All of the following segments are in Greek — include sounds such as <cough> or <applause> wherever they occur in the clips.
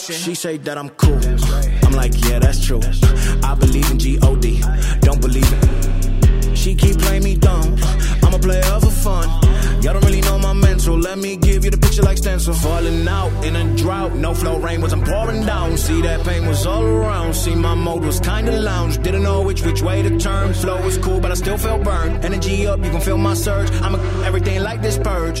ocean. She say that I'm cool. I'm like, yeah, that's true. I believe in G-O-D. Don't believe it. She keep playing me dumb. I'm a player for fun. Y'all don't really know my mental. Let me give you the picture like stencil. Falling out in a drought. No flow rain wasn't pouring down. See that pain was all around. See my mode was kinda lounge. Didn't know which which way to turn. Flow was cool, but I still felt burned. Energy up, you can feel my surge. I'm everything like this purge.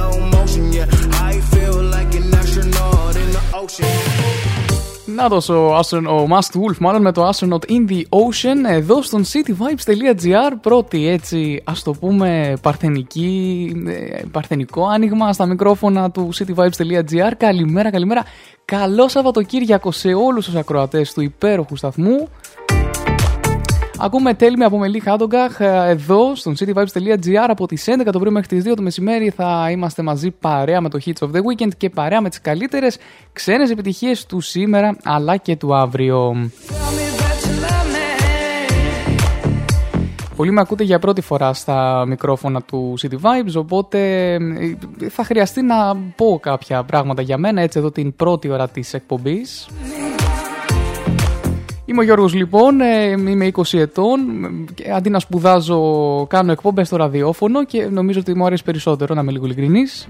slow motion. Yeah, I feel like an astronaut in the ocean; Να δώσω ο, Astron- ο Masked Wolf μάλλον με το Astronaut in the Ocean εδώ στον cityvibes.gr πρώτη έτσι ας το πούμε παρθενική, ε, παρθενικό άνοιγμα στα μικρόφωνα του cityvibes.gr Καλημέρα, καλημέρα. Καλό Σαββατοκύριακο σε όλους τους ακροατές του υπέροχου σταθμού. Ακούμε τέλμη από Μελή Χάντογκαχ ε, εδώ στον cityvibes.gr από τις 11 το πρωί μέχρι τις 2 το μεσημέρι θα είμαστε μαζί παρέα με το Hits of the Weekend και παρέα με τις καλύτερες ξένες επιτυχίες του σήμερα αλλά και του αύριο. Πολλοί με ακούτε για πρώτη φορά στα μικρόφωνα του City Vibes, οπότε ε, θα χρειαστεί να πω κάποια πράγματα για μένα έτσι εδώ την πρώτη ώρα της εκπομπής. Είμαι ο Γιώργος λοιπόν, ε, είμαι 20 ετών, και αντί να σπουδάζω κάνω εκπομπές στο ραδιόφωνο και νομίζω ότι μου αρέσει περισσότερο να είμαι λίγο ειλικρινής.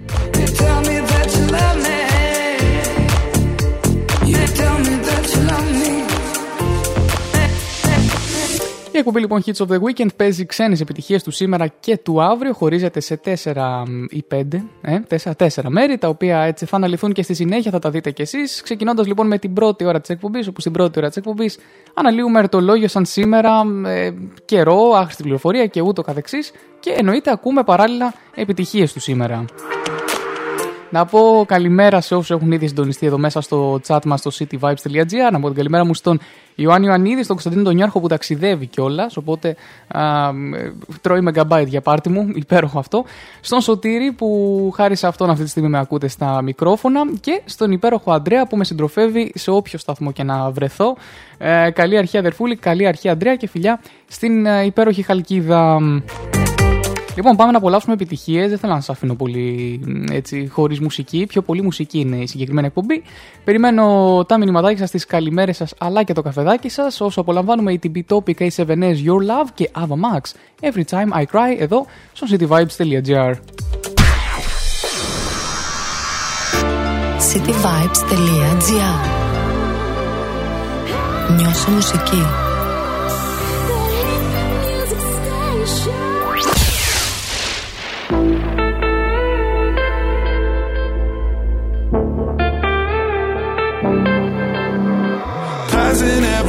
Εκπομπή λοιπόν Hits of the Weekend παίζει ξένες επιτυχίες του σήμερα και του αύριο. Χωρίζεται σε 4 ή 5, ε, 4, 4 μέρη, τα οποία έτσι θα αναλυθούν και στη συνέχεια θα τα δείτε κι εσείς. Ξεκινώντας λοιπόν με την πρώτη ώρα της εκπομπής, όπου στην πρώτη ώρα της εκπομπής αναλύουμε ερτολόγιο σαν σήμερα, ε, καιρό, άχρηστη πληροφορία και ούτω καθεξής. Και εννοείται ακούμε παράλληλα επιτυχίες του σήμερα. Να πω καλημέρα σε όσους έχουν ήδη συντονιστεί εδώ μέσα στο chat μας στο cityvibes.gr. Να πω την καλημέρα μου στον Ιωάννη Ιωαννίδης, στον Κωνσταντίνο τον Νιάρχο που ταξιδεύει κιόλας. Οπότε α, ε, τρώει μεγαμπάιτ για πάρτι μου, <laughs> υπέροχο αυτό. Στον Σωτήρη που χάρη σε αυτόν αυτή τη στιγμή με ακούτε στα μικρόφωνα. Και στον υπέροχο Αντρέα που με συντροφεύει σε όποιο σταθμό και να βρεθώ. Ε, καλή αρχή αδερφούλη, καλή αρχή Αντρέα και φιλιά στην ε, υπέροχη Χαλκίδα. Λοιπόν, πάμε να απολαύσουμε επιτυχίες. Δεν θέλω να σας αφήνω πολύ έτσι χωρίς μουσική. Πιο πολύ μουσική είναι η συγκεκριμένη εκπομπή. Περιμένω τα μηνυματάκια σας, τις καλημέρες σας αλλά και το καφεδάκι σας. Όσο απολαμβάνουμε η TB Topic A7S Your Love και Ava Max Every Time I Cry εδώ στο cityvibes.gr. cityvibes.gr Νιώσε μουσική.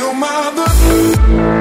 Feel my love?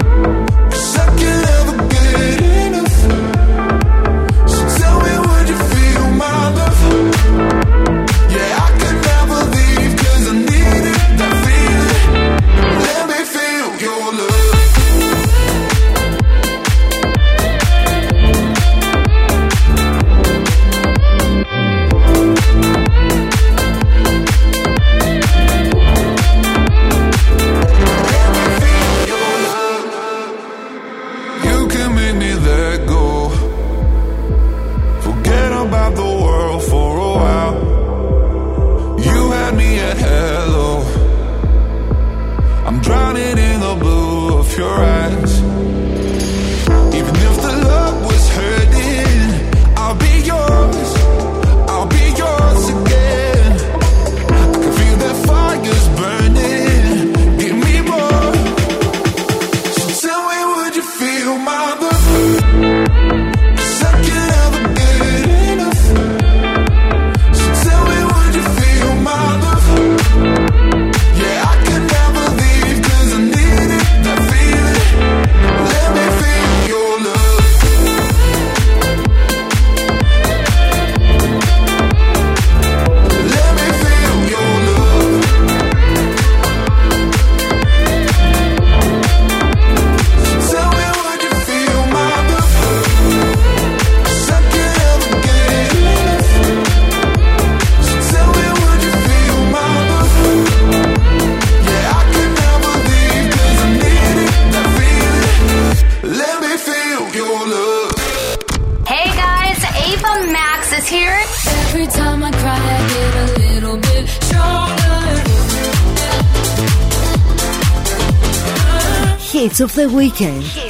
weekend.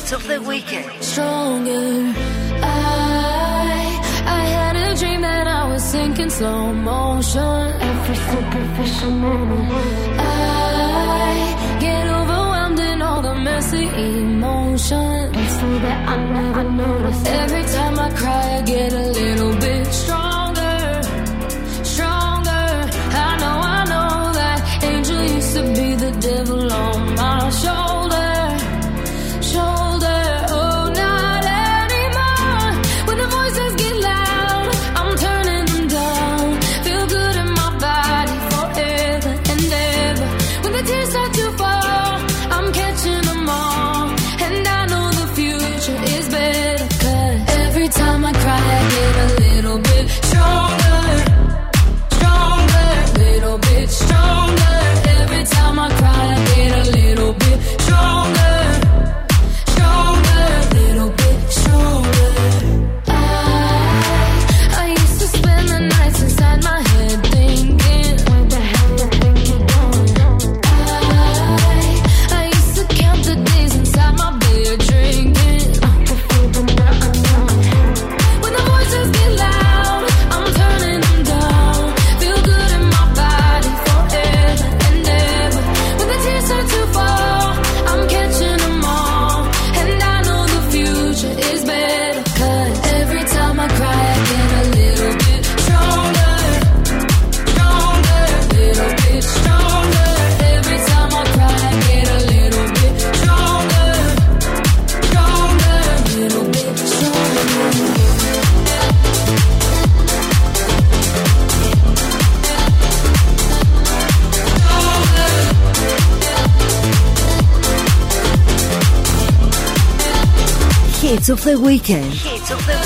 weekend.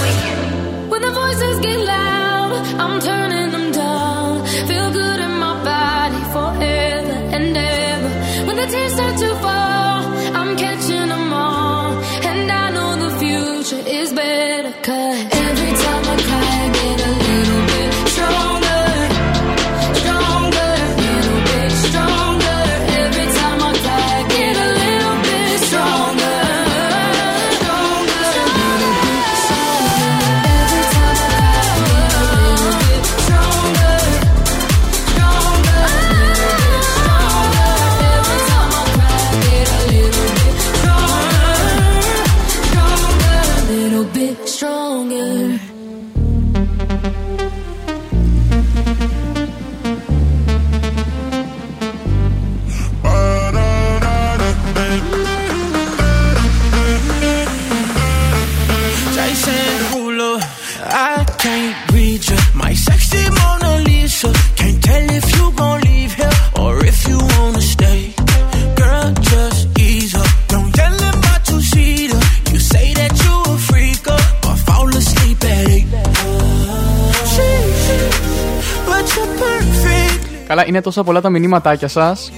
τόσα πολλά τα μηνύματάκια σας.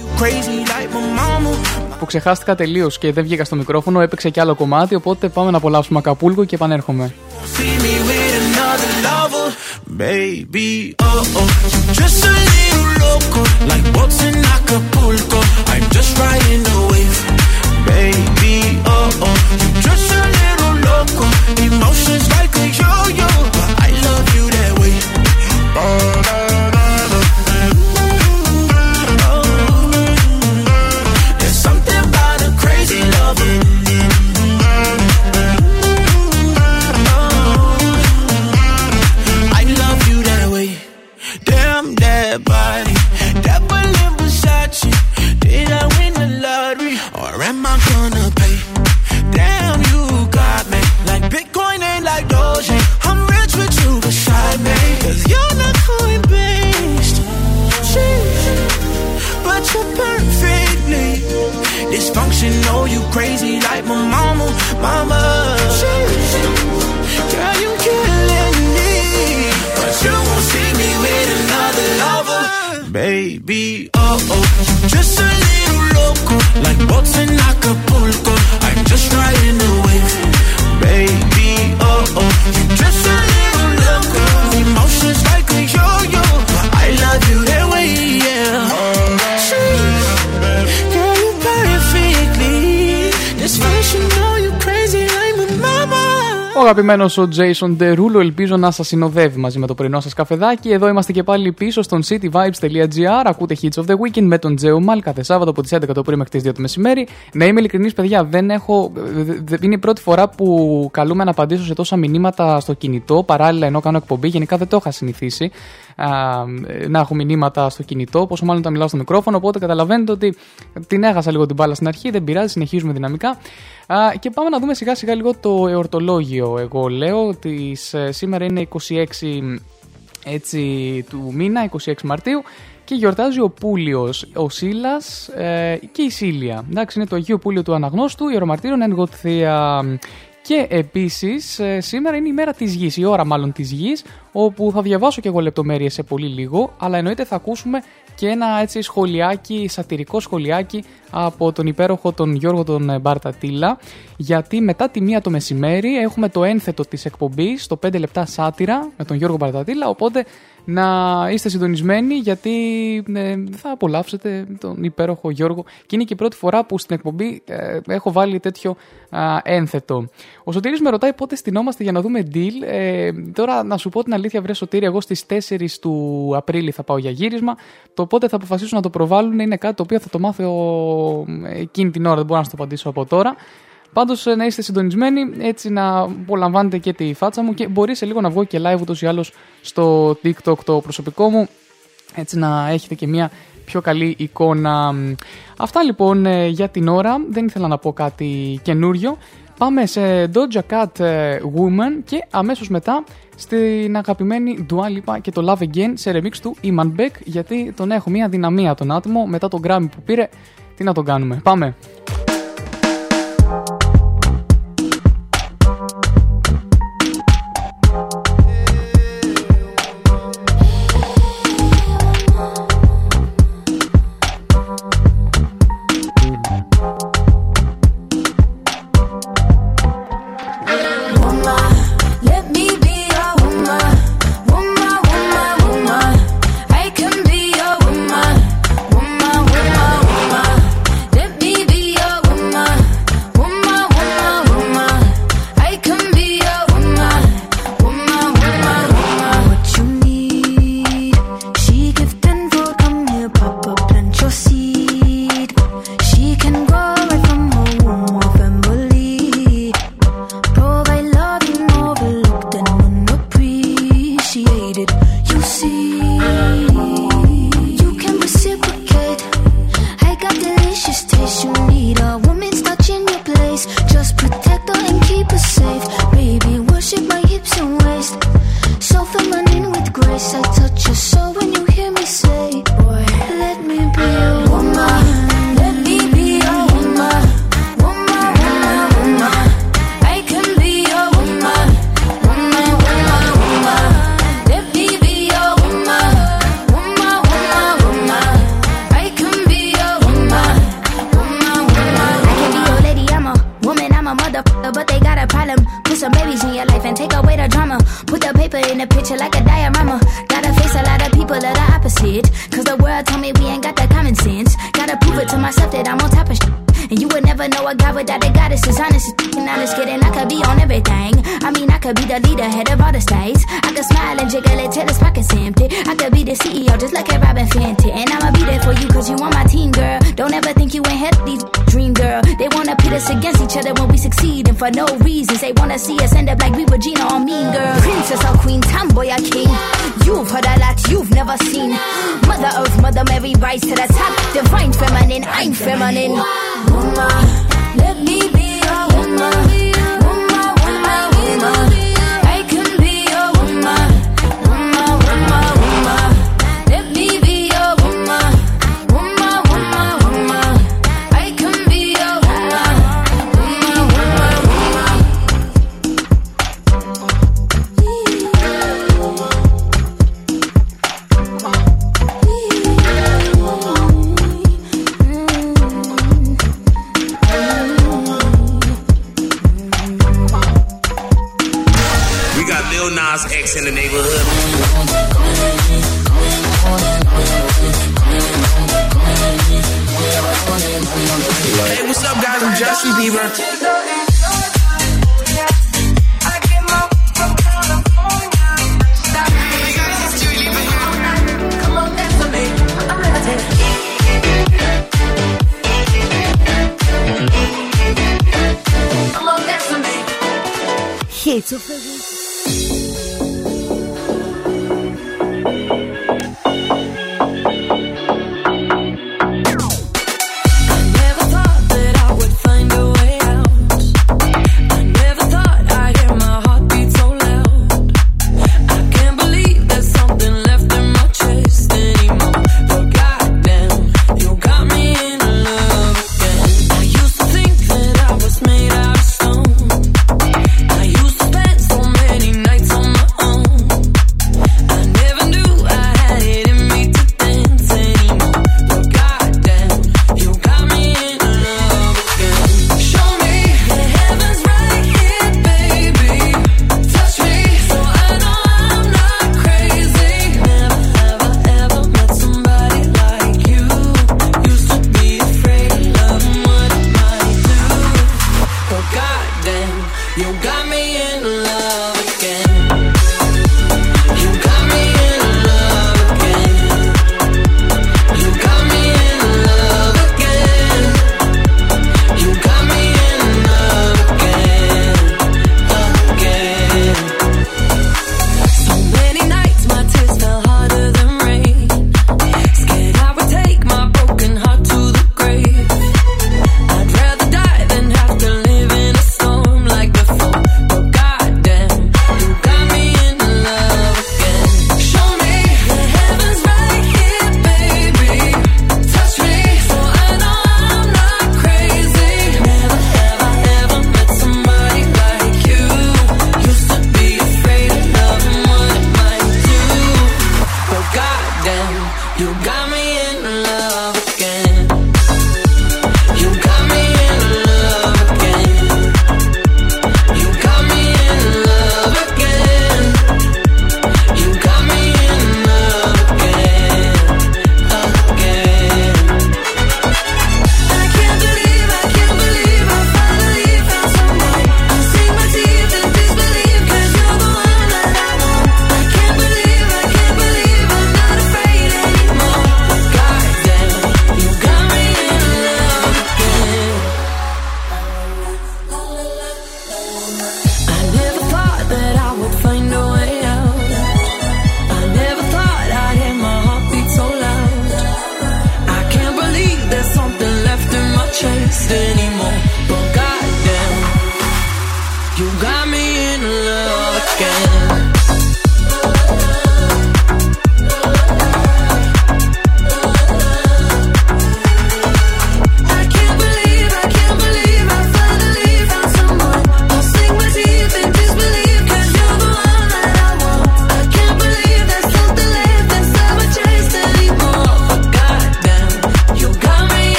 Που ξεχάστηκα τελείως και δεν βγήκα στο μικρόφωνο, έπαιξε κι άλλο κομμάτι. Οπότε πάμε να απολαύσουμε Ακαπούλκο και επανέρχομαι. Baby, oh oh. Αγαπημένος ο Jason Derulo, ελπίζω να σας συνοδεύει μαζί με το πρωινό σας καφεδάκι. Εδώ είμαστε και πάλι πίσω στον cityvibes.gr. Ακούτε Hits of the Weekend με τον Τζέο Μαλ κάθε Σάββατο από τις 11 το πρωί μέχρι τις 2 το μεσημέρι. Να είμαι ειλικρινής, παιδιά, δεν έχω. δε- δε- Είναι η πρώτη φορά που καλούμε να απαντήσω σε τόσα μηνύματα στο κινητό παράλληλα ενώ κάνω εκπομπή. Γενικά δεν το είχα συνηθίσει α, να έχω μηνύματα στο κινητό, πόσο μάλλον τα μιλάω στο μικρόφωνο. Οπότε καταλαβαίνετε ότι την έχασα λίγο την μπάλα στην αρχή, δεν πειράζει, συνεχίζουμε δυναμικά. Α, και πάμε να δούμε σιγά σιγά λίγο το εορτολόγιο. Εγώ λέω ότι ε, σήμερα είναι 26 έτσι, του μήνα, 26 Μαρτίου και γιορτάζει ο Πούλιος, ο Σίλας ε, και η Σίλια. Εντάξει, είναι το Αγίο Πούλιο του Αναγνώστου, ιερομαρτύρων εν Γοτθία. Και επίσης ε, σήμερα είναι η μέρα της γης, η ώρα μάλλον της γης, όπου θα διαβάσω και εγώ λεπτομέρειες σε πολύ λίγο, αλλά εννοείται θα ακούσουμε και ένα έτσι σχολιάκι, σατυρικό σχολιάκι από τον υπέροχο τον Γιώργο τον ε, Μπαρτατήλα γιατί μετά τη μία το μεσημέρι έχουμε το ένθετο της εκπομπής, το 5 λεπτά σάτυρα με τον Γιώργο Μπαρτατήλα οπότε να είστε συντονισμένοι γιατί ε, θα απολαύσετε τον υπέροχο Γιώργο και είναι και η πρώτη φορά που στην εκπομπή ε, έχω βάλει τέτοιο α, ένθετο. Ο Σωτήρης με ρωτάει πότε στηνόμαστε για να δούμε deal. Ε, τώρα να σου πω την αλήθεια βρε Σωτήρη, εγώ στις 4 του Απρίλη θα πάω για γύρισμα. Το πότε θα αποφασίσουν να το προβάλλουν είναι κάτι το οποίο θα το μάθω ε, εκείνη την ώρα, δεν μπορώ να σου το απαντήσω από τώρα. Πάντως να είστε συντονισμένοι, έτσι να απολαμβάνετε και τη φάτσα μου και μπορεί σε λίγο να βγω και live ούτως ή άλλως στο TikTok το προσωπικό μου, έτσι να έχετε και μια πιο καλή εικόνα. Αυτά λοιπόν ε, για την ώρα. Δεν ήθελα να πω κάτι καινούριο. Πάμε σε Doja Cat ε, Woman και αμέσως μετά στην αγαπημένη Dua Lipa και το Love Again σε remix του Iman Beck γιατί τον έχω μια δυναμία τον άτομο μετά τον Grammy που πήρε. Τι να τον κάνουμε. Πάμε.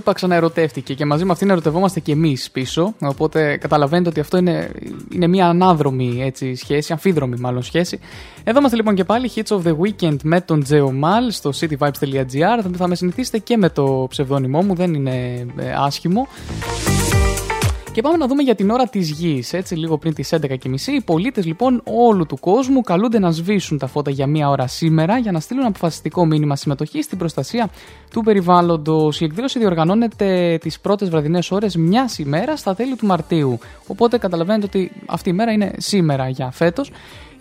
Λίπα ξαναερωτεύτηκε και μαζί με αυτήν ερωτευόμαστε και εμείς πίσω. Οπότε καταλαβαίνετε ότι αυτό είναι, είναι μια ανάδρομη έτσι, σχέση, αμφίδρομη μάλλον σχέση. Εδώ είμαστε λοιπόν και πάλι Hits of the Weekend με τον Τζεομάλ στο cityvibes.gr. Θα με συνηθίσετε και με το ψευδόνυμό μου, δεν είναι ε, άσχημο. Και πάμε να δούμε για την ώρα της γης. Έτσι, λίγο πριν τις 11.30, οι πολίτες λοιπόν όλου του κόσμου καλούνται να σβήσουν τα φώτα για μία ώρα σήμερα για να στείλουν αποφασιστικό μήνυμα συμμετοχής στην προστασία του περιβάλλοντος. Η εκδήλωση διοργανώνεται τις πρώτες βραδινές ώρες μιας ημέρας στα τέλη του Μαρτίου. Οπότε καταλαβαίνετε ότι αυτή η μέρα είναι σήμερα για φέτος.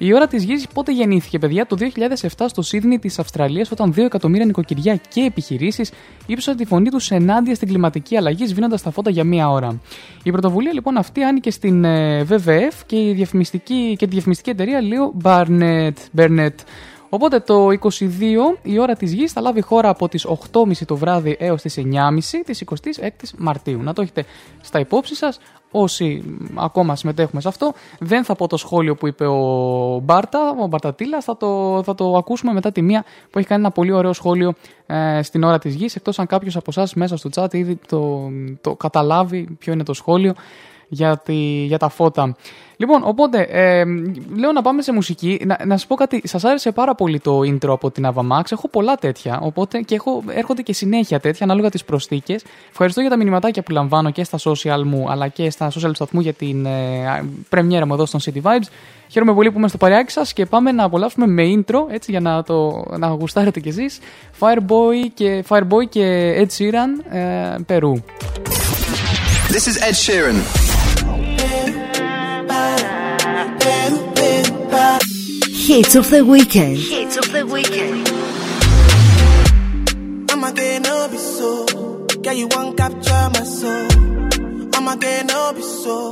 Η ώρα της γης πότε γεννήθηκε, παιδιά, το 2007 στο Σίδνη της Αυστραλίας, όταν 2 εκατομμύρια νοικοκυριά και επιχειρήσεις ύψωσαν τη φωνή τους ενάντια στην κλιματική αλλαγή, σβήνοντας τα φώτα για μία ώρα. Η πρωτοβουλία λοιπόν αυτή άνοιγε στην ε, WWF και, η διαφημιστική, και τη διαφημιστική εταιρεία Leo Barnett. Barnett. Οπότε το 22 η ώρα της γης θα λάβει χώρα από τις 8.30 το βράδυ έως τις 9.30 της 26ης Μαρτίου. Να το έχετε στα υπόψη σας όσοι ακόμα συμμετέχουμε σε αυτό. Δεν θα πω το σχόλιο που είπε ο Μπάρτα, ο Μπαρτατήλας. Θα το, θα το ακούσουμε μετά τη μία που έχει κάνει ένα πολύ ωραίο σχόλιο ε, στην ώρα της γης. Εκτός αν κάποιος από εσάς μέσα στο chat ήδη το, το καταλάβει ποιο είναι το σχόλιο για, τη, για τα φώτα. Λοιπόν, οπότε, ε, λέω να πάμε σε μουσική. Να, να σας πω κάτι, σας άρεσε πάρα πολύ το intro από την Avamax. Έχω πολλά τέτοια, οπότε και έχω, έρχονται και συνέχεια τέτοια ανάλογα τις προσθήκες. Ευχαριστώ για τα μηνυματάκια που λαμβάνω και στα social μου, αλλά και στα social του σταθμού για την ε, πρεμιέρα μου εδώ στον City Vibes. Χαίρομαι πολύ που είμαι στο παρεάκι σας και πάμε να απολαύσουμε με intro, έτσι για να το να γουστάρετε κι εσείς. Fireboy και, Fireboy και Ed Sheeran, ε, Περού. This is Ed Sheeran. Hits of the weekend. Hits of the weekend. I'ma get no be so. Girl, you won't capture my soul. I'ma get no be so.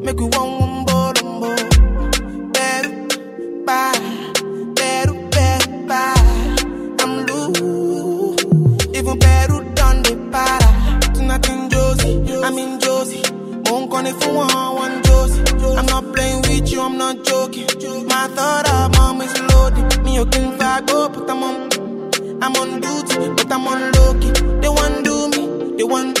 Make you want one more one bolombo. Better, bye. Better, better, bye. I'm loose. Even better done the para. Tonight in Josie, I'm in Josie. Won't call it for one, Josie. I'm not playing with you, I'm not joking. My thought of mom is loaded. Me, you can go, but I'm on. I'm on duty, but I'm on low key. They want do me, they want,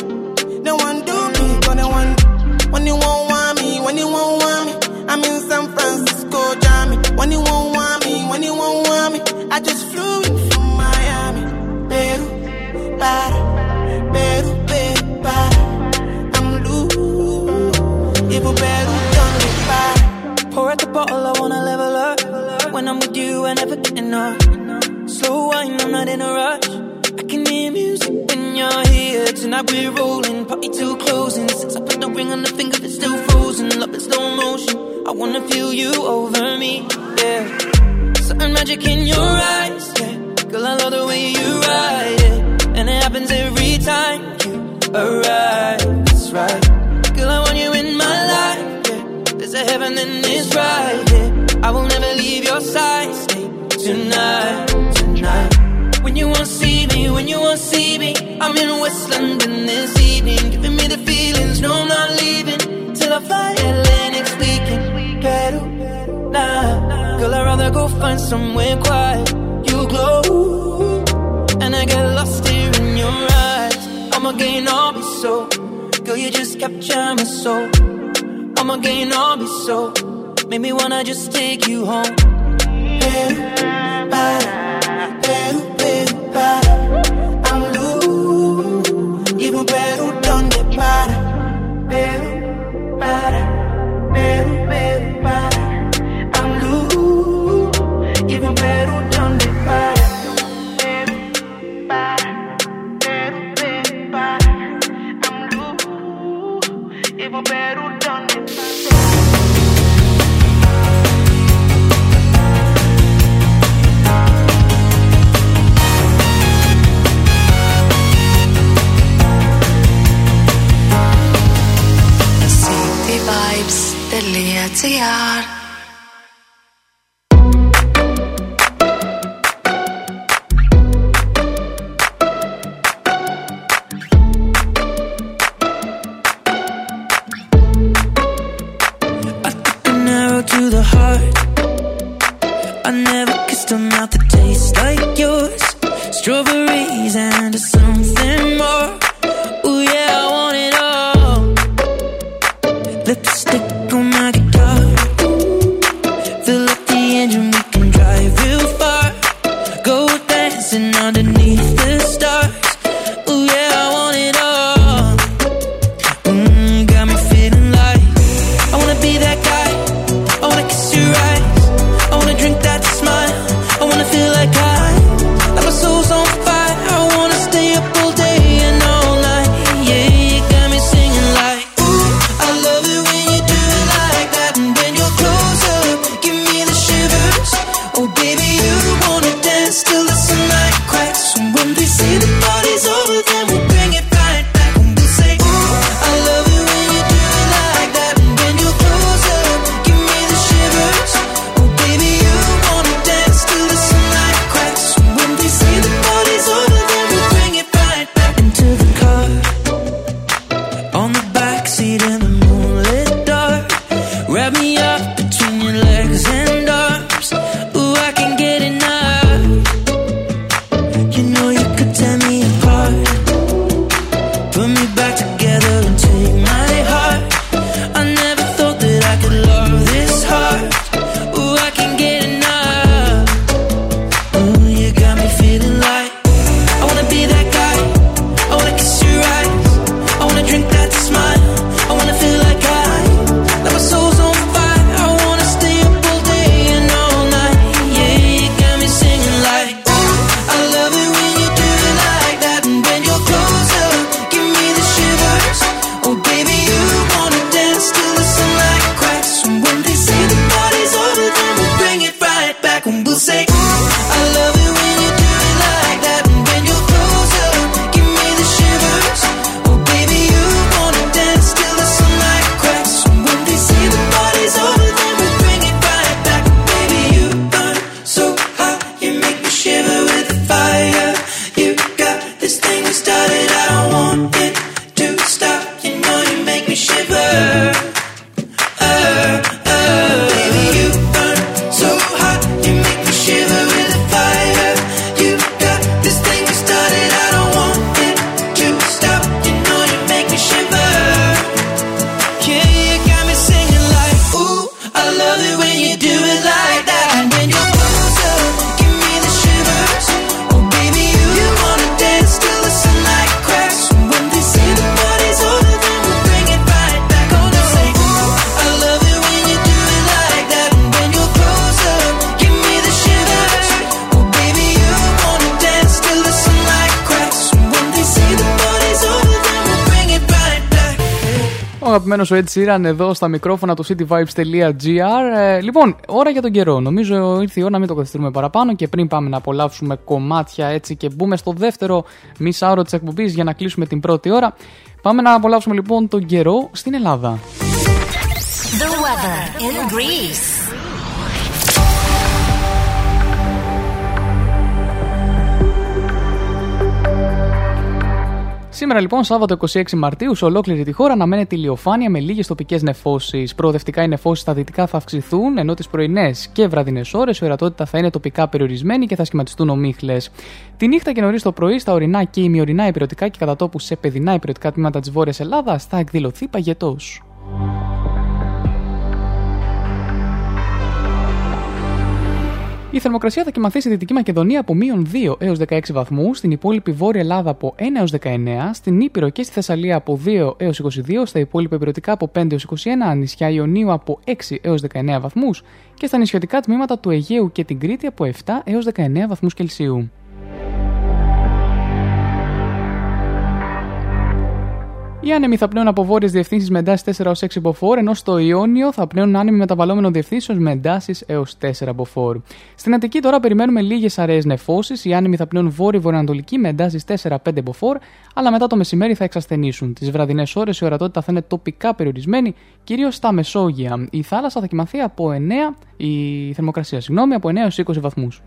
they want do me, but they want. When you won't want me, when you won't want me, I'm in San Francisco, Jammy. When you won't want me, when you won't want me, I just flew in from Miami. Peru, para, Peru, Peru, para. Peru done me. Pour out the bottle, I wanna level up. When I'm with you, I never get enough. Slow wine, I'm not in a rush. I can hear music when you're here. Tonight we're rolling, party till closing. Since I put the ring on the finger, it's still frozen. Love in slow motion. I wanna feel you over me, yeah. Something magic in your eyes, yeah. Girl, I love the way you ride it, and it happens every time you arrive. That's right. A heaven and it's right, yeah. I will never leave your side, stay tonight, tonight. When you won't see me, when you won't see me, I'm in West London this evening, giving me the feelings. No, I'm not leaving till I fly Atlantic speaking. Peru, nah, girl, I'd rather go find somewhere quiet. You glow, and I get lost here in your eyes. I'ma gain all be so, girl, you just capture my soul. I'ma gain all be so, make me wanna just take you home. Peru, para, Peru, Peru. I'm loose, even Peru donde para. Peru, para, Peru, Peru, para. Arrow to the heart. I never kissed a mouth that tastes like yours. Strawberries and something more. Αγαπημένος ο Ed Sheeran εδώ στα μικρόφωνα του cityvibes.gr. Ε, λοιπόν, ώρα για τον καιρό. Νομίζω ήρθε η ώρα να μην το καθυστερούμε παραπάνω και πριν πάμε να απολαύσουμε κομμάτια έτσι και μπούμε στο δεύτερο μισάωρο της εκπομπής για να κλείσουμε την πρώτη ώρα. Πάμε να απολαύσουμε λοιπόν τον καιρό στην Ελλάδα. The weather in Greece. Σήμερα λοιπόν, Σάββατο 26 Μαρτίου, σε ολόκληρη τη χώρα αναμένεται ηλιοφάνεια με λίγες τοπικές νεφώσεις. Προοδευτικά οι νεφώσεις στα δυτικά θα αυξηθούν, ενώ τις πρωινές και βραδινές ώρες η ορατότητα θα είναι τοπικά περιορισμένη και θα σχηματιστούν ομίχλες. Τη νύχτα και νωρίς το πρωί, στα ορεινά και ημιορεινά υπηρετικά και κατά τόπους σε παιδινά υπηρετικά τμήματα της Βόρειας Ελλάδας θα εκδηλωθεί παγετός. Η θερμοκρασία θα κοιμαθεί στη Δυτική Μακεδονία από μείον 2 έως 16 βαθμούς, στην υπόλοιπη Βόρεια Ελλάδα από 1 έως 19, στην Ήπειρο και στη Θεσσαλία από 2 έως 22, στα υπόλοιπα υπηρετικά από 5 έως 21, νησιά Ιωνίου από 6 έως 19 βαθμούς και στα νησιωτικά τμήματα του Αιγαίου και την Κρήτη από 7 έως 19 βαθμούς Κελσίου. Οι άνεμοι θα πνέουν από βόρειες διευθύνσεις με εντάσεις 4 έως 6 μποφόρ, ενώ στο Ιόνιο θα πνέουν άνεμοι μεταβαλλόμενων διευθύνσεων με εντάσεις έως 4 μποφόρ. Στην Αττική τώρα περιμένουμε λίγες αραιές νεφώσεις. Οι άνεμοι θα πνέουν βόρειο-βορειοανατολική με εντάσεις 4-5 μποφόρ, αλλά μετά το μεσημέρι θα εξασθενήσουν. Τις βραδινές ώρες η ορατότητα θα είναι τοπικά περιορισμένη, κυρίως στα Μεσόγεια. Η θάλασσα θα κοιμαθεί από 9, η θερμοκρασία, συγγνώμη, από 9 έως 20 βαθμούς.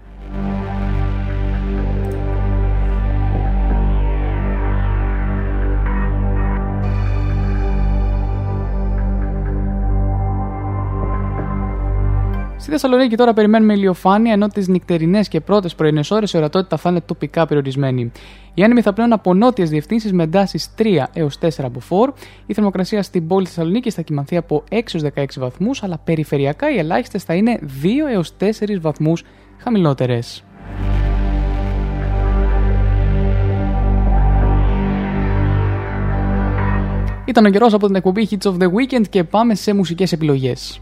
Στη Θεσσαλονίκη τώρα περιμένουμε ηλιοφάνεια, ενώ τις νυχτερινές και πρώτες πρωινές ώρες η ορατότητα θα είναι τοπικά περιορισμένη. Οι άνεμοι θα πλέον από νότιες διευθύνσεις με εντάσεις 3 έως 4 από 4. Η θερμοκρασία στην πόλη Θεσσαλονίκης θα κοιμαθεί από 6 έως 16 βαθμούς, αλλά περιφερειακά οι ελάχιστες θα είναι 2 έως 4 βαθμούς χαμηλότερες. Ήταν ο καιρός από την εκπομπή Hits of the Weekend και πάμε σε μουσικές επιλογές.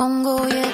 痛过也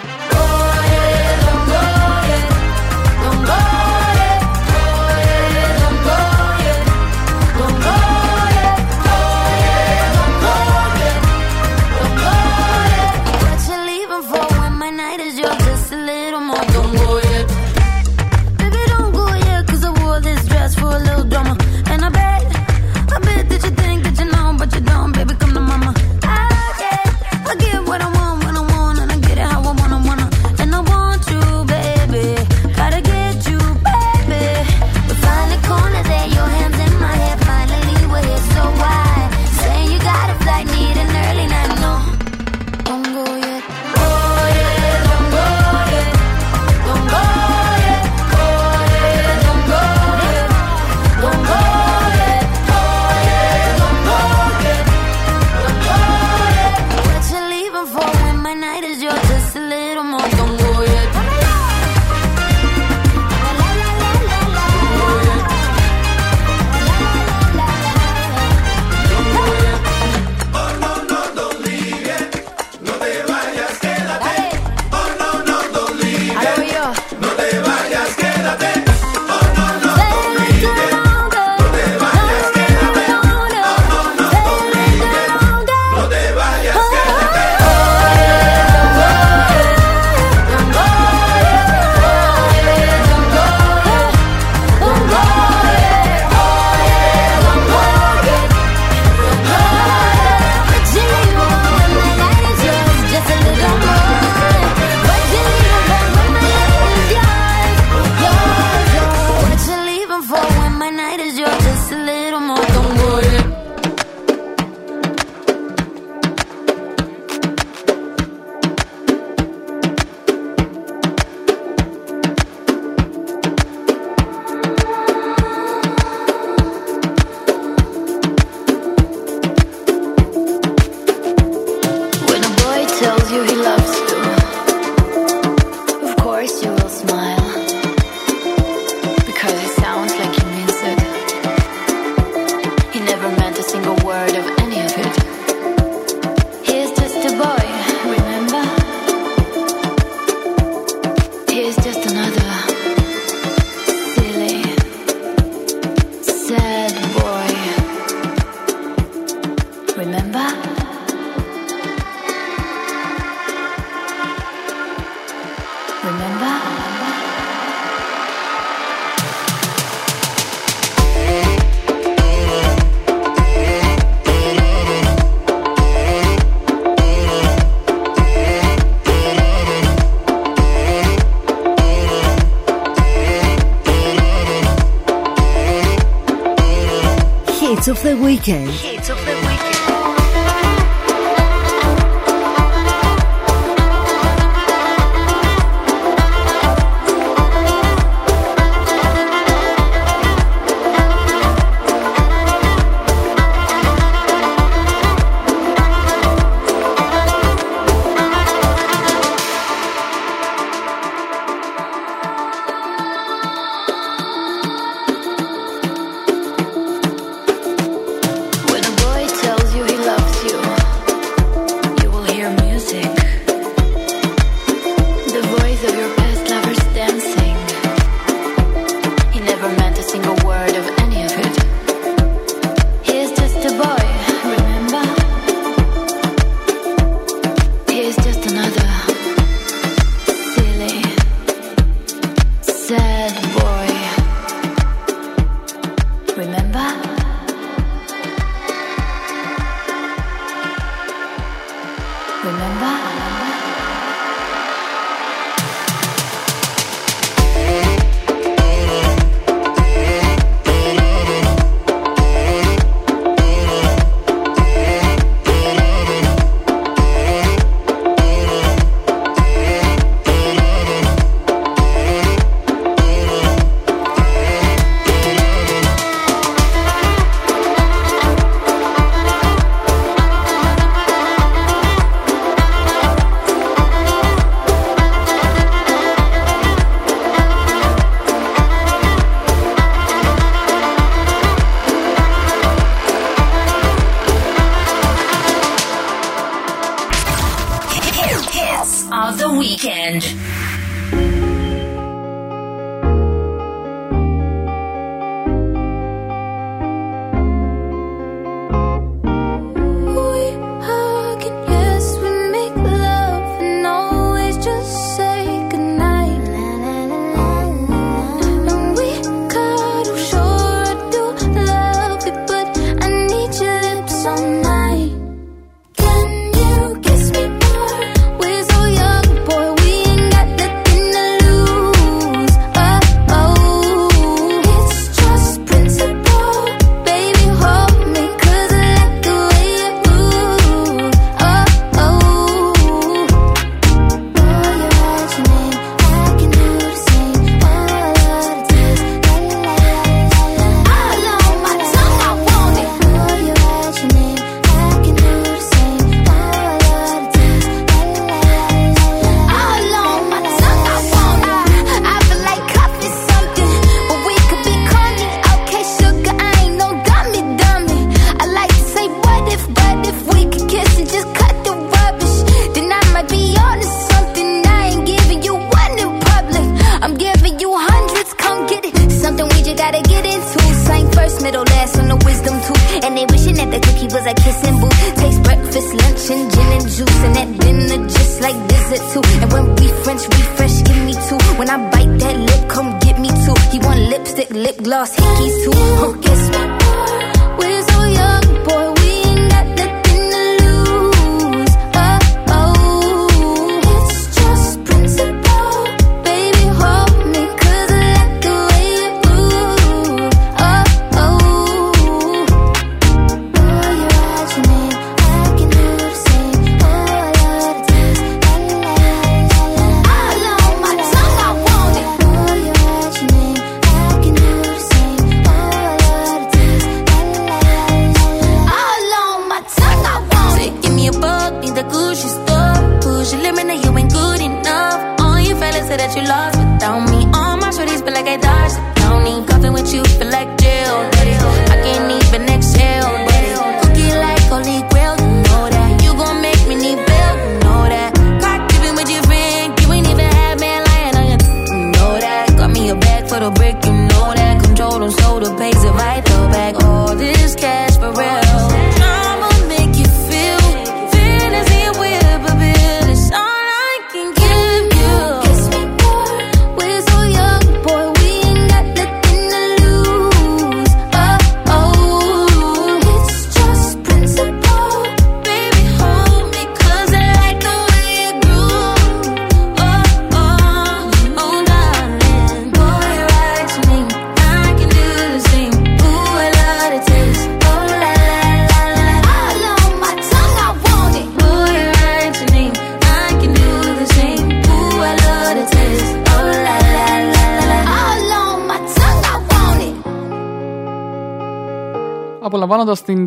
weekend.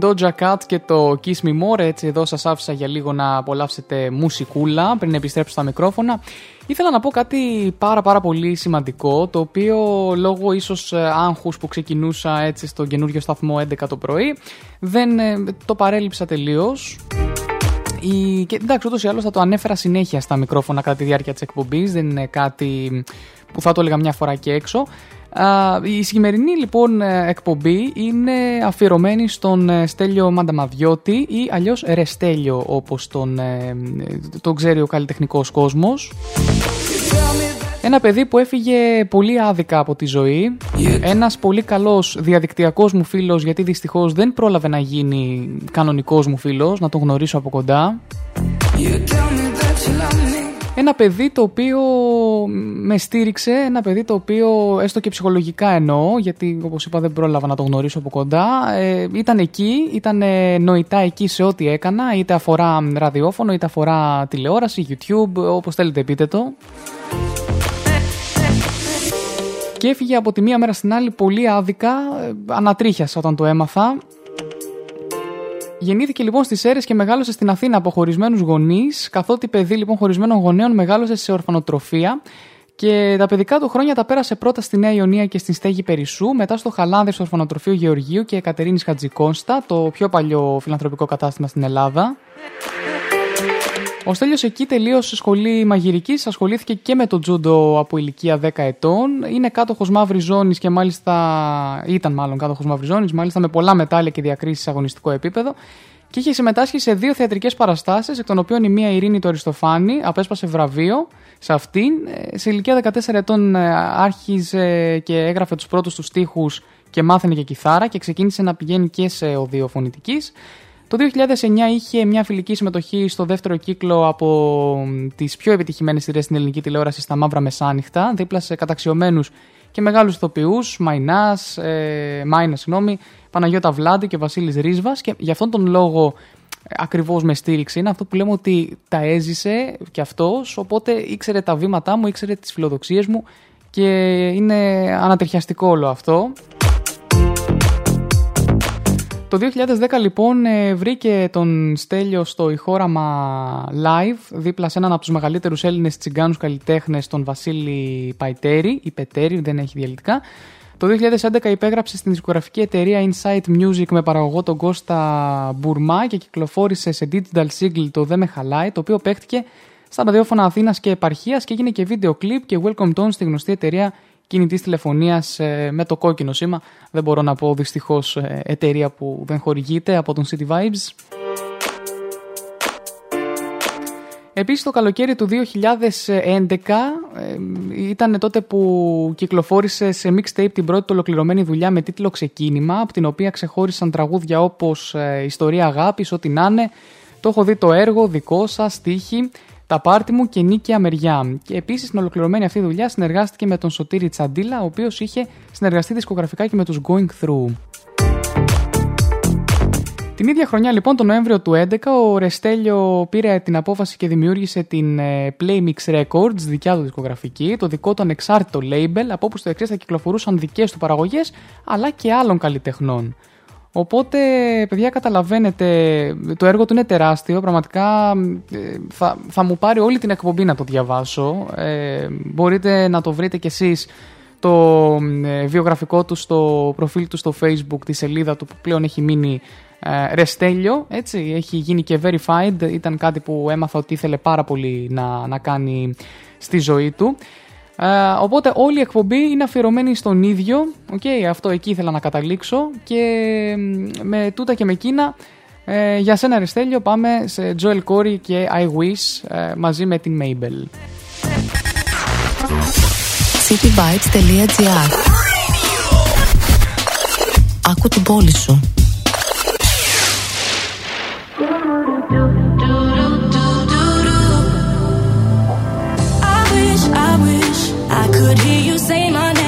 Doja Cat και το Kiss Me More, έτσι εδώ σας άφησα για λίγο να απολαύσετε μουσικούλα πριν επιστρέψω στα μικρόφωνα. Ήθελα να πω κάτι πάρα πάρα πολύ σημαντικό, το οποίο λόγω ίσως ε, άγχους που ξεκινούσα έτσι στον καινούριο σταθμό 11 το πρωί, δεν ε, το παρέλειψα τελείως. Η... Και, εντάξει, ούτως ή άλλως θα το ανέφερα συνέχεια στα μικρόφωνα κατά τη διάρκεια της εκπομπής. Δεν είναι κάτι που θα το έλεγα μια φορά και έξω. Η σημερινή λοιπόν ε, εκπομπή είναι αφιερωμένη στον ε, Στέλιο Μανταμαδιώτη ή αλλιώς Ρεστέλιο όπως τον, ε, τον ξέρει ο καλλιτεχνικός κόσμος. Ένα παιδί που έφυγε πολύ άδικα από τη ζωή. Ένας πολύ καλός διαδικτυακός μου φίλος γιατί δυστυχώς δεν πρόλαβε να γίνει κανονικός μου φίλος, να τον γνωρίσω από κοντά. Ένα παιδί το οποίο με στήριξε, ένα παιδί το οποίο έστω και ψυχολογικά εννοώ, γιατί όπως είπα δεν πρόλαβα να το γνωρίσω από κοντά, ε, ήταν εκεί, ήταν νοητά εκεί σε ό,τι έκανα, είτε αφορά ραδιόφωνο, είτε αφορά τηλεόραση, YouTube, όπως θέλετε πείτε το. Και έφυγε από τη μία μέρα στην άλλη πολύ άδικα, ε, ανατρίχιασα όταν το έμαθα. Γεννήθηκε λοιπόν στις αίρε και μεγάλωσε στην Αθήνα από χωρισμένους γονείς, καθότι παιδί λοιπόν χωρισμένων γονέων μεγάλωσε σε ορφανοτροφία. Και τα παιδικά του χρόνια τα πέρασε πρώτα στη Νέα Ιωνία και στην Στέγη Περισσού, μετά στο Χαλάνδρη στο Ορφανοτροφείο Γεωργίου και Εκατερίνη Χατζικόνστα, το πιο παλιό φιλανθρωπικό κατάστημα στην Ελλάδα. Ο Στέλιος εκεί τελείωσε σχολή μαγειρικής, ασχολήθηκε και με το τζούντο από ηλικία 10 ετών. Είναι κάτοχος μαύρης ζώνης και μάλιστα ήταν μάλλον κάτοχος μαύρης ζώνης, μάλιστα με πολλά μετάλλια και διακρίσεις σε αγωνιστικό επίπεδο. Και είχε συμμετάσχει σε δύο θεατρικές παραστάσεις, εκ των οποίων η μία Ειρήνη το Αριστοφάνη απέσπασε βραβείο σε αυτήν. Σε ηλικία 14 ετών ε, άρχιζε και έγραφε τους πρώτους τους στίχους και μάθαινε και κιθάρα και ξεκίνησε να πηγαίνει και σε οδείο φωνητικής. Το 2009 είχε μια φιλική συμμετοχή στο δεύτερο κύκλο από τις πιο επιτυχημένες σειρές στην ελληνική τηλεόραση στα Μαύρα Μεσάνυχτα, δίπλα σε καταξιωμένους και μεγάλους ηθοποιούς, Μαϊνάς, ε, Μάινα, συγγνώμη, Παναγιώτα Βλάντη και Βασίλης Ρίσβας. Και γι' αυτόν τον λόγο ε, ακριβώς με στήριξε. Είναι αυτό που λέμε ότι τα έζησε κι αυτός, οπότε ήξερε τα βήματά μου, ήξερε τις φιλοδοξίες μου και είναι ανατριχιαστικό όλο αυτό. Το 2010 λοιπόν ε, βρήκε τον Στέλιο στο ηχόραμα live δίπλα σε έναν από τους μεγαλύτερους Έλληνες τσιγκάνους καλλιτέχνες τον Βασίλη Παϊτέρη ή Πετέρη, δεν έχει διαλυτικά. Το 2011 υπέγραψε στην δισκογραφική εταιρεία Insight Music με παραγωγό τον Κώστα Μπουρμά και κυκλοφόρησε σε digital single το «Δε με χαλάει» το οποίο παίχτηκε στα ραδιόφωνα Αθήνας και επαρχίας και έγινε και βίντεο κλιπ και welcome tone στη γνωστή εταιρεία κινητής τηλεφωνίας ε, με το κόκκινο σήμα. Δεν μπορώ να πω δυστυχώς ε, εταιρεία που δεν χορηγείται από τον City Vibes. Επίσης το καλοκαίρι του 2011 ε, ήταν τότε που κυκλοφόρησε σε mixtape την πρώτη του ολοκληρωμένη δουλειά με τίτλο Ξεκίνημα, από την οποία ξεχώρισαν τραγούδια όπως Ιστορία Αγάπης, ό,τι να είναι. Το έχω δει το έργο, δικό σας, στίχη τα πάρτι μου και νίκαια μεριά. Και επίσης στην ολοκληρωμένη αυτή δουλειά συνεργάστηκε με τον Σωτήρη Τσαντίλα, ο οποίος είχε συνεργαστεί δισκογραφικά και με τους Going Through. Την ίδια χρονιά λοιπόν, τον Νοέμβριο του 2011, ο Ρεστέλιο πήρε την απόφαση και δημιούργησε την ε, Playmix Records, δικιά του δισκογραφική, το δικό του ανεξάρτητο label, από όπου στο εξής θα κυκλοφορούσαν δικές του παραγωγές, αλλά και άλλων καλλιτεχνών. Οπότε, παιδιά, καταλαβαίνετε, το έργο του είναι τεράστιο. Πραγματικά ε, θα, θα μου πάρει όλη την εκπομπή να το διαβάσω. Ε, μπορείτε να το βρείτε κι εσείς το ε, βιογραφικό του στο προφίλ του στο facebook, τη σελίδα του που πλέον έχει μείνει ε, Ρεστέλιο, έτσι, έχει γίνει και verified, ήταν κάτι που έμαθα ότι ήθελε πάρα πολύ να, να κάνει στη ζωή του. Ε, οπότε όλη η εκπομπή είναι αφιερωμένη στον ίδιο. Okay, αυτό εκεί ήθελα να καταλήξω. Και με τούτα και με εκείνα, ε, για σένα Αριστέλιο, πάμε σε Joel Corey και I Wish ε, μαζί με την Mabel. cityvibes.gr Άκου την πόλη σου. Could hear you say my name.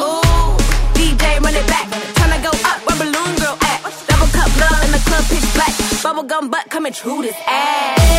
Ooh, DJ run it back. Tryna go up where balloon girl at. Double cup love in the club pitch black. Bubble gum butt coming true this ass.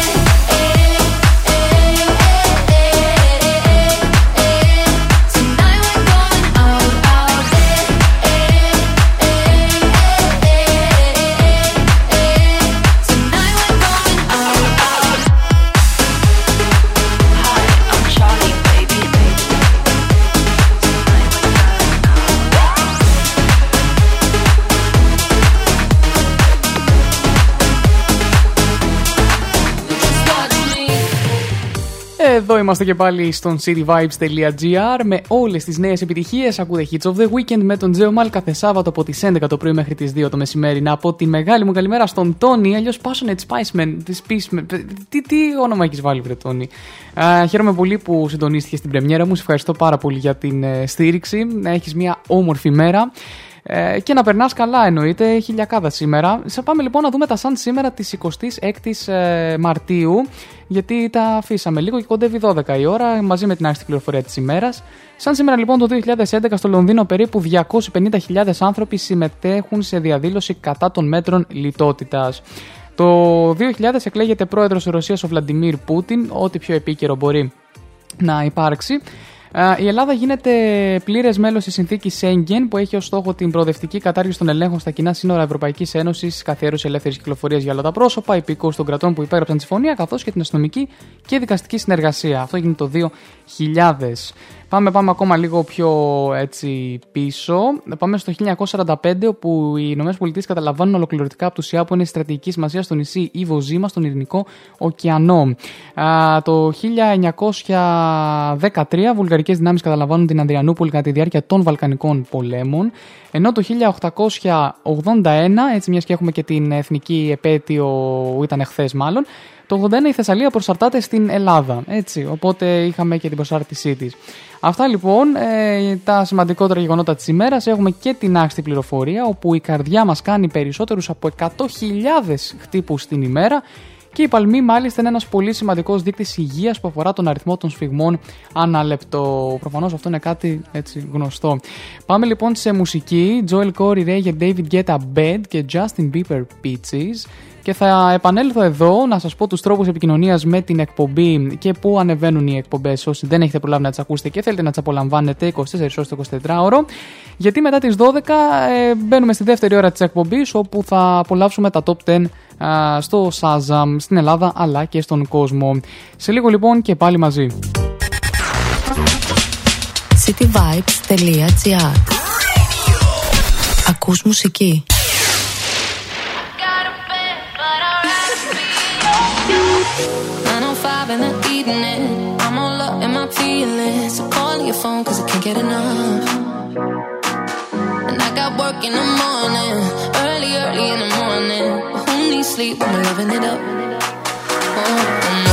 Είμαστε και πάλι στον cityvibes.gr με όλες τις νέες επιτυχίες. Ακούτε Hits of the Weekend με τον Τζέο Μάλ κάθε Σάββατο από τις 11 το πρωί μέχρι τις 2 το μεσημέρι. Να πω τη μεγάλη μου καλημέρα στον Τόνι, αλλιώς Passionate Spiceman. Τη Spiceman. Τις, τι όνομα έχεις βάλει, Βρε Τόνι; Α, χαίρομαι πολύ που συντονίστηκες στην πρεμιέρα μου. Σε ευχαριστώ πάρα πολύ για την ε, στήριξη. Να έχεις μια όμορφη μέρα. Ε, και να περνάς καλά, εννοείται. Χιλιακάδα σήμερα. Θα πάμε λοιπόν να δούμε τα σαν σήμερα της 26η ε, Μαρτίου. Γιατί τα αφήσαμε λίγο και κοντεύει 12 η ώρα μαζί με την άσχητη πληροφορία της ημέρας. Σαν σήμερα λοιπόν το 2011 στο Λονδίνο περίπου 250.000 άνθρωποι συμμετέχουν σε διαδήλωση κατά των μέτρων λιτότητας. Το 2000 εκλέγεται πρόεδρος της Ρωσίας ο Βλαντιμίρ Πούτιν, ό,τι πιο επίκαιρο μπορεί να υπάρξει. Α, Η Ελλάδα γίνεται πλήρες μέλος της συνθήκης Σέγγεν, που έχει ως στόχο την προοδευτική κατάργηση των ελέγχων στα κοινά σύνορα Ευρωπαϊκής Ένωσης, καθιέρωση ελεύθερης κυκλοφορίας για όλα τα πρόσωπα, υπηκόου των κρατών που υπέγραψαν τη συμφωνία, καθώς και την αστυνομική και δικαστική συνεργασία. Αυτό έγινε το 2000. Πάμε, πάμε ακόμα λίγο πιο έτσι πίσω. Πάμε στο 1945, όπου οι ΗΠΑ καταλαμβάνουν ολοκληρωτικά απουσιά που είναι στρατηγική σημασία στο νησί Ιβο Ζήμα, στον Ειρηνικό ωκεανό. Α, το 1913, βουλγαρικές δυνάμεις καταλαμβάνουν την Ανδριανούπολη κατά τη διάρκεια των Βαλκανικών πολέμων. Ενώ το 1881, έτσι μιας και έχουμε και την εθνική επέτειο, ήταν εχθές μάλλον, το 81 η Θεσσαλία προσαρτάται στην Ελλάδα. Έτσι, οπότε είχαμε και την προσάρτησή της. Αυτά λοιπόν ε, τα σημαντικότερα γεγονότα της ημέρας. Έχουμε και την άξιτη πληροφορία, όπου η καρδιά μας κάνει περισσότερους από 100.000 χτύπους την ημέρα. Και η παλμή, μάλιστα, είναι ένας πολύ σημαντικός δείκτης υγείας που αφορά τον αριθμό των σφιγμών ανά λεπτό. Προφανώς αυτό είναι κάτι έτσι γνωστό. Πάμε λοιπόν σε μουσική. Joel Corey, Ray και David Guetta Bed και Justin Bieber Peaches. Και θα επανέλθω εδώ να σας πω τους τρόπους επικοινωνίας με την εκπομπή και πού ανεβαίνουν οι εκπομπές. Όσοι δεν έχετε προλάβει να τις ακούσετε και θέλετε να τις απολαμβάνετε 24 ώρες το 24ωρο. Γιατί μετά τις 12 ε, μπαίνουμε στη δεύτερη ώρα της εκπομπής όπου θα απολαύσουμε τα top 10 α, στο Shazam στην Ελλάδα αλλά και στον κόσμο. Σε λίγο λοιπόν και πάλι μαζί. cityvibes.gr Ακούς μουσική. Feelings. So calling your phone cause I can't get enough. And I got work in the morning. Early, early in the morning. Who needs sleep when we're loving it up? Oh,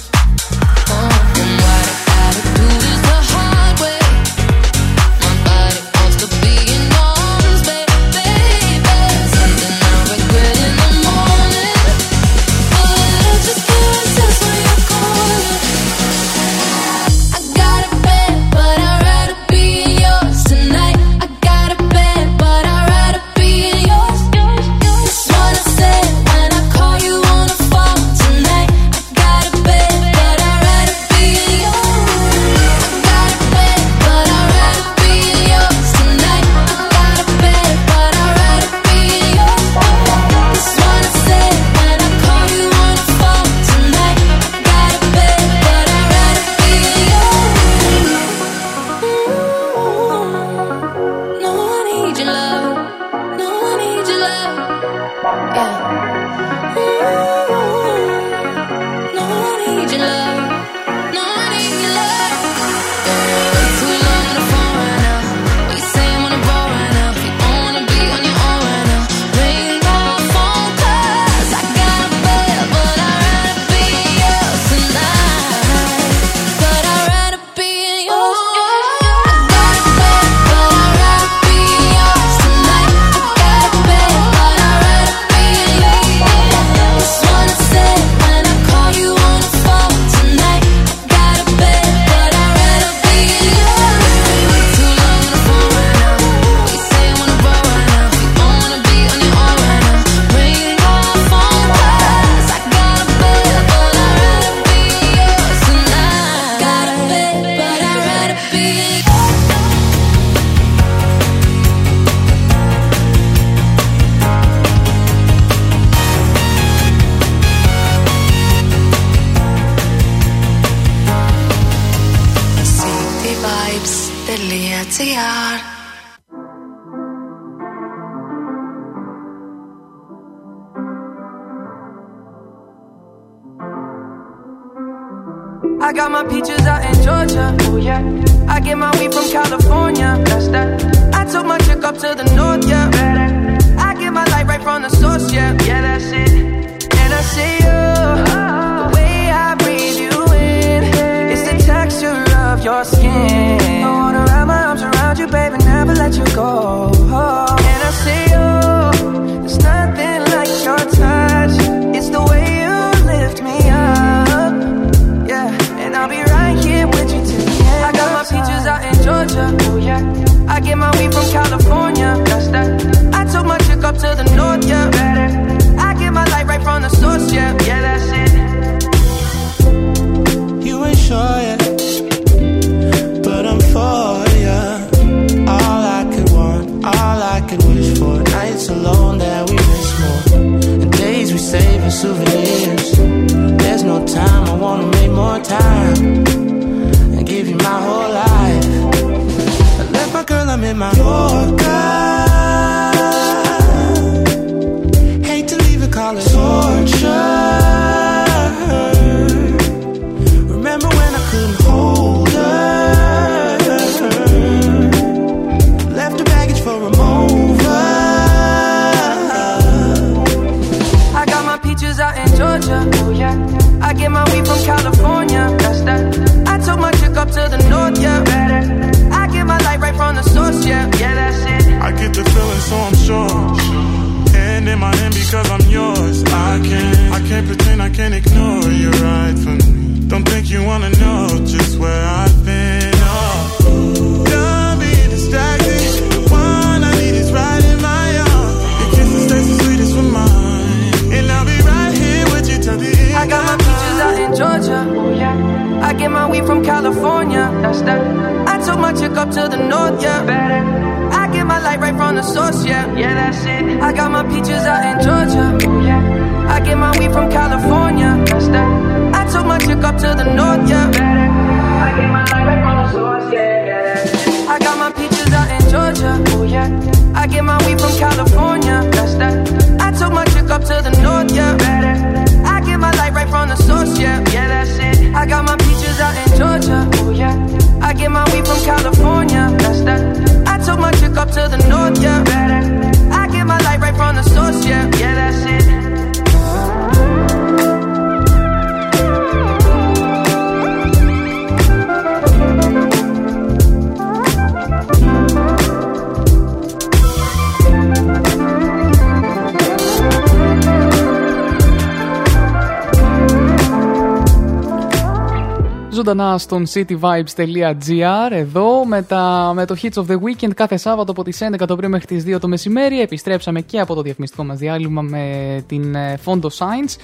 Ζωντανά στον cityvibes.gr εδώ με, τα, με το Hits of the Weekend κάθε Σάββατο από τις 11 το πρωί μέχρι τις 2 το μεσημέρι. Επιστρέψαμε και από το διαφημιστικό μας διάλειμμα με την ε, Fondo Science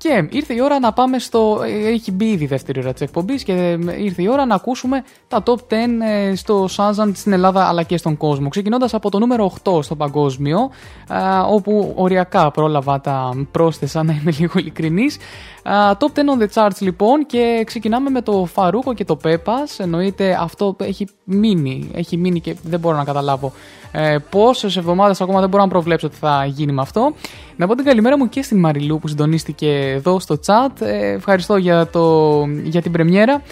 και ήρθε η ώρα να πάμε στο. Έχει μπει ήδη η δεύτερη ώρα της εκπομπής και ήρθε η ώρα να ακούσουμε τα top 10 ε, στο Shazam στην Ελλάδα αλλά και στον κόσμο. Ξεκινώντας από το νούμερο 8 στο παγκόσμιο, όπου οριακά πρόλαβα τα πρόσθεσα να είμαι <laughs> λίγο ειλικρινής. Top 10 on the charts λοιπόν και ξεκινάμε με το Φαρούκο και το Πέπας. Εννοείται αυτό έχει μείνει, έχει μείνει και δεν μπορώ να καταλάβω ε, πόσες εβδομάδες ακόμα δεν μπορώ να προβλέψω ότι θα γίνει με αυτό. Να πω την καλημέρα μου και στην Μαριλού που συντονίστηκε εδώ στο chat. Ε, ευχαριστώ για, το, για την πρεμιέρα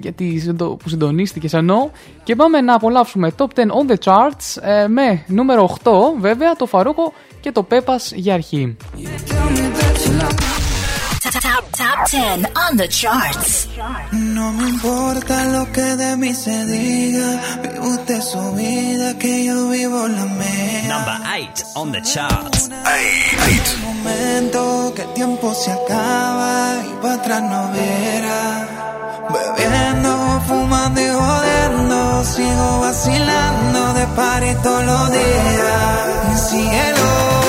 γιατί που συντονίστηκε εννοώ και πάμε να απολαύσουμε top 10 on the charts ε, με νούμερο 8 βέβαια το Φαρούκο και το Πέπας για αρχή. Top, top 10 on the charts. No me importa lo que de mí se diga. Vive usted su vida, que yo vivo la mía. Number 8 on the charts. Un momento que el tiempo se acaba y para atrás no verá. Bebiendo, fumando y jodiendo, sigo vacilando de party todos los días. Cielo. Cielo.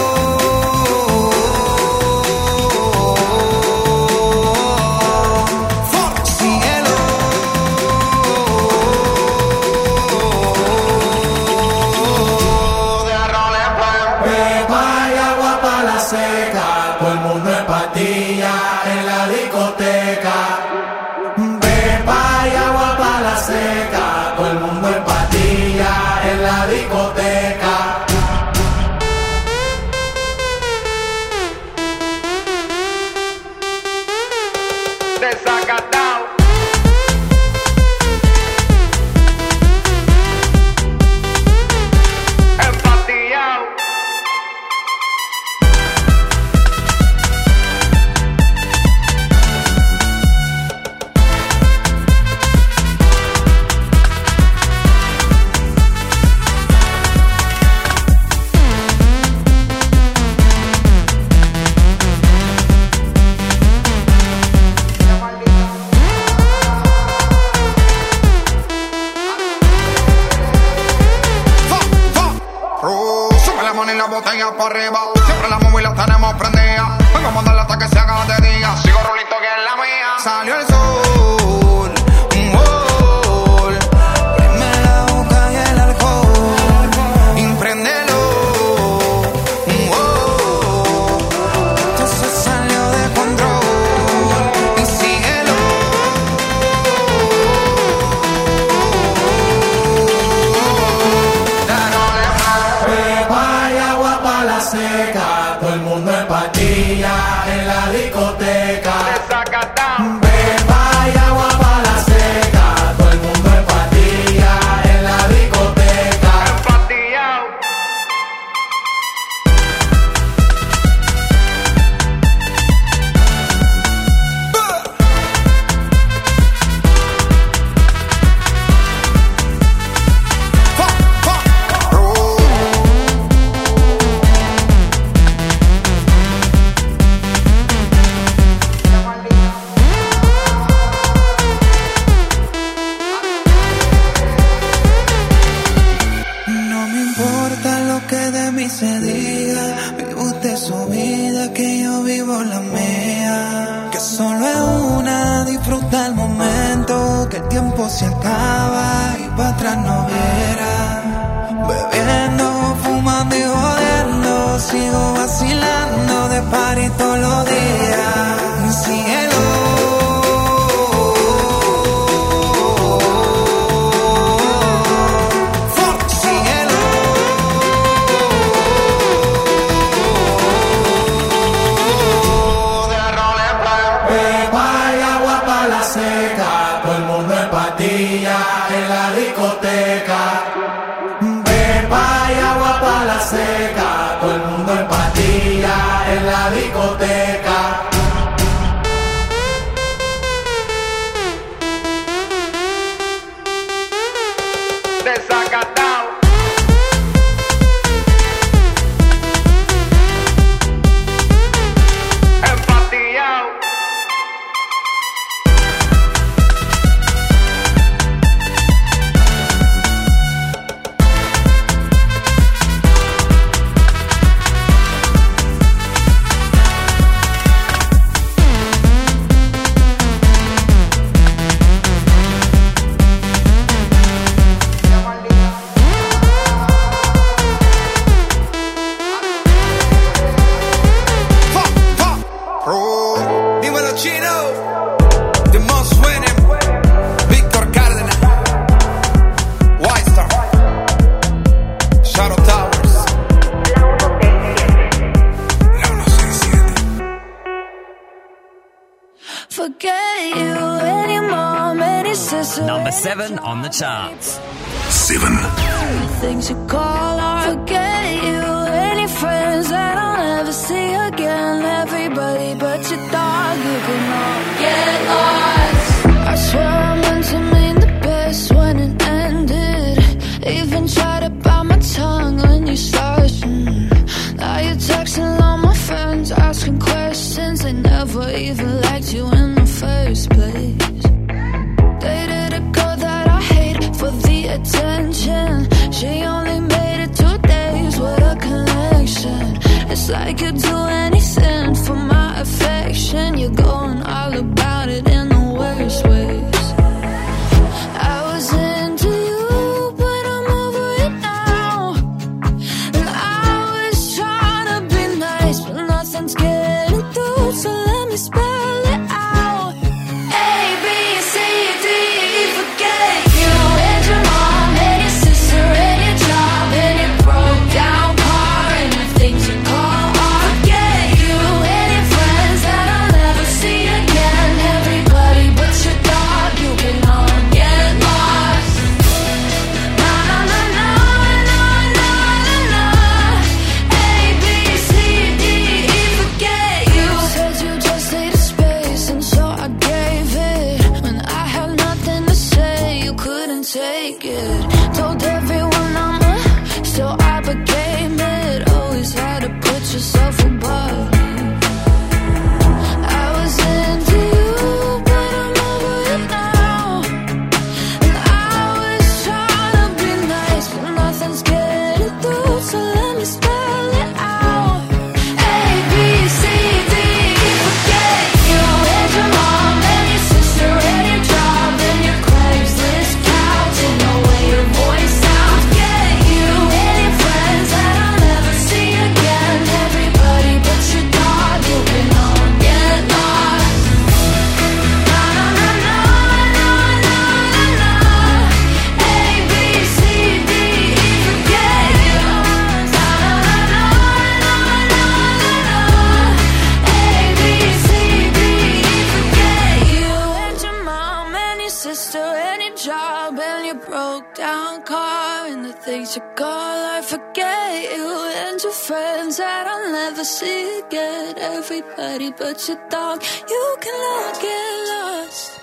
Never see again. Everybody but your dog, you can all get lost.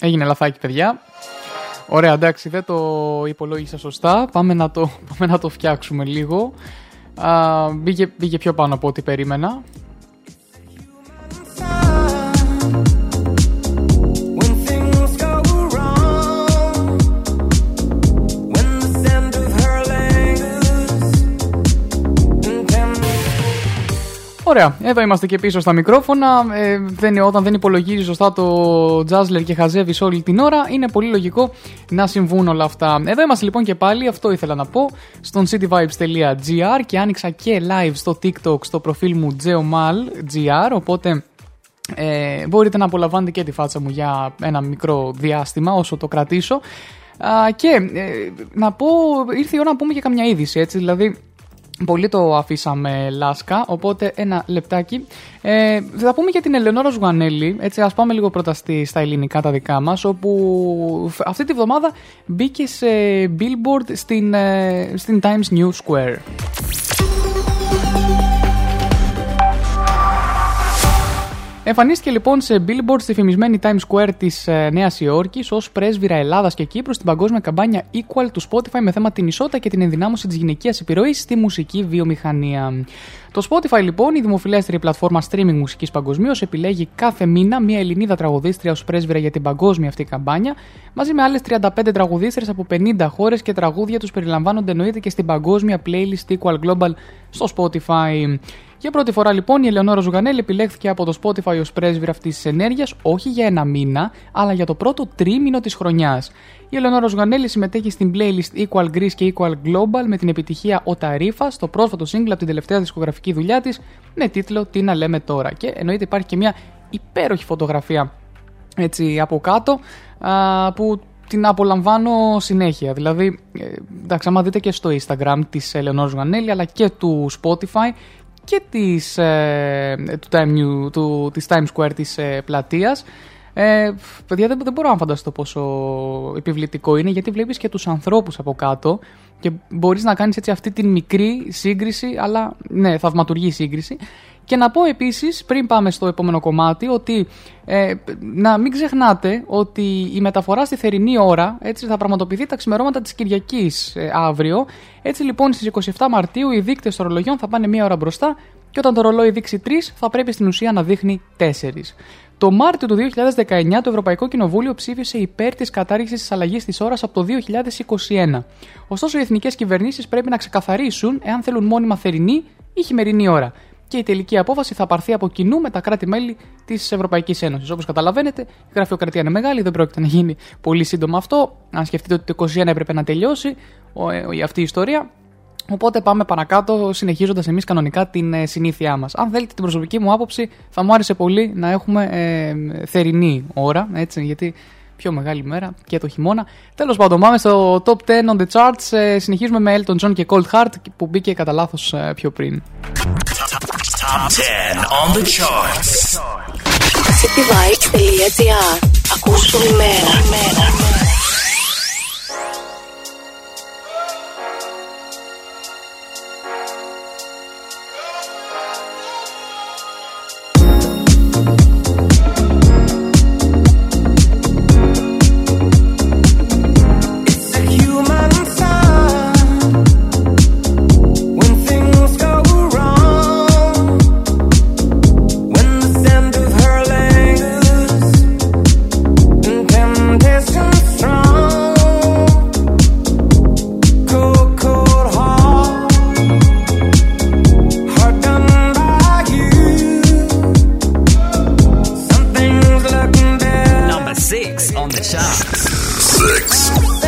Έγινε λαθάκι, παιδιά. Ωραία, εντάξει, δεν το υπολόγισα σωστά. Πάμε να το, πάμε να το φτιάξουμε λίγο. Α, μπήκε, μπήκε πιο πάνω από ό,τι περίμενα. Ωραία, εδώ είμαστε και πίσω στα μικρόφωνα. Ε, δεν, όταν δεν υπολογίζει σωστά το Jazzler και χαζεύεις όλη την ώρα, είναι πολύ λογικό να συμβούν όλα αυτά. Εδώ είμαστε λοιπόν και πάλι, αυτό ήθελα να πω, στον cityvibes.gr και άνοιξα και live στο TikTok στο προφίλ μου geomal.gr, οπότε ε, μπορείτε να απολαμβάνετε και τη φάτσα μου για ένα μικρό διάστημα όσο το κρατήσω. Α, και ε, να πω, ήρθε η ώρα να πούμε και καμιά είδηση, έτσι, δηλαδή Πολύ το αφήσαμε λάσκα, οπότε ένα λεπτάκι. Ε, θα πούμε για την Ελεονόρα Ζουγανέλη, έτσι ας πάμε λίγο πρώτα στη, στα ελληνικά τα δικά μας, όπου φ- αυτή τη βδομάδα μπήκε σε billboard στην, ε, στην Times New Square. Εμφανίστηκε λοιπόν σε billboard στη φημισμένη Times Square της ε, Νέας Υόρκης ως πρέσβυρα Ελλάδας και Κύπρου στην παγκόσμια καμπάνια Equal του Spotify με θέμα την ισότητα και την ενδυνάμωση της γυναικείας επιρροής στη μουσική βιομηχανία. Το Spotify λοιπόν, η δημοφιλέστερη πλατφόρμα streaming μουσικής παγκοσμίως, επιλέγει κάθε μήνα μία Ελληνίδα τραγουδίστρια ως πρέσβυρα για την παγκόσμια αυτή καμπάνια, μαζί με άλλες 35 τραγουδίστρε από 50 χώρες και τραγούδια τους περιλαμβάνονται εννοείται και στην παγκόσμια playlist Equal Global στο Spotify. Για πρώτη φορά λοιπόν η Ελεονόρα Ζουγανέλη επιλέχθηκε από το Spotify ως πρέσβυρα αυτής της ενέργειας όχι για ένα μήνα, αλλά για το πρώτο τρίμηνο της χρονιάς. Η Ελεονόρα Ζουγανέλη συμμετέχει στην playlist Equal Greece και Equal Global με την επιτυχία Ο Ταρίφα, το πρόσφατο single από την τελευταία δισκογραφική δουλειά της, με τίτλο Τι να λέμε τώρα. Και εννοείται υπάρχει και μια υπέροχη φωτογραφία έτσι από κάτω α, που την απολαμβάνω συνέχεια. Δηλαδή, ε, εντάξει, άμα δείτε και στο Instagram της Ελεονόρας Ζουγανέλη αλλά και του Spotify και της, ε, του, Time New, του, της Times Square της ε, πλατείας. Ε, παιδιά, δεν, δεν μπορώ να φανταστώ πόσο επιβλητικό είναι, γιατί βλέπεις και τους ανθρώπους από κάτω και μπορείς να κάνεις έτσι αυτή την μικρή σύγκριση, αλλά ναι, θαυματουργή σύγκριση. Και να πω επίσης, πριν πάμε στο επόμενο κομμάτι, ότι ε, να μην ξεχνάτε ότι η μεταφορά στη θερινή ώρα έτσι, θα πραγματοποιηθεί τα ξημερώματα της Κυριακής ε, αύριο. Έτσι λοιπόν στις 27 Μαρτίου οι δείκτες των ρολογιών θα πάνε μία ώρα μπροστά και όταν το ρολόι δείξει 3 θα πρέπει στην ουσία να δείχνει 4. Το Μάρτιο του 2019 το Ευρωπαϊκό Κοινοβούλιο ψήφισε υπέρ της κατάργησης της αλλαγής της ώρας από το 2021. Ωστόσο, οι εθνικές κυβερνήσεις πρέπει να ξεκαθαρίσουν εάν θέλουν μόνιμα θερινή ή χειμερινή ώρα. Και η τελική απόφαση θα πάρθει από κοινού με τα κράτη-μέλη της Ευρωπαϊκής Ένωσης. Όπως καταλαβαίνετε, η γραφειοκρατία είναι μεγάλη, δεν πρόκειται να γίνει πολύ σύντομα αυτό. Αν σκεφτείτε ότι το 2021 έπρεπε να τελειώσει ε, αυτή η ιστορία, Οπότε πάμε παρακάτω, συνεχίζοντας εμείς κανονικά την ε, συνήθειά μας. Αν θέλετε την προσωπική μου άποψη, θα μου άρεσε πολύ να έχουμε ε, θερινή ώρα, έτσι, γιατί πιο μεγάλη μέρα και το χειμώνα. Τέλος πάντων, πάμε στο top 10 on the charts. Ε, συνεχίζουμε με Elton John και Cold Heart που μπήκε κατά λάθος ε, πιο πριν. Top 10 on the charts. cityvibes.gr Ακούς το ημέρα. The charts. Six.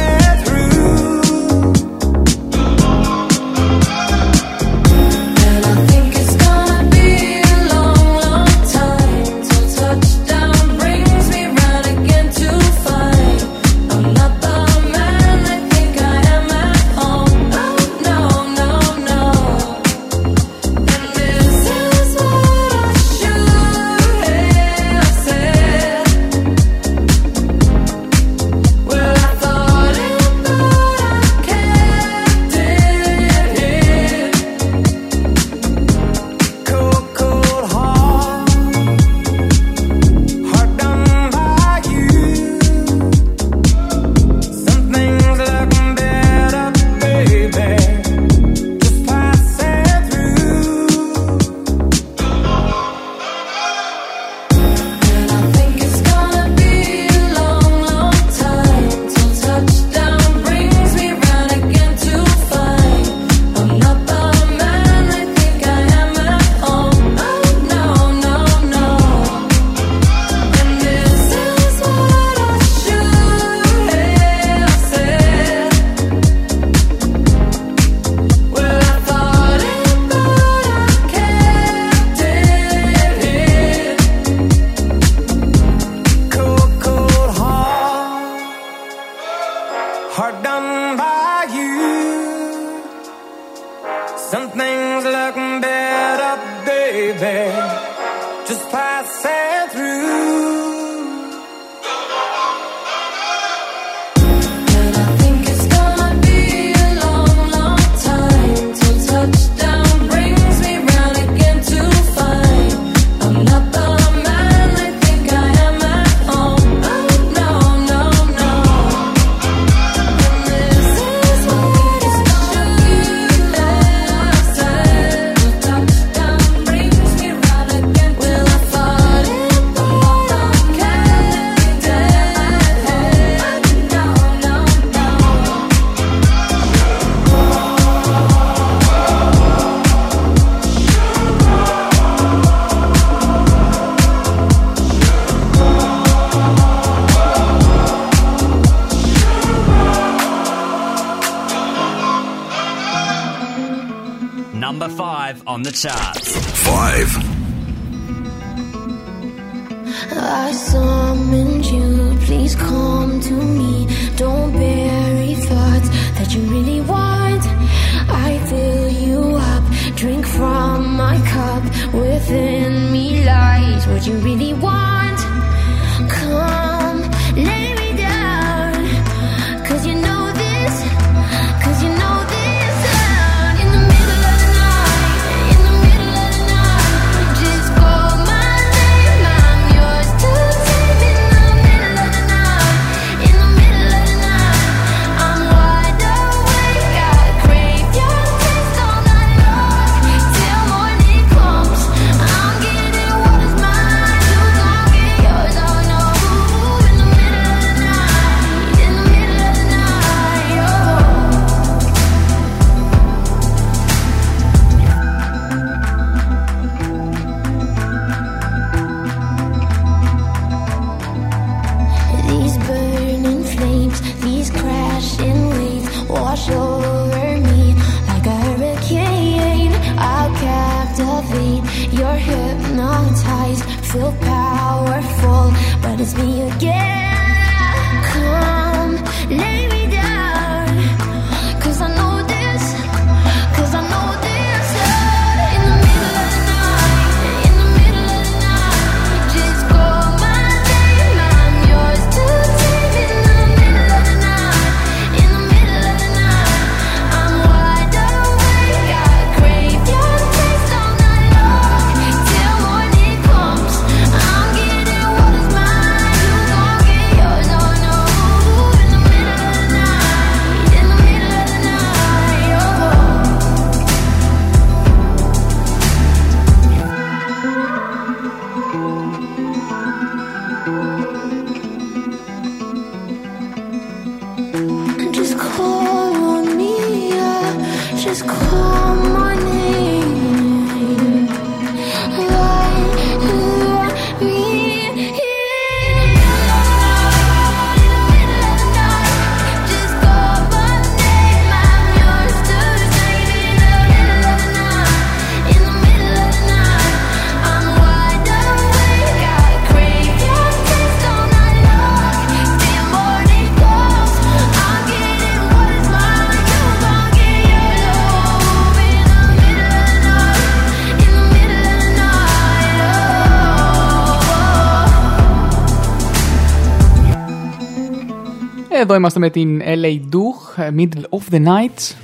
Εδώ είμαστε με την LA Duch, Middle of the Night.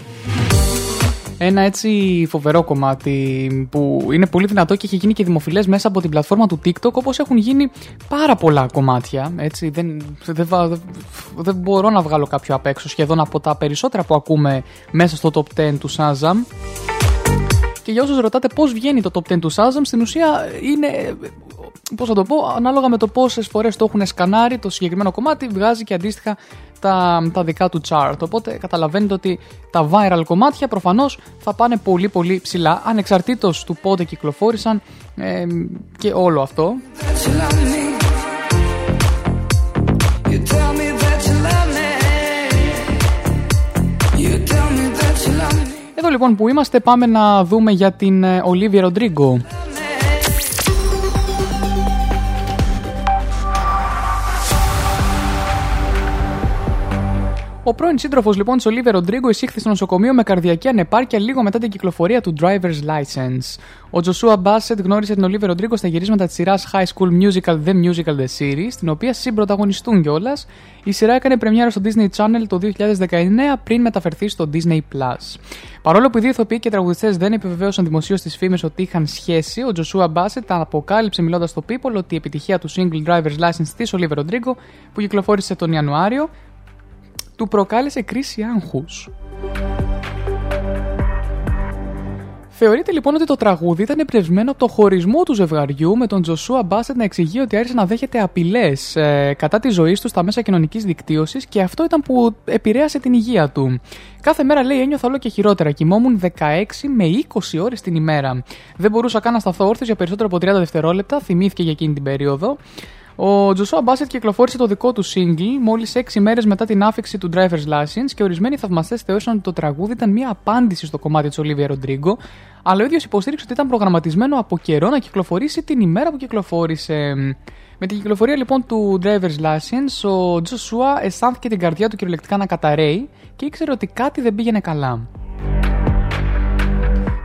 Ένα έτσι φοβερό κομμάτι που είναι πολύ δυνατό και έχει γίνει και δημοφιλές μέσα από την πλατφόρμα του TikTok όπως έχουν γίνει πάρα πολλά κομμάτια. Έτσι, δεν, δεν, βα- δεν μπορώ να βγάλω κάποιο απ' έξω σχεδόν από τα περισσότερα που ακούμε μέσα στο top 10 του Shazam. Και για όσους ρωτάτε πώς βγαίνει το top 10 του Shazam, στην ουσία είναι, πώς θα το πω, ανάλογα με το πόσες φορές το έχουν σκανάρει το συγκεκριμένο κομμάτι, βγάζει και αντίστοιχα τα, τα δικά του chart. Οπότε καταλαβαίνετε ότι τα viral κομμάτια προφανώς θα πάνε πολύ πολύ ψηλά, ανεξαρτήτως του πότε κυκλοφόρησαν ε, και όλο αυτό. You tell me that you love me. You tell me that you love me. Εδώ λοιπόν που είμαστε πάμε να δούμε για την ε, Olivia Ο πρώην σύντροφος λοιπόν της Ολίβε Ροντρίγκο εισήχθη στο νοσοκομείο με καρδιακή ανεπάρκεια λίγο μετά την κυκλοφορία του driver's license. Ο Τζοσούα Μπάσετ γνώρισε την Ολίβε Ροντρίγκο στα γυρίσματα της σειράς High School Musical The Musical The Series, την οποία συμπροταγωνιστούν κιόλας. Η σειρά έκανε πρεμιέρα στο Disney Channel το 2019 πριν μεταφερθεί στο Disney Plus. Παρόλο που οι δύο ηθοποιοί και τραγουδιστές δεν επιβεβαίωσαν δημοσίως τις φήμες ότι είχαν σχέση, ο Τζοσούα Μπάσετ αποκάλυψε μιλώντας στο People ότι η επιτυχία του single driver's license της Ολίβε Ροντρίγκο που κυκλοφόρησε τον Ιανουάριο του προκάλεσε κρίση άγχους. Θεωρείται λοιπόν ότι το τραγούδι ήταν εμπνευσμένο από το χωρισμό του ζευγαριού με τον Τζοσούα Μπάσετ να εξηγεί ότι άρχισε να δέχεται απειλές ε, κατά τη ζωή του στα μέσα κοινωνικής δικτύωσης και αυτό ήταν που επηρέασε την υγεία του. Κάθε μέρα λέει ένιωθα όλο και χειρότερα. Κοιμόμουν 16 με 20 ώρες την ημέρα. Δεν μπορούσα καν να σταθώ όρθιος για περισσότερο από 30 δευτερόλεπτα, θυμήθηκε για εκείνη την περίοδο. Ο Τζοσούα Μπάσετ κυκλοφόρησε το δικό του single μόλις 6 μέρες μετά την άφηξη του Driver's License και ορισμένοι θαυμαστές θεώρησαν ότι το τραγούδι ήταν μια απάντηση στο κομμάτι της Olivia Rodrigo, αλλά ο ίδιος υποστήριξε ότι ήταν προγραμματισμένο από καιρό να κυκλοφορήσει την ημέρα που κυκλοφόρησε. Με την κυκλοφορία λοιπόν του Driver's License, ο Τζοσούα αισθάνθηκε την καρδιά του κυριολεκτικά να καταραίει και ήξερε ότι κάτι δεν πήγαινε καλά.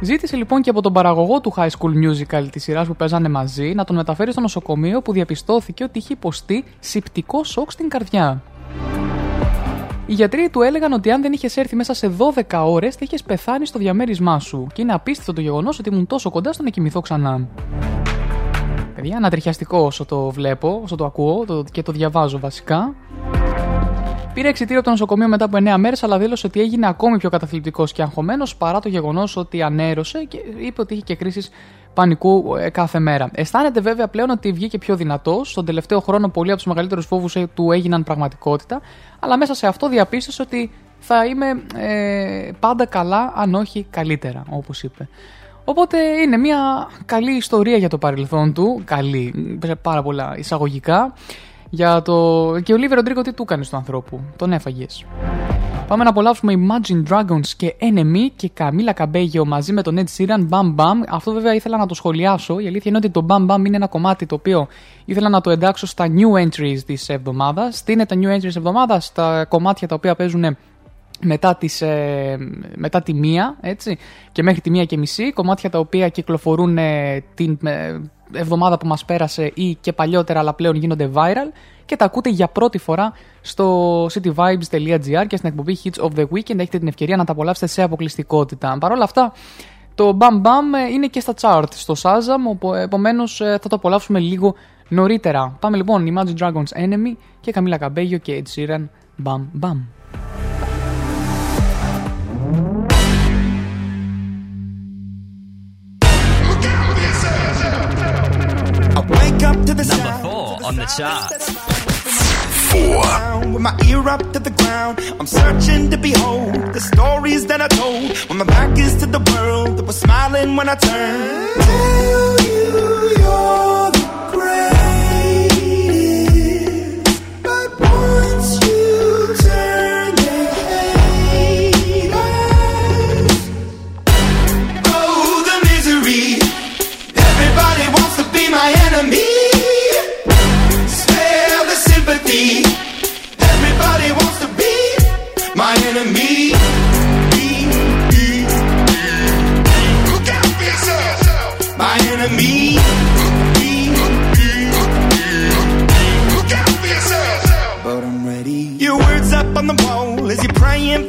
Ζήτησε λοιπόν και από τον παραγωγό του High School Musical της σειράς που παίζανε μαζί να τον μεταφέρει στο νοσοκομείο που διαπιστώθηκε ότι είχε υποστεί συπτικό σοκ στην καρδιά. Οι γιατροί του έλεγαν ότι αν δεν είχες έρθει μέσα σε 12 ώρες θα είχες πεθάνει στο διαμέρισμά σου. Και είναι απίστευτο το γεγονός ότι ήμουν τόσο κοντά στο να κοιμηθώ ξανά. Παιδιά, ανατριχιαστικό όσο το βλέπω, όσο το ακούω το, και το διαβάζω βασικά. Πήρε εξητήριο από το νοσοκομείο μετά από 9 μέρες, αλλά δήλωσε ότι έγινε ακόμη πιο καταθλιπτικός και αγχωμένος παρά το γεγονός ότι ανέρωσε και είπε ότι είχε και κρίσεις πανικού ε, κάθε μέρα. Αισθάνεται βέβαια πλέον ότι βγήκε πιο δυνατός. Στον τελευταίο χρόνο, πολλοί από τους μεγαλύτερους φόβους ε, του έγιναν πραγματικότητα, αλλά μέσα σε αυτό διαπίστωσε ότι θα είμαι ε, πάντα καλά, αν όχι καλύτερα, όπως είπε. Οπότε είναι μια καλή ιστορία για το παρελθόν του. Καλή, πάρα πολλά εισαγωγικά. Για το... Και ο Λίβερ Ροντρίγκο τι του έκανε στον ανθρώπου; Τον έφαγες. Πάμε να απολαύσουμε Imagine Dragons και Enemy και Καμίλα Καμπέγιο μαζί με τον Ed Sheeran Bam Bam. Αυτό βέβαια ήθελα να το σχολιάσω. Η αλήθεια είναι ότι το Bam Bam είναι ένα κομμάτι το οποίο ήθελα να το εντάξω στα new entries της εβδομάδας. Τι είναι τα new entries της εβδομάδας, τα κομμάτια τα οποία παίζουν μετά, τις, ε, μετά τη μία έτσι, και μέχρι τη μία και μισή κομμάτια τα οποία κυκλοφορούν ε, την ε, εβδομάδα που μας πέρασε ή και παλιότερα αλλά πλέον γίνονται viral και τα ακούτε για πρώτη φορά στο cityvibes.gr και στην εκπομπή Hits of the Weekend έχετε την ευκαιρία να τα απολαύσετε σε αποκλειστικότητα. Παρ' όλα αυτά το Bam Bam είναι και στα chart στο Shazam επομένως θα το απολαύσουμε λίγο νωρίτερα. Πάμε λοιπόν Imagine Dragons Enemy και Καμίλα Καμπέγιο και Ed Sheeran Bam Bam. Up to the Number four on the chart. Four. With my ear up to the ground, I'm searching to behold the stories that I told. When my back is to the world that was smiling when I turned. Tell you you're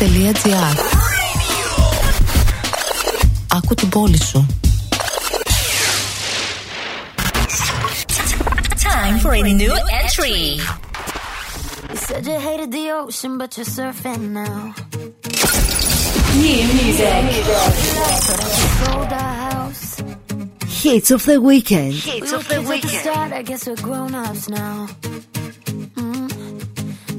cityvibes.gr Άκου την πόλη σου. time for a new entry. You said you hated the ocean, but you're surfing now. New music. Sold our house. Hits of the weekend. Hits of the weekend. At the start, I guess we're grown ups now.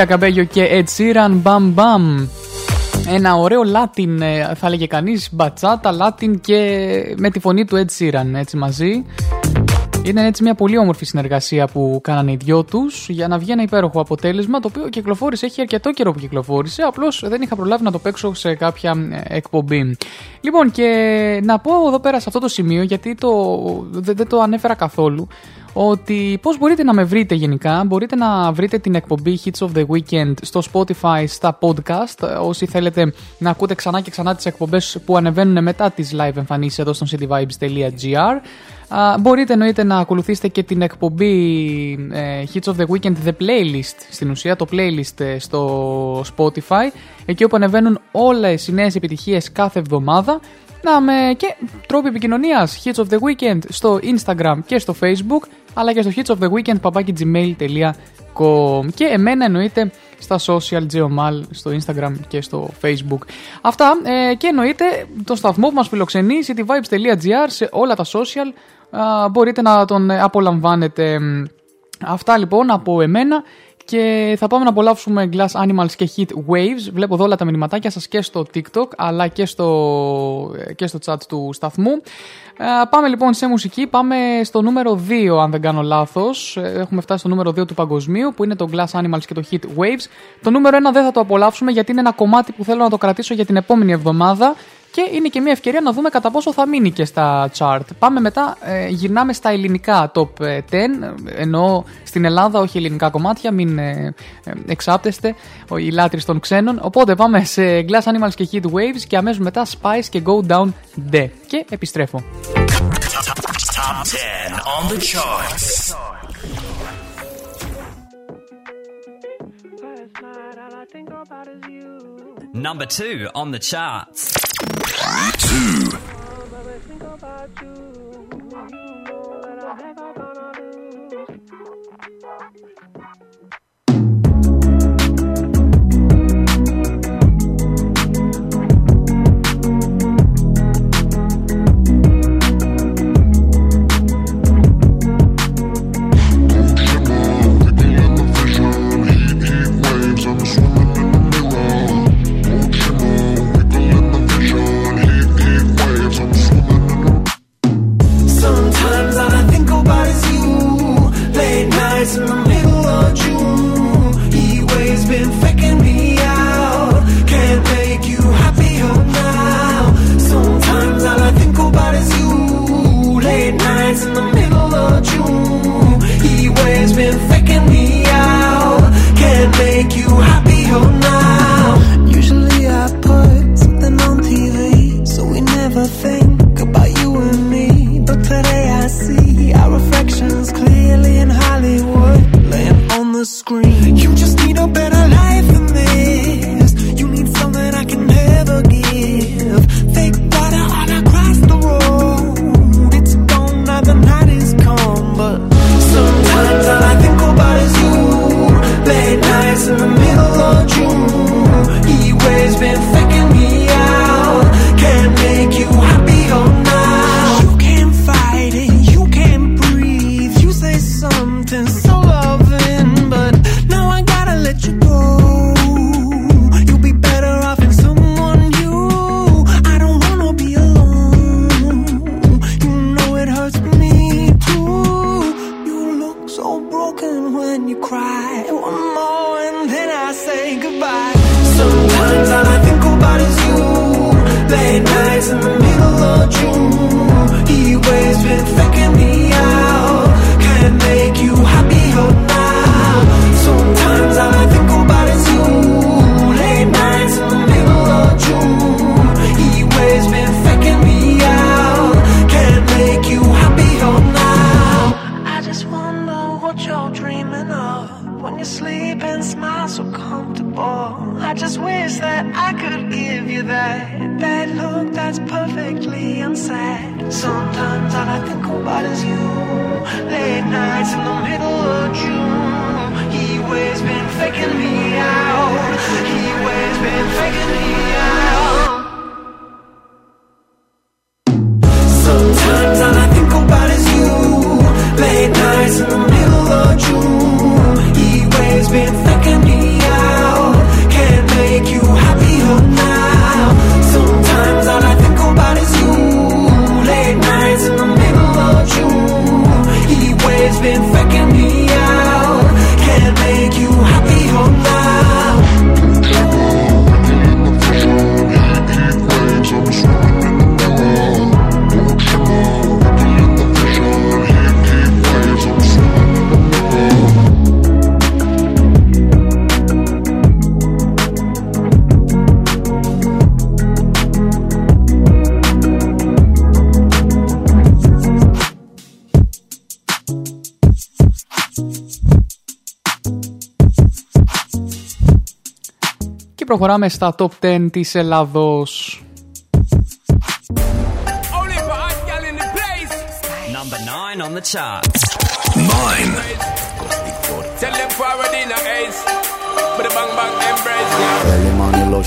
Καμίλα Καμπέγιο και Ed Sheeran, Bam Bam. Ένα ωραίο Latin, ε, θα έλεγε κανείς, μπατσάτα, Latin και με τη φωνή του Ed Sheeran έτσι μαζί. Ήταν έτσι μια πολύ όμορφη συνεργασία που κάνανε οι δυο τους για να βγει ένα υπέροχο αποτέλεσμα το οποίο κυκλοφόρησε, έχει αρκετό καιρό που κυκλοφόρησε. Απλώς δεν είχα προλάβει να το παίξω σε κάποια ε, εκπομπή. Λοιπόν, και να πω εδώ πέρα σε αυτό το σημείο, γιατί το, δεν, δεν το ανέφερα καθόλου, ότι πώς μπορείτε να με βρείτε γενικά. Μπορείτε να βρείτε την εκπομπή Hits of the Weekend στο Spotify, στα podcast. Όσοι θέλετε να ακούτε ξανά και ξανά τις εκπομπές που ανεβαίνουν μετά τις live εμφανίσεις εδώ στο cityvibes.gr. Α, μπορείτε εννοείται να ακολουθήσετε και την εκπομπή ε, Hits of the Weekend, the playlist, στην ουσία το playlist ε, στο Spotify, εκεί όπου ανεβαίνουν όλες οι νέες επιτυχίες κάθε εβδομάδα. Να με και τρόποι επικοινωνίας Hits of the Weekend στο Instagram και στο Facebook, αλλά και στο Hits of the Weekend papakigmail.com και εμένα εννοείται στα social Geomal στο Instagram και στο Facebook. Αυτά ε, και εννοείται το σταθμό που μας φιλοξενεί cityvibes.gr σε όλα τα social Α, μπορείτε να τον απολαμβάνετε. Αυτά λοιπόν από εμένα και θα πάμε να απολαύσουμε Glass Animals και Heat Waves. Βλέπω εδώ όλα τα μηνυματάκια σας και στο TikTok αλλά και στο, και στο chat του σταθμού. Ε, πάμε λοιπόν σε μουσική, πάμε στο νούμερο 2 αν δεν κάνω λάθος. Ε, Έχουμε φτάσει στο νούμερο 2 του παγκοσμίου που είναι το Glass Animals και το Heat Waves. Το νούμερο 1 δεν θα το απολαύσουμε γιατί είναι ένα κομμάτι που θέλω να το κρατήσω για την επόμενη εβδομάδα και είναι και μια ευκαιρία να δούμε κατά πόσο θα μείνει και στα chart. Πάμε μετά, ε, γυρνάμε στα ελληνικά top ε, 10, ενώ στην Ελλάδα όχι ελληνικά κομμάτια, μην ε, εξάπτεστε, οι λάτρεις των ξένων. Οπότε πάμε σε Glass Animals και Heat Waves και αμέσως μετά Spice και Go Down De Και επιστρέφω. Number 2 on the charts. two. dragon προχωράμε στα top 10 της Ελλάδος. Early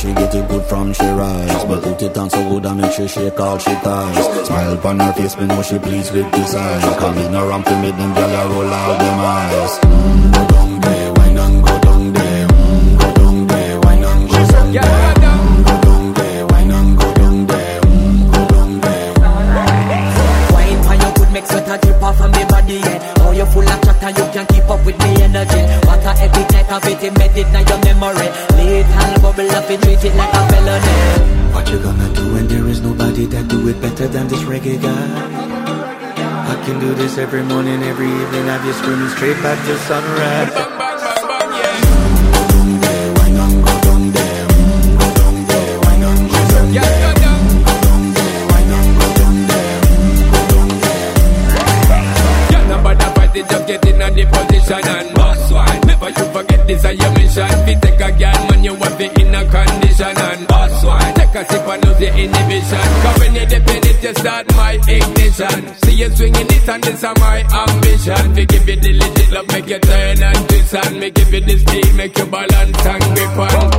she get it good from she rise. But put it on so good I make sure she she ties. Smile upon her face, me know she pleased with Come in around to girl, I roll out them eyes. Embedded in your memory. Little bubble up and treat it like a felony. What you gonna do when there is nobody that do it better than this reggae guy? I can do this every morning, every evening. Have you screaming straight back to sunrise. One. Take sip and lose the inhibition. Cause when you dip in it, you start my ignition. See you swinging it and this is my ambition. Fi give you the legit love, make you turn and twist and me give you the speed, make you balance and grip on.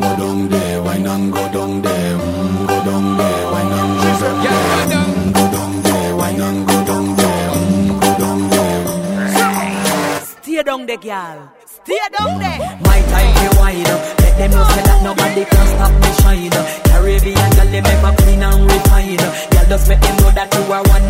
Go down there, wine and go down there. Mm, go down there, wine and go down there. Mm, go down there, wine and go down there. Mm, go down there. Stay down there, girl. Stay down there. My time be wide up. Let them know say that nobody can stop me shine. Caribbean girl, they make my clean and refine. Girl, just make them know that you are one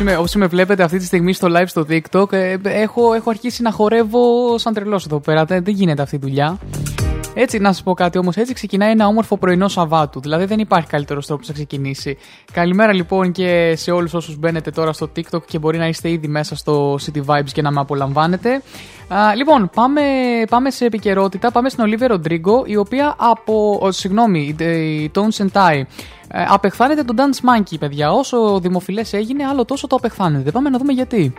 Όσοι με, όσοι με βλέπετε αυτή τη στιγμή στο live στο TikTok, ε, έχω, έχω αρχίσει να χορεύω σαν τρελός εδώ πέρα. Δεν, δεν γίνεται αυτή η δουλειά. Έτσι, να σας πω κάτι όμως, έτσι ξεκινάει ένα όμορφο πρωινό Σαββάτου. Δηλαδή δεν υπάρχει καλύτερος τρόπος να ξεκινήσει. Καλημέρα λοιπόν και σε όλους όσους μπαίνετε τώρα στο TikTok και μπορεί να είστε ήδη μέσα στο City Vibes και να με απολαμβάνετε. Α, λοιπόν, πάμε, πάμε σε επικαιρότητα. Πάμε στην Olivia Rodrigo, η οποία από. ο, συγγνώμη, η, η Tone Sentai. Ε, απεχθάνεται το Dance Monkey, παιδιά. Όσο δημοφιλές έγινε, άλλο τόσο το απεχθάνεται. Πάμε να δούμε γιατί.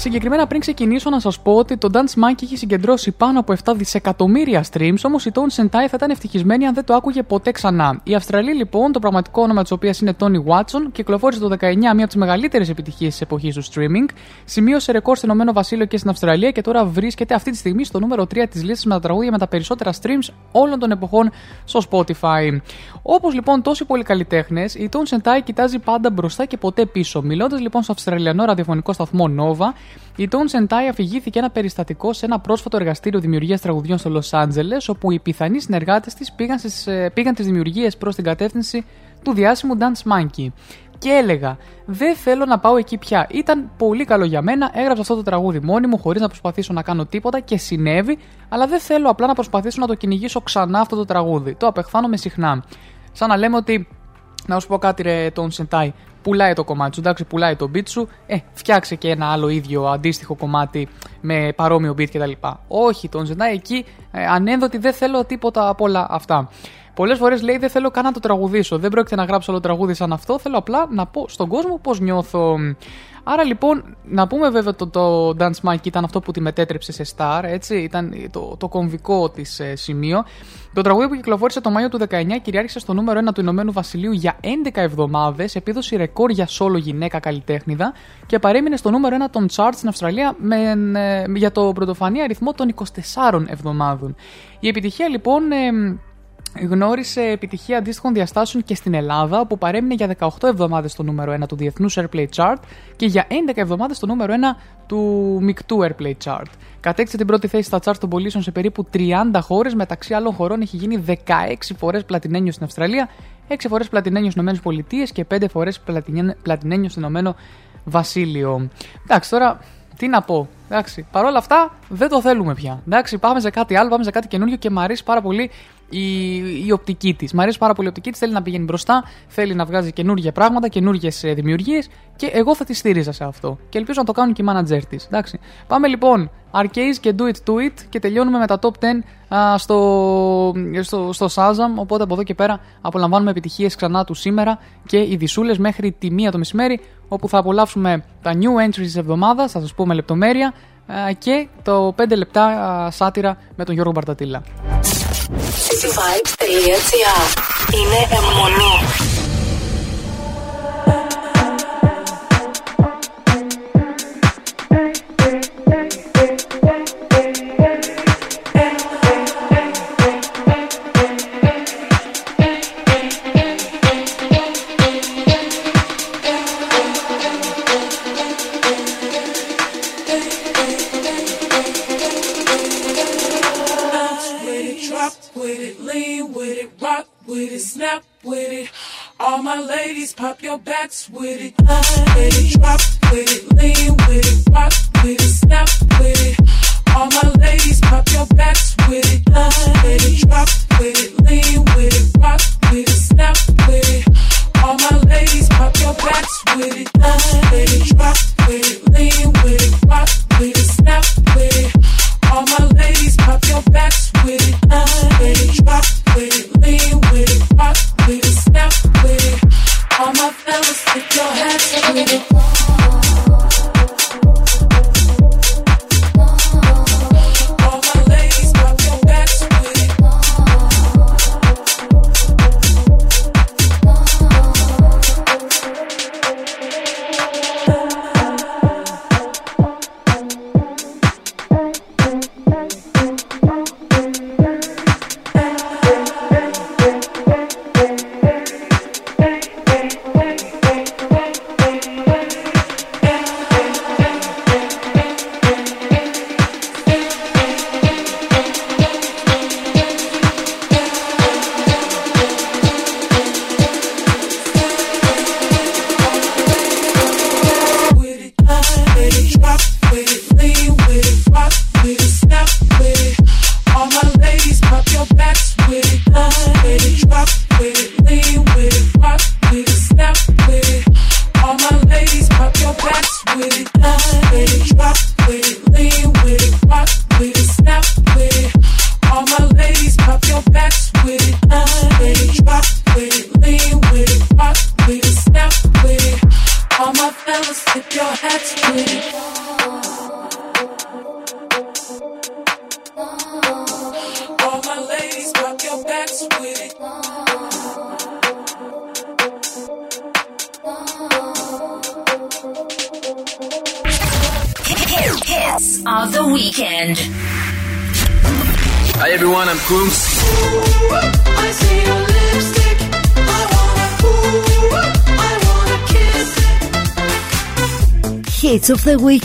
Συγκεκριμένα πριν ξεκινήσω να σας πω ότι το Dance Monkey έχει συγκεντρώσει πάνω από 7 δισεκατομμύρια streams, όμως η Tone Sentai θα ήταν ευτυχισμένη αν δεν το άκουγε ποτέ ξανά. Η Αυστραλή λοιπόν, το πραγματικό όνομα της οποίας είναι Tony Watson, κυκλοφόρησε το 19 μία από τις μεγαλύτερες επιτυχίες της εποχής του streaming, σημείωσε ρεκόρ στο Ηνωμένο Βασίλειο και στην Αυστραλία και τώρα βρίσκεται αυτή τη στιγμή στο νούμερο 3 της λίστας με τα τραγούδια με τα περισσότερα streams όλων των εποχών στο Spotify. Όπως λοιπόν τόσοι πολλοί καλλιτέχνε, η Tone Sentai κοιτάζει πάντα μπροστά και ποτέ πίσω. Μιλώντας λοιπόν στο Αυστραλιανό ραδιοφωνικό σταθμό Nova, η Tone Sentai αφηγήθηκε ένα περιστατικό σε ένα πρόσφατο εργαστήριο δημιουργίας τραγουδιών στο Λο Άντζελε, όπου οι πιθανοί συνεργάτες της πήγαν, στις, ε, πήγαν τις δημιουργίες προς την κατεύθυνση του διάσημου Dance Monkey. Και έλεγα, δεν θέλω να πάω εκεί πια. Ήταν πολύ καλό για μένα, έγραψα αυτό το τραγούδι μόνη μου, χωρίς να προσπαθήσω να κάνω τίποτα και συνέβη, αλλά δεν θέλω απλά να προσπαθήσω να το κυνηγήσω ξανά αυτό το τραγούδι. Το απεχθάνομαι συχνά. Σαν να λέμε ότι να σου πω κάτι ρε τον Σεντάι. Πουλάει το κομμάτι σου, εντάξει, πουλάει το beat σου. Ε, φτιάξε και ένα άλλο ίδιο αντίστοιχο κομμάτι με παρόμοιο beat κτλ. Όχι, τον Σεντάι εκεί ε, ανένδοτη δεν θέλω τίποτα από όλα αυτά. Πολλές φορές λέει δεν θέλω καν να το τραγουδήσω. Δεν πρόκειται να γράψω άλλο τραγούδι σαν αυτό. Θέλω απλά να πω στον κόσμο πώς νιώθω. Άρα λοιπόν, να πούμε βέβαια το, το Dance Mike ήταν αυτό που τη μετέτρεψε σε star, έτσι, ήταν το, το κομβικό της ε, σημείο. Το τραγούδι που κυκλοφόρησε το Μάιο του 19 κυριάρχησε στο νούμερο 1 του Ηνωμένου Βασιλείου για 11 εβδομάδες, επίδοση ρεκόρ για σόλο γυναίκα καλλιτέχνηδα και παρέμεινε στο νούμερο 1 των charts στην Αυστραλία με, ε, για το πρωτοφανή αριθμό των 24 εβδομάδων. Η επιτυχία λοιπόν. ε, γνώρισε επιτυχία αντίστοιχων διαστάσεων και στην Ελλάδα, όπου παρέμεινε για 18 εβδομάδες στο νούμερο 1 του Διεθνούς Airplay Chart και για 11 εβδομάδες στο νούμερο 1 του μεικτού Airplay Chart. Κατέκτησε την πρώτη θέση στα charts των πωλήσεων σε περίπου 30 χώρες, μεταξύ άλλων χωρών έχει γίνει 16 φορές πλατινένιο στην Αυστραλία, 6 φορές πλατινένιο στις ΗΠΑ και 5 φορές πλατινένιο στο Ηνωμένο Βασίλειο. Εντάξει, τώρα τι να πω. Εντάξει, Παρ' όλα αυτά δεν το θέλουμε πια. Εντάξει, πάμε σε κάτι άλλο, πάμε σε κάτι καινούριο και μου αρέσει πάρα πολύ η, η οπτική της. Μ' αρέσει πάρα πολύ η οπτική της. Θέλει να πηγαίνει μπροστά, θέλει να βγάζει καινούργια πράγματα, καινούργιες δημιουργίες και εγώ θα τη στήριζα σε αυτό. Και ελπίζω να το κάνουν και οι manager της. Πάμε λοιπόν. Arcade και Do It To It και τελειώνουμε με τα top 10 α, στο, στο, στο Shazam. Οπότε από εδώ και πέρα απολαμβάνουμε επιτυχίες ξανά του σήμερα και οι δισούλε μέχρι τη μία το μεσημέρι όπου θα απολαύσουμε τα new entries της εβδομάδας, θα σας πούμε λεπτομέρεια ε, και το 5 λεπτά ε, σάτυρα με τον Γιώργο Μπαρτατήλα. Είναι with it.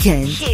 weekend.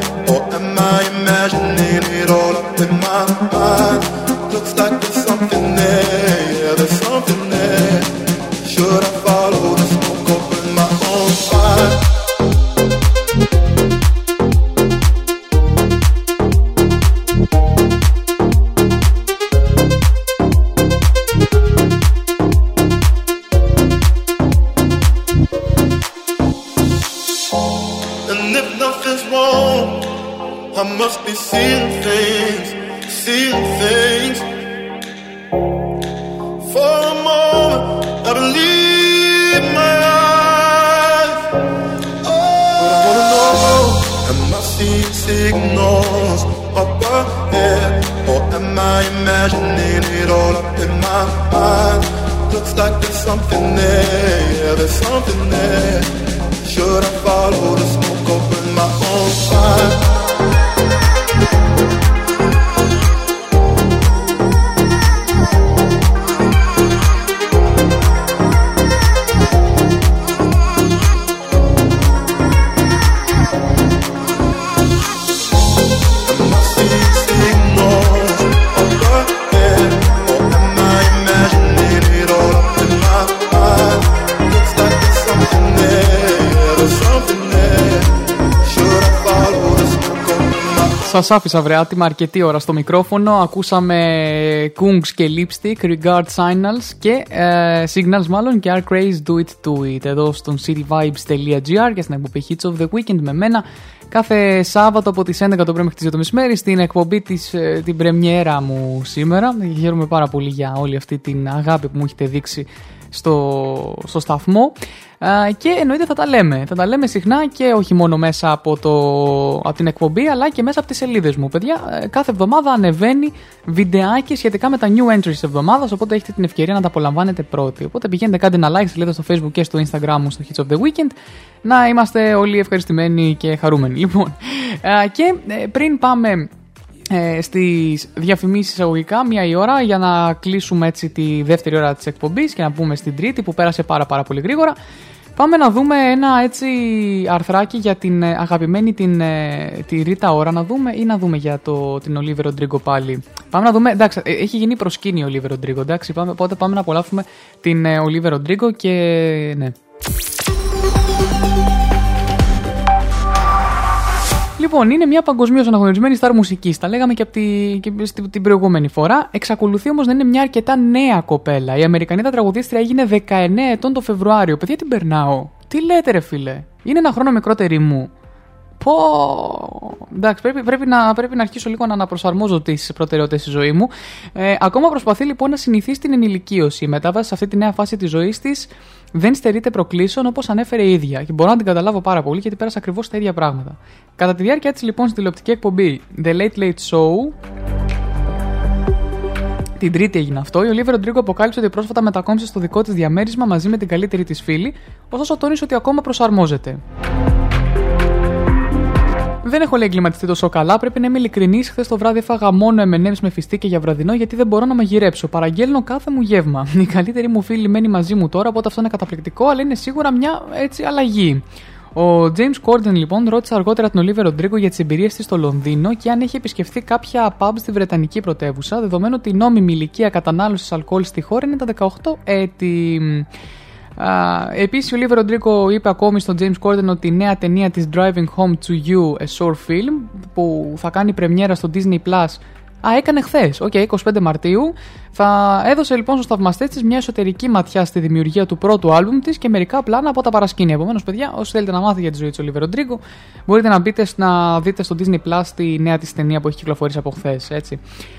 άφησα βρε άτιμα αρκετή ώρα στο μικρόφωνο. Ακούσαμε Kungs και Lipstick, Regard Signals και ε, Signals μάλλον και Our Craze Do It Do It εδώ στον cityvibes.gr και στην εκπομπή Hits of the Weekend με μένα κάθε Σάββατο από τις 11 το πρωί μέχρι τις 2 το μεσημέρι στην εκπομπή της, ε, την πρεμιέρα μου σήμερα. Χαίρομαι πάρα πολύ για όλη αυτή την αγάπη που μου έχετε δείξει στο, στο σταθμό Α, και εννοείται θα τα λέμε. Θα τα λέμε συχνά και όχι μόνο μέσα από, το, από την εκπομπή αλλά και μέσα από τις σελίδες μου. Παιδιά, ε, κάθε εβδομάδα ανεβαίνει βιντεάκι σχετικά με τα new entries της εβδομάδας οπότε έχετε την ευκαιρία να τα απολαμβάνετε πρώτοι. Οπότε πηγαίνετε κάντε ένα like σελίδα στο facebook και στο instagram μου στο Hits of the Weekend να είμαστε όλοι ευχαριστημένοι και χαρούμενοι. Λοιπόν, α, και ε, πριν πάμε ε, στις διαφημίσεις εισαγωγικά μία η ώρα για να κλείσουμε έτσι τη δεύτερη ώρα της εκπομπής και να πούμε στην τρίτη που πέρασε πάρα πάρα πολύ γρήγορα Πάμε να δούμε ένα έτσι αρθράκι για την ε, αγαπημένη την, ε, τη Ρίτα Ωρα να δούμε ή να δούμε για το, την Ολίβε Ροντρίγκο πάλι. Πάμε να δούμε, εντάξει, ε, έχει γίνει προσκύνη η Ολίβε Ροντρίγκο, εντάξει, πάμε, οπότε πάμε να απολαύσουμε την Ολίβε Ροντρίγκο και ναι. Λοιπόν, είναι μια παγκοσμίως αναγνωρισμένη στάρ μουσικής. Τα λέγαμε και, από τη, και στη- την προηγούμενη φορά. Εξακολουθεί όμως να είναι μια αρκετά νέα κοπέλα. Η Αμερικανίδα τραγουδίστρια έγινε 19 ετών το Φεβρουάριο. Παιδιά, την περνάω. Τι λέτε, ρε φίλε; Είναι ένα χρόνο μικρότερη μου. Πω. Εντάξει, πρέπει, πρέπει, να, πρέπει να αρχίσω λίγο να αναπροσαρμόζω τις προτεραιότητες στη ζωή μου. Ε, ακόμα προσπαθεί λοιπόν να συνηθίσει την ενηλικίωση. Η μετάβαση σε αυτή τη νέα φάση της ζωής της δεν στερείται προκλήσεων όπως ανέφερε η ίδια. Και μπορώ να την καταλάβω πάρα πολύ γιατί πέρασα ακριβώς τα ίδια πράγματα. Κατά τη διάρκεια της λοιπόν στη τηλεοπτική εκπομπή The Late Late Show, την Τρίτη έγινε αυτό. Η Ολίβε Ροντρίγκο αποκάλυψε ότι πρόσφατα μετακόμισε στο δικό της διαμέρισμα μαζί με την καλύτερη της φίλη, ωστόσο τόνισε ότι ακόμα προσαρμόζεται. Δεν έχω λέει εγκληματιστεί τόσο καλά. Πρέπει να είμαι ειλικρινής. Χθες το βράδυ έφαγα μόνο M&M's με φιστίκια για βραδινό γιατί δεν μπορώ να μαγειρέψω. Παραγγέλνω κάθε μου γεύμα. <laughs> Η καλύτερη μου φίλη μένει μαζί μου τώρα, οπότε αυτό είναι καταπληκτικό, αλλά είναι σίγουρα μια έτσι αλλαγή. Ο James Corden λοιπόν ρώτησε αργότερα τον Ολίβερ Ροντρίγκο για τις εμπειρίες της στο Λονδίνο και αν έχει επισκεφθεί κάποια pub στη Βρετανική πρωτεύουσα, δεδομένου ότι η νόμιμη ηλικία κατανάλωσης αλκοόλ στη χώρα είναι τα 18 έτη. Επίσης, ο Ολίβια Ροντρίγκο είπε ακόμη στον James Corden ότι η νέα ταινία της Driving Home to You, a sour film, που θα κάνει πρεμιέρα στο Disney Plus Α, έκανε χθες. Οκ, 25 Μαρτίου. Θα έδωσε λοιπόν στους θαυμαστές της μια εσωτερική ματιά στη δημιουργία του πρώτου άλμπουμ της και μερικά πλάνα από τα παρασκήνια. Επομένως, παιδιά, όσοι θέλετε να μάθετε για τη ζωή της Ολίβια Ροντρίγκο, μπορείτε να μπείτε να δείτε στο Disney Plus τη νέα της ταινία που έχει κυκλοφορήσει από χθες.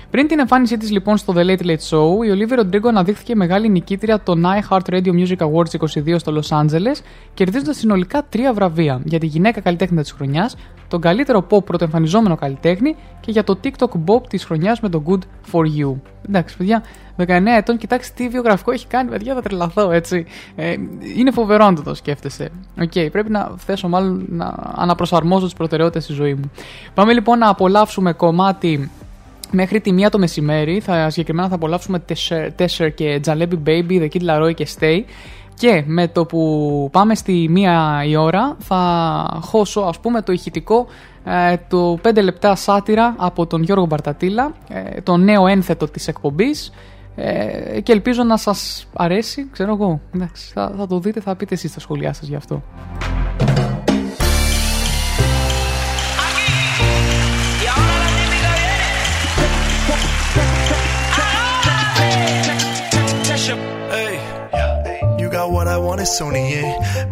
Πριν την εμφάνισή της λοιπόν στο The Late Late Show, η Ολίβια Ροντρίγκο αναδείχθηκε μεγάλη νικήτρια των iHeart Radio Music Awards 22 στο Los Angeles, κερδίζοντας συνολικά τρία βραβεία για τη γυναίκα καλλιτέχνη της χρονιάς, τον καλύτερο pop πρωτοεμφανιζόμενο καλλιτέχνη και για το TikTok Bop της χρονιάς με το Good for You. Εντάξει, παιδιά, 19 ετών, κοιτάξτε τι βιογραφικό έχει κάνει, παιδιά, θα τρελαθώ, έτσι. Ε, είναι φοβερό αν το, το σκέφτεσαι. OK, okay, πρέπει να θέσω μάλλον να αναπροσαρμόζω τις προτεραιότητες στη ζωή μου. Πάμε λοιπόν να απολαύσουμε κομμάτι μέχρι τη μία το μεσημέρι. Θα, συγκεκριμένα θα απολαύσουμε Tesher και Jalebi Baby, The Kid Laroi και Stay. Και με το που πάμε στη μία η ώρα θα χώσω ας πούμε το ηχητικό ε, το 5 λεπτά σάτυρα από τον Γιώργο Μπαρτατήλα, ε, το νέο ένθετο της εκπομπής ε, και ελπίζω να σας αρέσει, ξέρω εγώ, εντάξει, θα, θα το δείτε, θα πείτε εσείς τα σχόλιά σας γι' αυτό. what I want is सोनिए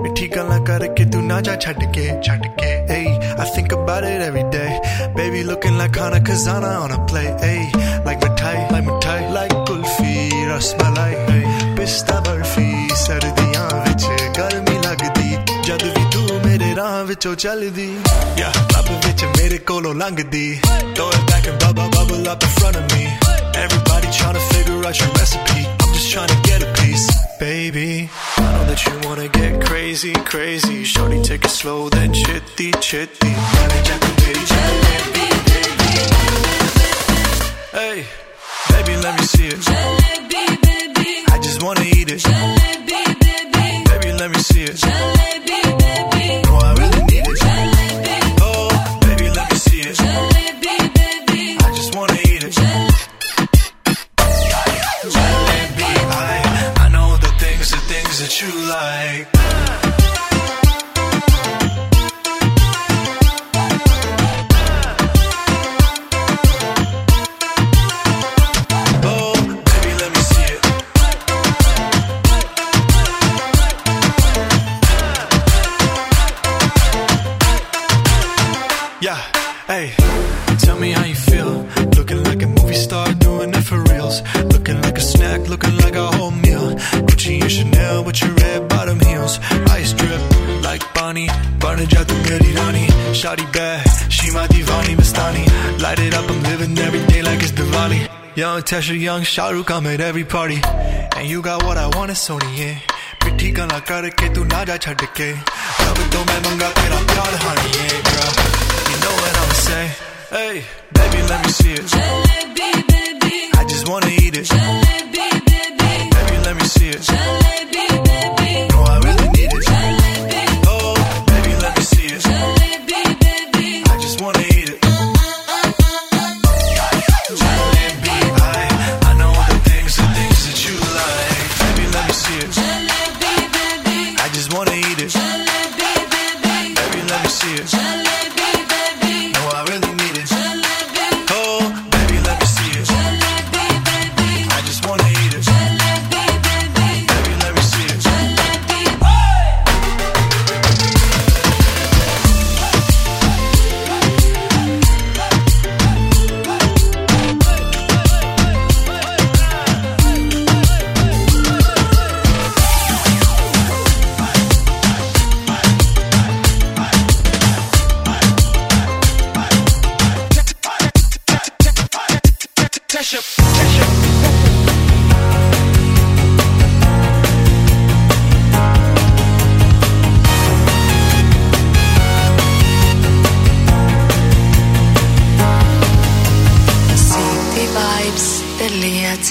मिठी गल्ला करके तू ना जा छट के छट a hey. I think about it every day. Baby looking like Hana Kazana on a play hey. Like मिठाई like मिठाई like kulfi, रसमलाई hey. पिस्ता बर्फी सर्दियां विच गर्मी लगदी जद भी तू मेरे राह विचों चलदी या लब विच मेरे कोलों लंघदी throw it back and bubble bubble up in front of me. Everybody trying to figure out your recipe just trying to get a piece. Baby. I know that you wanna get crazy crazy. Shorty take it slow then chitty chitty. Hey, baby, let me see it. I just wanna eat it. Baby, let me see it. hey, tell me how you feel. Looking like a movie star, doing it for reals. Looking like a snack, looking like a whole meal. Gucci and Chanel with your red bottom heels. Ice drip like Bonnie, burning out the Mary Rani. Shawty bad, she my divani Mastani. Light it up, I'm living every day like it's Diwali. Young Tesha, young Shahrukh, I'm at every party. And you got what I want, it's Sony, yeah. मिठी गल्ला करके तू ना जा छड़ के रब तो मैं मंगा तेरा प्यार honey say hey baby let me see it. I just wanna eat it. Baby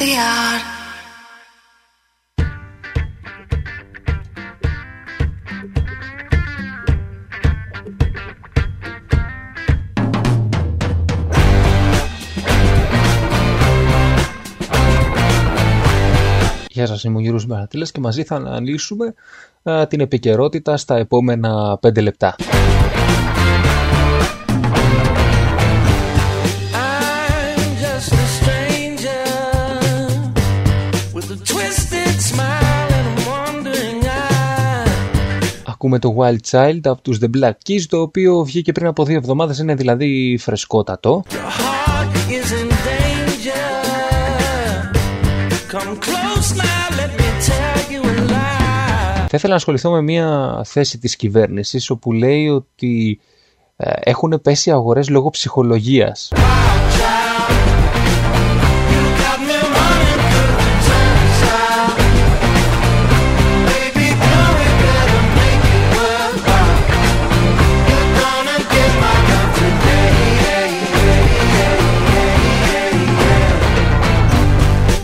Καφέ.gr Γεια σας, είμαι ο Γιώργος Μπαρατήλας και μαζί θα αναλύσουμε ε, την επικαιρότητα στα επόμενα 5 λεπτά. Ακούμε το Wild Child από τους The Black Keys, το οποίο βγήκε πριν από δύο εβδομάδες, είναι δηλαδή φρεσκότατο. Heart is in danger. Come close now, let me tell you a lie. Θα ήθελα να ασχοληθώ με μια θέση της κυβέρνησης όπου λέει ότι ε, έχουν πέσει αγορές λόγω ψυχολογίας.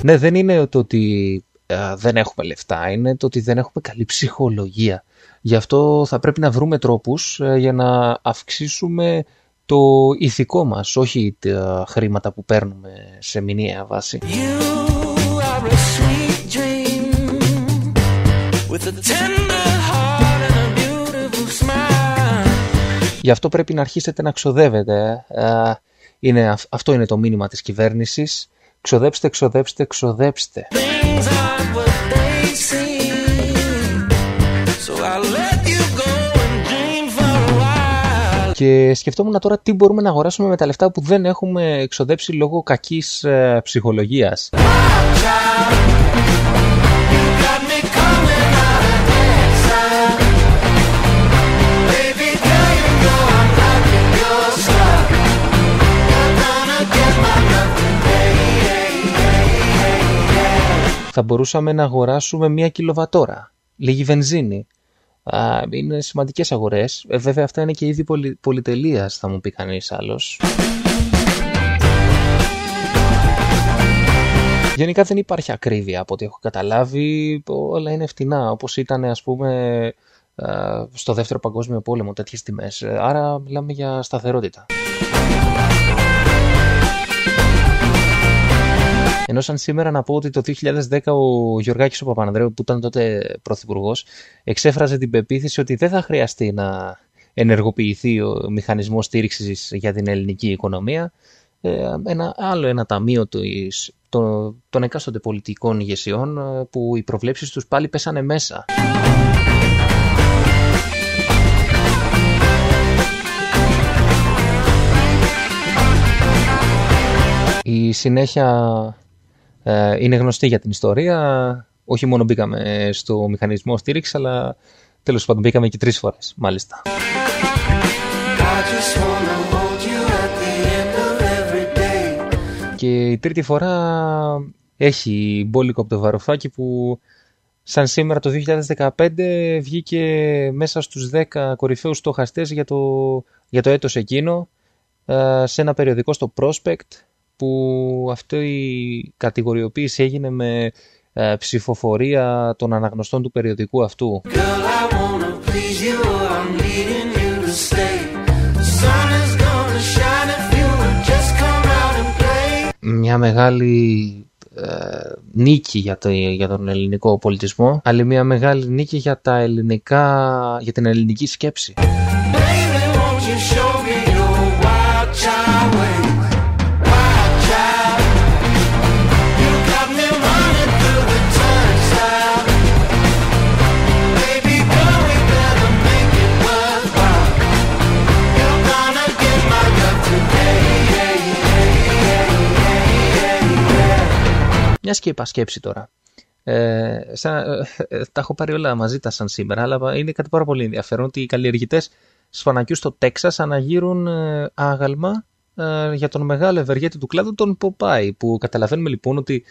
Ναι, δεν είναι το ότι ε, δεν έχουμε λεφτά, είναι το ότι δεν έχουμε καλή ψυχολογία. Γι' αυτό θα πρέπει να βρούμε τρόπους ε, για να αυξήσουμε το ηθικό μας, όχι τα χρήματα που παίρνουμε σε μηνιαία βάση. You are a sweet dream with a tender heart and a beautiful smile. Γι' αυτό πρέπει να αρχίσετε να ξοδεύετε. ε. Ε, Είναι, αυ- αυτό είναι το μήνυμα της κυβέρνησης. Ξοδέψτε, ξοδέψτε, ξοδέψτε. Things aren't what they seem. So I'll let you go and dream for a while. Και σκεφτόμουν τώρα τι μπορούμε να αγοράσουμε με τα λεφτά που δεν έχουμε εξοδέψει λόγω κακής ε, ψυχολογίας. Θα μπορούσαμε να αγοράσουμε μία κιλοβατόρα, λίγη βενζίνη. Α, είναι σημαντικές αγορές. Ε, βέβαια αυτά είναι και είδη πολυ, πολυτελείας θα μου πει κανείς άλλος. Γενικά δεν υπάρχει ακρίβεια από ό,τι έχω καταλάβει. Όλα είναι φτηνά, όπως ήταν ας πούμε ε, στο δεύτερο παγκόσμιο πόλεμο τέτοιες τιμές. Ε, Άρα μιλάμε για σταθερότητα. Ενώ σαν σήμερα να πω ότι το 2010 ο Γιωργάκης ο Παπανδρέου που ήταν τότε πρωθυπουργός, εξέφραζε την πεποίθηση ότι δεν θα χρειαστεί να ενεργοποιηθεί ο μηχανισμός στήριξης για την ελληνική οικονομία. Ε, Ένα άλλο ένα ταμείο της, των, των εκάστοτε πολιτικών ηγεσιών ε, που οι προβλέψεις τους πάλι πέσανε μέσα. Η συνέχεια ε, είναι γνωστή για την ιστορία. Όχι μόνο μπήκαμε στο μηχανισμό στήριξης, αλλά τέλος πάντων μπήκαμε και τρεις φορές, μάλιστα. I just wanna hold you at the end of every day. Και η τρίτη φορά έχει μπόλικο από το βαροφάκι που σαν σήμερα το 2015 βγήκε μέσα στους 10 κορυφαίους στοχαστές για το, για το έτος εκείνο ε, σε ένα περιοδικό στο Prospect που αυτή η κατηγοριοποίηση έγινε με ε, ψηφοφορία των αναγνωστών του περιοδικού αυτού. Girl, I wanna please you, I'm needing you to stay. The sun is gonna shine if you would just come out and play. Μια μεγάλη ε, νίκη για, το, για τον ελληνικό πολιτισμό, αλλά μια μεγάλη νίκη για, τα ελληνικά, για την ελληνική σκέψη. Baby, Μια και είπα σκέψη τώρα. Ε, σαν, ε, ε, τα έχω πάρει όλα μαζί τα σαν σήμερα, αλλά είναι κάτι πάρα πολύ ενδιαφέρον ότι οι καλλιεργητές σφανακιού στο Τέξας αναγείρουν ε, άγαλμα ε, για τον μεγάλο ευεργέτη του κλάδου, τον Ποπάι. Που καταλαβαίνουμε λοιπόν ότι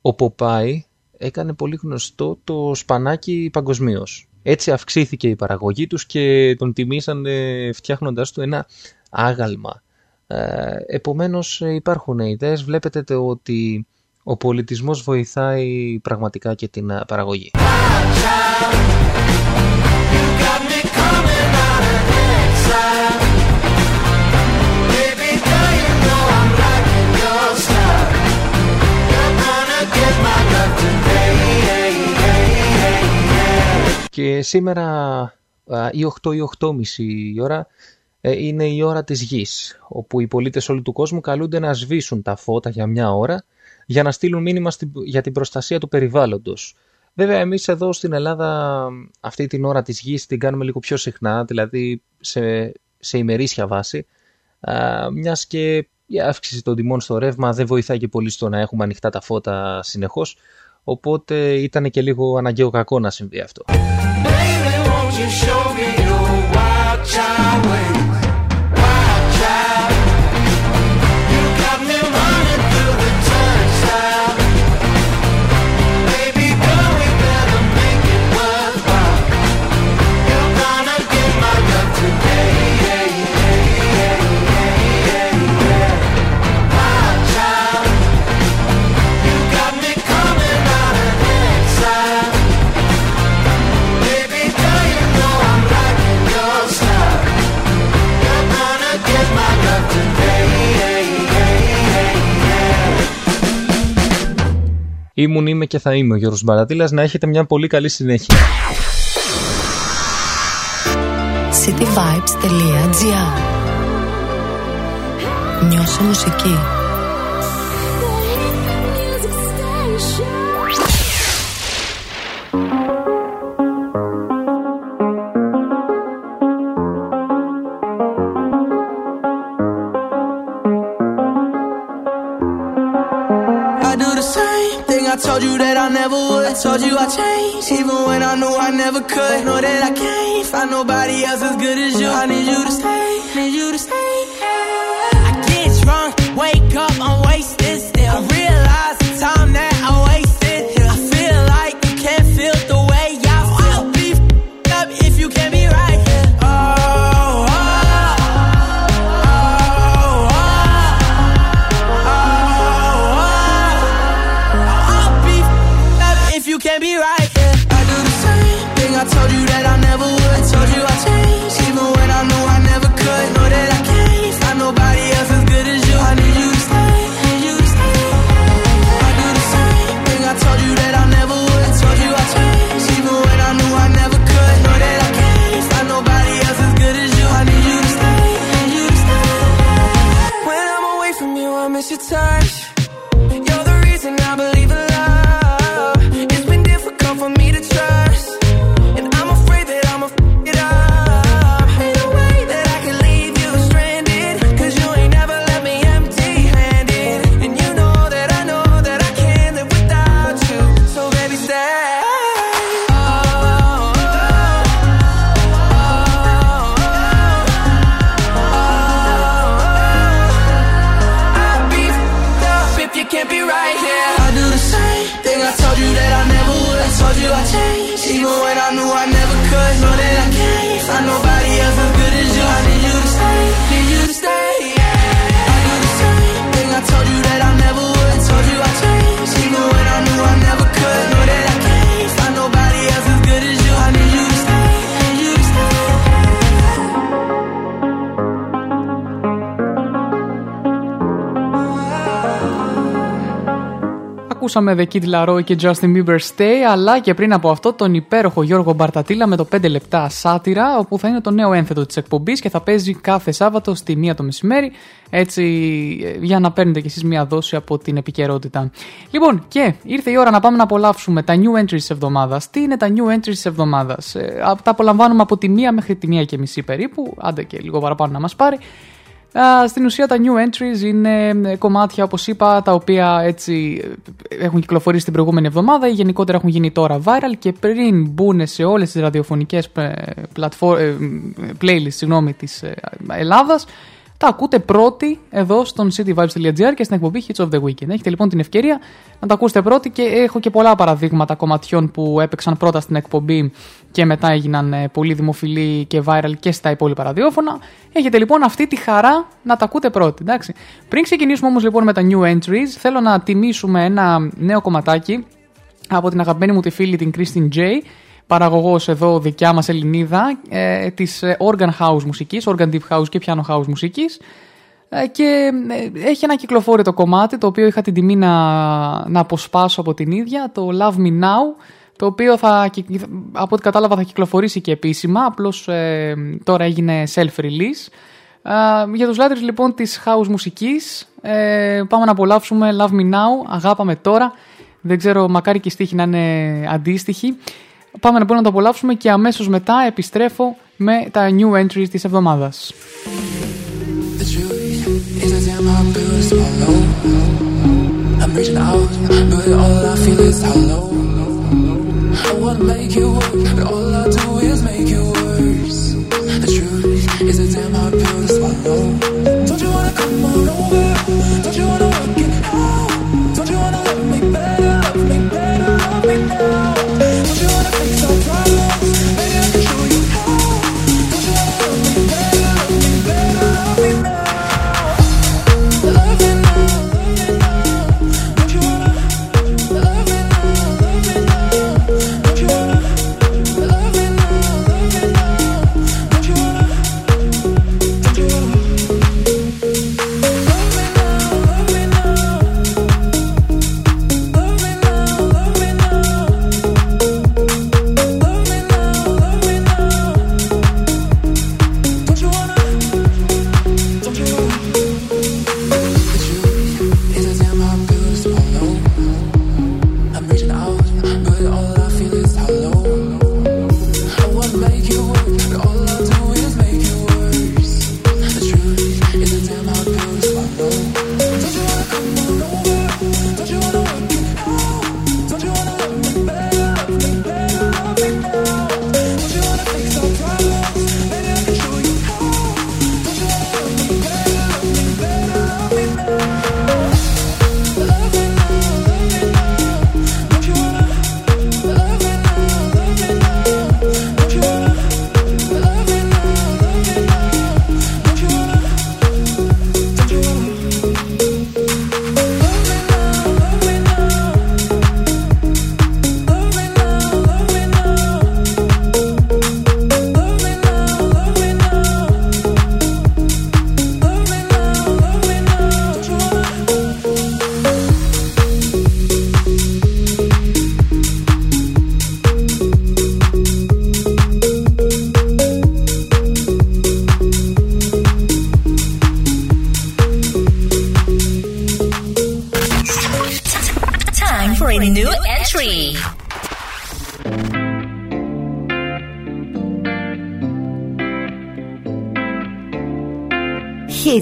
ο Ποπάι έκανε πολύ γνωστό το σπανάκι παγκοσμίως. Έτσι αυξήθηκε η παραγωγή τους και τον τιμήσαν ε, φτιάχνοντας του ένα άγαλμα. Ε, επομένως ε, υπάρχουν ιδέες, βλέπετε το ότι ο πολιτισμός βοηθάει πραγματικά και την ε, παραγωγή. Got me coming out of inside. Baby girl, you know I'm liking your style. You're gonna get my love today. Και σήμερα α, ή 8 ή 8.30 η ώρα ε, είναι η ώρα της γης, όπου οι πολίτες όλου του κόσμου καλούνται να σβήσουν τα φώτα για μια ώρα για να στείλουν μήνυμα στην- για την προστασία του περιβάλλοντος. Βέβαια, εμείς εδώ στην Ελλάδα αυτή την ώρα της γης την κάνουμε λίγο πιο συχνά, δηλαδή σε, σε ημερήσια βάση, α, μιας και η αύξηση των τιμών στο ρεύμα δεν βοηθάει και πολύ στο να έχουμε ανοιχτά τα φώτα συνεχώς, οπότε ήταν και λίγο αναγκαίο κακό να συμβεί αυτό. Baby, Ήμουν, είμαι και θα είμαι ο Γιώργος Μπαρατήλας. Να έχετε μια πολύ καλή συνέχεια. cityvibes.gr Νιώσε μουσική. I never could. Know that I can't find nobody else as good as you. I need you to stay, need you to stay. Ακούσαμε The Kid Laroi και Justin Bieber Stay, αλλά και πριν από αυτό τον υπέροχο Γιώργο Μπαρτατήλα με το 5 λεπτά σάτυρα, όπου θα είναι το νέο ένθετο της εκπομπής και θα παίζει κάθε Σάββατο στη μία το μεσημέρι, έτσι ε, για να παίρνετε κι εσείς μία δόση από την επικαιρότητα. Λοιπόν, και ήρθε η ώρα να πάμε να απολαύσουμε τα new entries της εβδομάδας. Τι είναι τα new entries της εβδομάδας, Τα απολαμβάνουμε από τη μία μέχρι τη μία και μισή περίπου, άντε και λίγο παραπάνω να μας πάρει. Α, στην ουσία τα new entries είναι ε, κομμάτια όπως είπα τα οποία έτσι ε, έχουν κυκλοφορήσει την προηγούμενη εβδομάδα ή γενικότερα έχουν γίνει τώρα viral και πριν μπουν σε όλες τις ραδιοφωνικές ε, πλατφόρ, ε, playlists συγγνώμη, της ε, Ελλάδας τα ακούτε πρώτοι εδώ στον cityvibes.gr και στην εκπομπή Hits of the Weekend. Έχετε λοιπόν την ευκαιρία να τα ακούσετε πρώτοι και έχω και πολλά παραδείγματα κομματιών που έπαιξαν πρώτα στην εκπομπή και μετά έγιναν ε, πολύ δημοφιλή και viral και στα υπόλοιπα ραδιόφωνα. Έχετε λοιπόν αυτή τη χαρά να τα ακούτε πρώτοι. Εντάξει. Πριν ξεκινήσουμε όμως λοιπόν με τα new entries, θέλω να τιμήσουμε ένα νέο κομματάκι από την αγαπημένη μου τη φίλη την Christine J Παραγωγός εδώ δικιά μας Ελληνίδα ε, της ε, organ house μουσικής, organ deep house και piano house μουσικής. Ε, και ε, έχει ένα κυκλοφόρητο κομμάτι το οποίο είχα την τιμή να, αποσπάσω από την ίδια, το Love Me Now το οποίο θα, από ό,τι κατάλαβα θα κυκλοφορήσει και επίσημα, απλώς τώρα έγινε self-release. Για τους λάτρεις λοιπόν της house μουσικής, πάμε να απολαύσουμε Love Me Now, αγάπαμε τώρα. Δεν ξέρω, μακάρι και η στίχη να είναι αντίστοιχη. Πάμε να μπορούμε να το απολαύσουμε και αμέσως μετά επιστρέφω με τα new entries της εβδομάδας.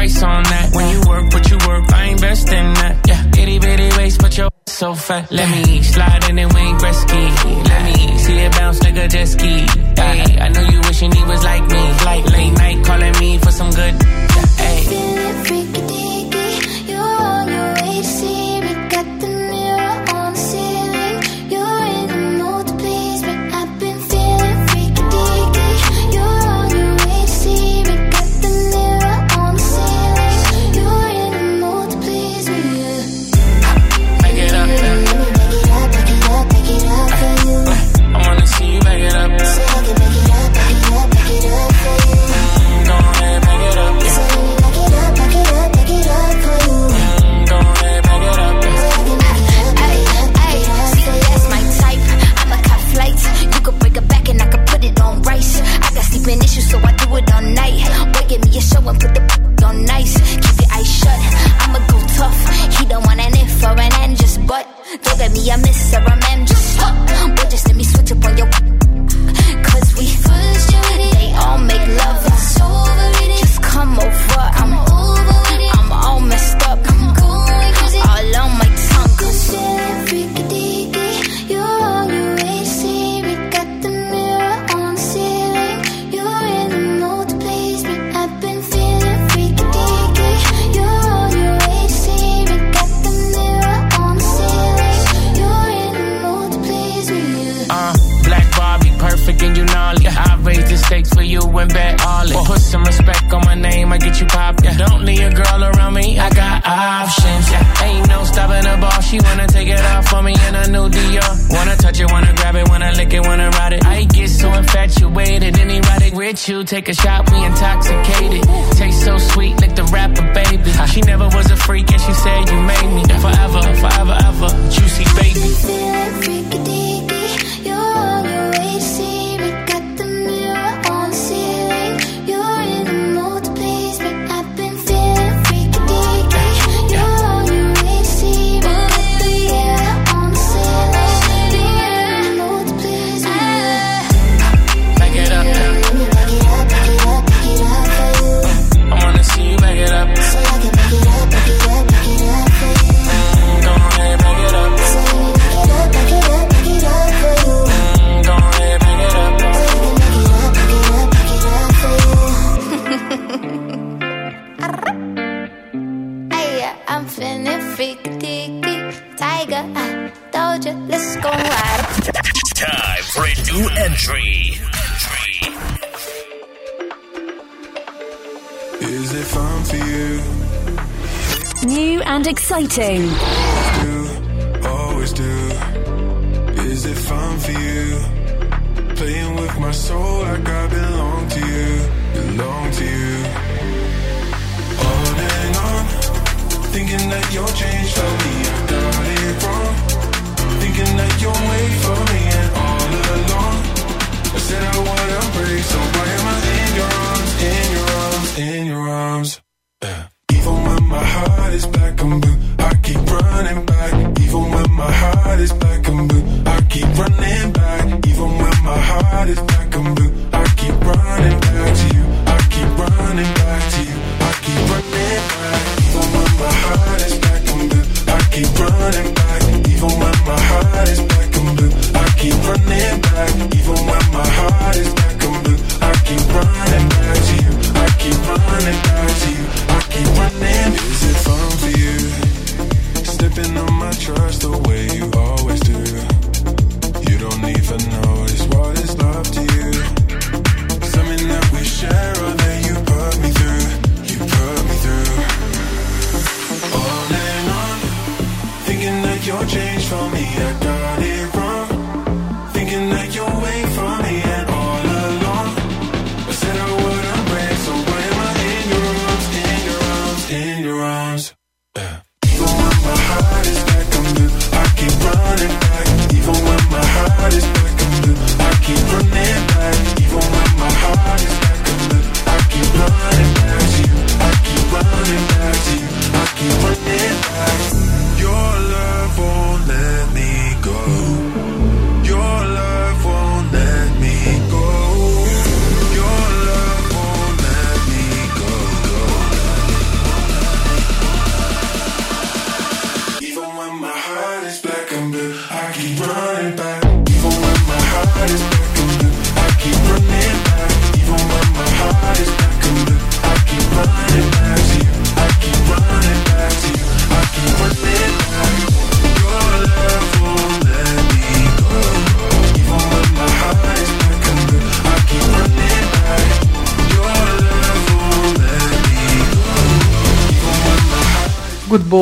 price on that. When you work, but you work, I invest in that. Yeah, itty bitty waist, but your so fat. Let me slide in and we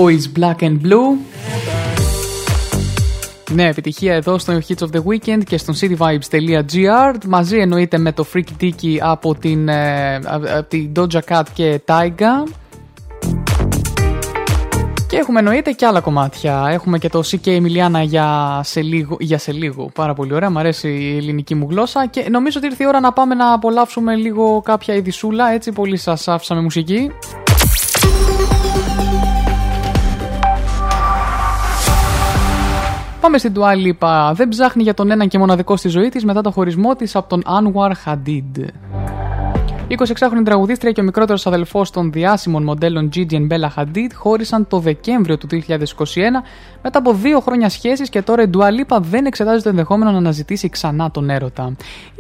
Boys Black and Blue. Νέα επιτυχία εδώ στο Hits of the Weekend και στο cityvibes.gr μαζί εννοείται με το Freaky Dicky από την, ε, από την Doja Cat και Taiga. Και έχουμε εννοείται και άλλα κομμάτια. Έχουμε και το CK Emiliana για σε λίγο. Για σε λίγο. Πάρα πολύ ωραία. Μ' αρέσει η ελληνική μου γλώσσα. Και νομίζω ότι ήρθε η ώρα να πάμε να απολαύσουμε λίγο κάποια ειδισούλα. Έτσι, πολύ σας άφησα μουσική. Πάμε στην Τουά Δεν ψάχνει για τον έναν και μοναδικό στη ζωή της μετά το χωρισμό της από τον Άνουαρ Χαντίντ. 26χρονη τραγουδίστρια και ο μικρότερος αδελφός των διάσημων μοντέλων Gigi and Bella Hadid χώρισαν το Δεκέμβριο του 2021 μετά από δύο χρόνια σχέσης και τώρα η Dua Lipa δεν εξετάζει το ενδεχόμενο να αναζητήσει ξανά τον έρωτα.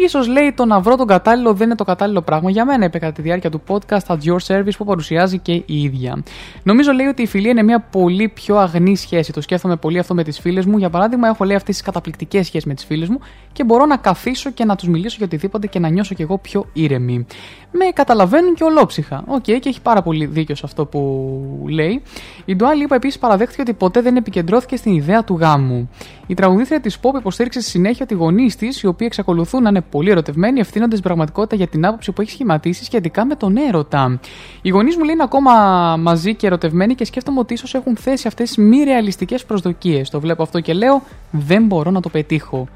σω λέει το να βρω τον κατάλληλο δεν είναι το κατάλληλο πράγμα για μένα, είπε κατά τη διάρκεια του podcast at your service που παρουσιάζει και η ίδια. Νομίζω λέει ότι η φιλία είναι μια πολύ πιο αγνή σχέση. Το σκέφτομαι πολύ αυτό με τις φίλες μου. Για παράδειγμα, έχω λέει αυτές τις καταπληκτικές σχέσεις με τις φίλες μου και μπορώ να καθίσω και να τους μιλήσω για οτιδήποτε και να νιώσω κι εγώ πιο ήρεμη. Με καταλαβαίνουν και ολόψυχα. OK, okay, και έχει πάρα πολύ δίκιο σε αυτό που λέει. Η Ντούα Λίπα επίσης παραδέχτηκε ότι ποτέ δεν επικεντρώθηκε στην ιδέα του γάμου. Η τραγουδίστρια της Pop υποστήριξε στη συνέχεια ότι οι γονείς της, οι οποίοι εξακολουθούν να είναι πολύ ερωτευμένοι, ευθύνονται στην πραγματικότητα για την άποψη που έχει σχηματίσει σχετικά με τον έρωτα. Οι γονείς μου λένε ακόμα μαζί και ερωτευμένοι και σκέφτομαι ότι ίσως έχουν θέσει αυτές τις μη ρεαλιστικές προσδοκίες. Το βλέπω αυτό και λέω, δεν μπορώ να το πετύχω.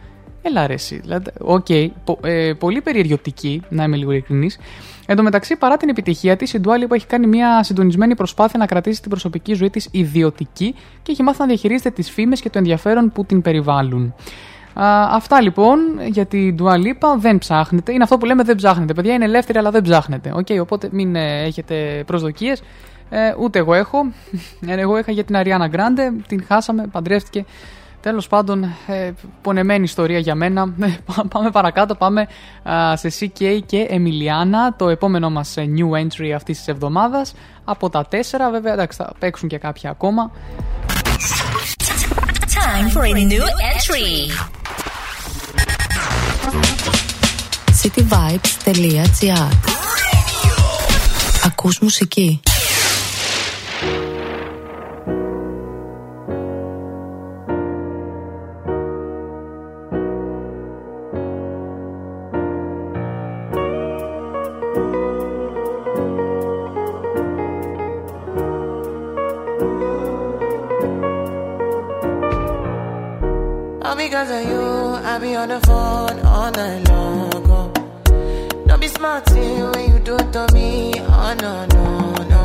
Έλα ρε εσύ. Δηλαδή, OK, okay, ε, πολύ περίεργη οπτική, να είμαι λίγο ειλικρινής. Εν τω μεταξύ, παρά την επιτυχία της, η Ντούα Λίπα έχει κάνει μια συντονισμένη προσπάθεια να κρατήσει την προσωπική ζωή της ιδιωτική και έχει μάθει να διαχειρίζεται τις φήμες και το ενδιαφέρον που την περιβάλλουν. Α, αυτά λοιπόν για την Dua Lipa δεν ψάχνεται. Είναι αυτό που λέμε δεν ψάχνεται. Παιδιά είναι ελεύθερη αλλά δεν ψάχνεται. Okay, οπότε μην ε, έχετε προσδοκίες. Ε, ούτε εγώ έχω. Ε, εγώ είχα για την Ariana Grande. Την χάσαμε, παντρεύτηκε. Τέλος πάντων, ε, πονεμένη ιστορία για μένα. Ε, πάμε παρακάτω, πάμε σε CK και Emiliana, το επόμενό μας ε, new entry αυτής της εβδομάδας. Από τα τέσσερα, βέβαια, εντάξει, θα παίξουν και κάποια ακόμα. Time for a new entry. cityvibes.gr Ακούς μουσική. I be on the phone all night long. Oh. Don't be smart when you do it to me. Oh no, no, no.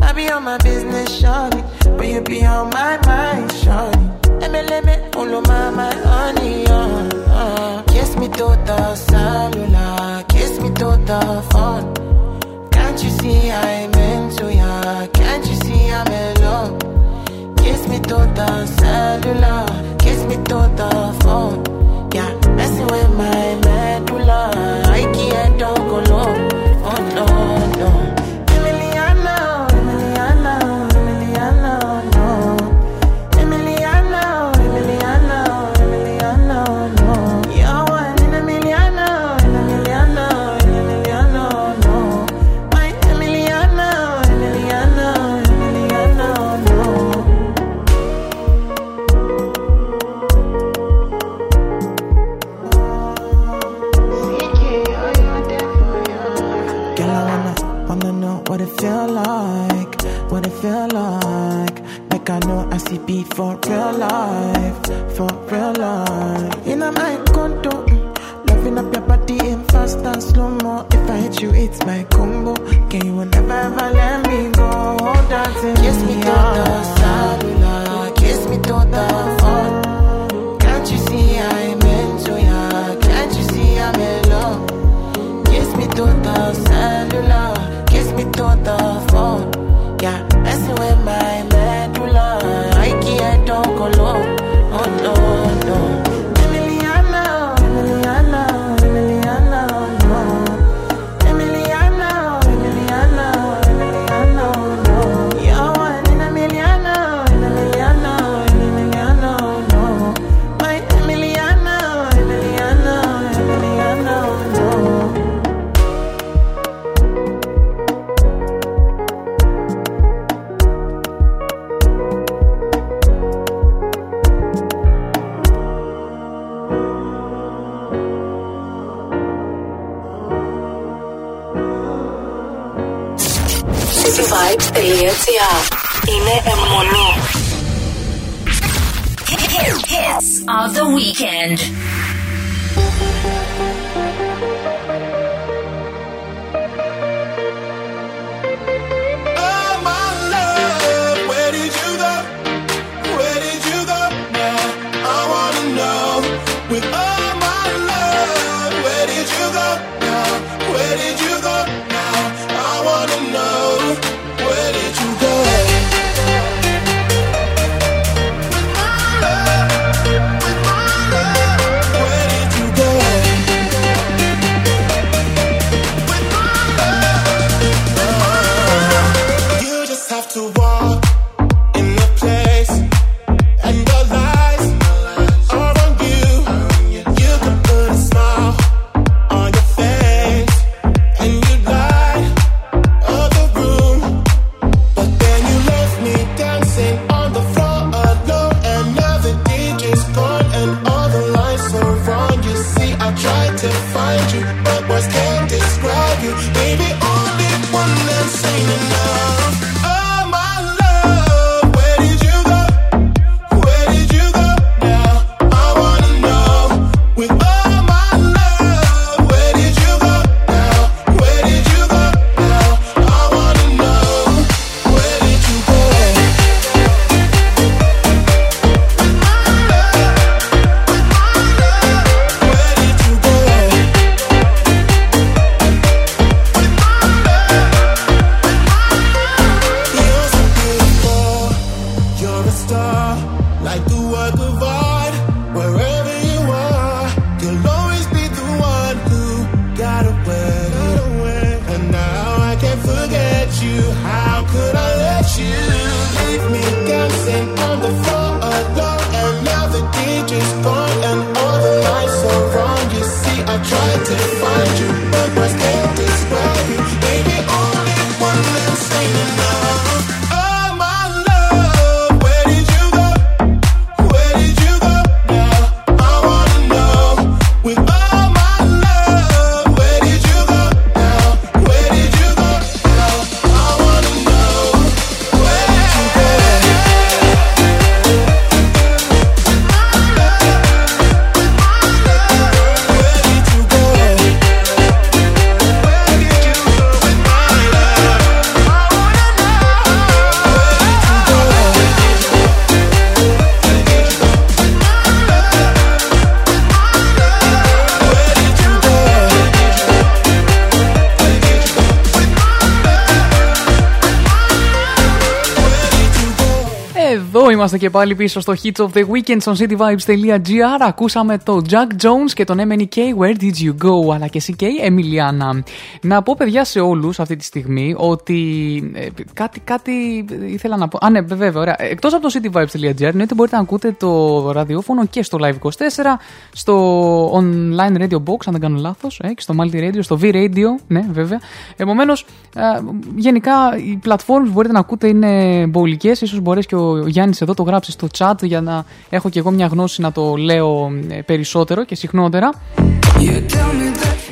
I be on my business, shawty, but you be on my mind, shawty. Let me, let me, follow my, my honey, uh, uh. Kiss me to the cellular, kiss me to the phone. Can't you see I'm into ya? Can't you see I'm in love? Kiss me to the cellular, the phone. Και πάλι πίσω στο Hits of the Weekend στο cityvibes.gr. Ακούσαμε το Jack Jones και τον MNK Where Did You Go, αλλά και εσύ και η Εμιλιάνα. Να πω, παιδιά, σε όλους αυτή τη στιγμή ότι ε, κάτι, κάτι ήθελα να πω. Α, ναι, βέβαια, ωραία. Εκτός από το cityvibes.gr, εννοείται μπορείτε να ακούτε το ραδιόφωνο και στο Live 24, στο online radio box, αν δεν κάνω λάθος, ε, και στο multi radio, στο V-radio, ναι, βέβαια. Επομένως, ε, γενικά οι πλατφόρμες που μπορείτε να ακούτε είναι μπολικές. σω μπορέσει και ο Γιάννης εδώ το γράψει στο chat για να έχω και εγώ μια γνώση να το λέω ε, περισσότερο και συχνότερα.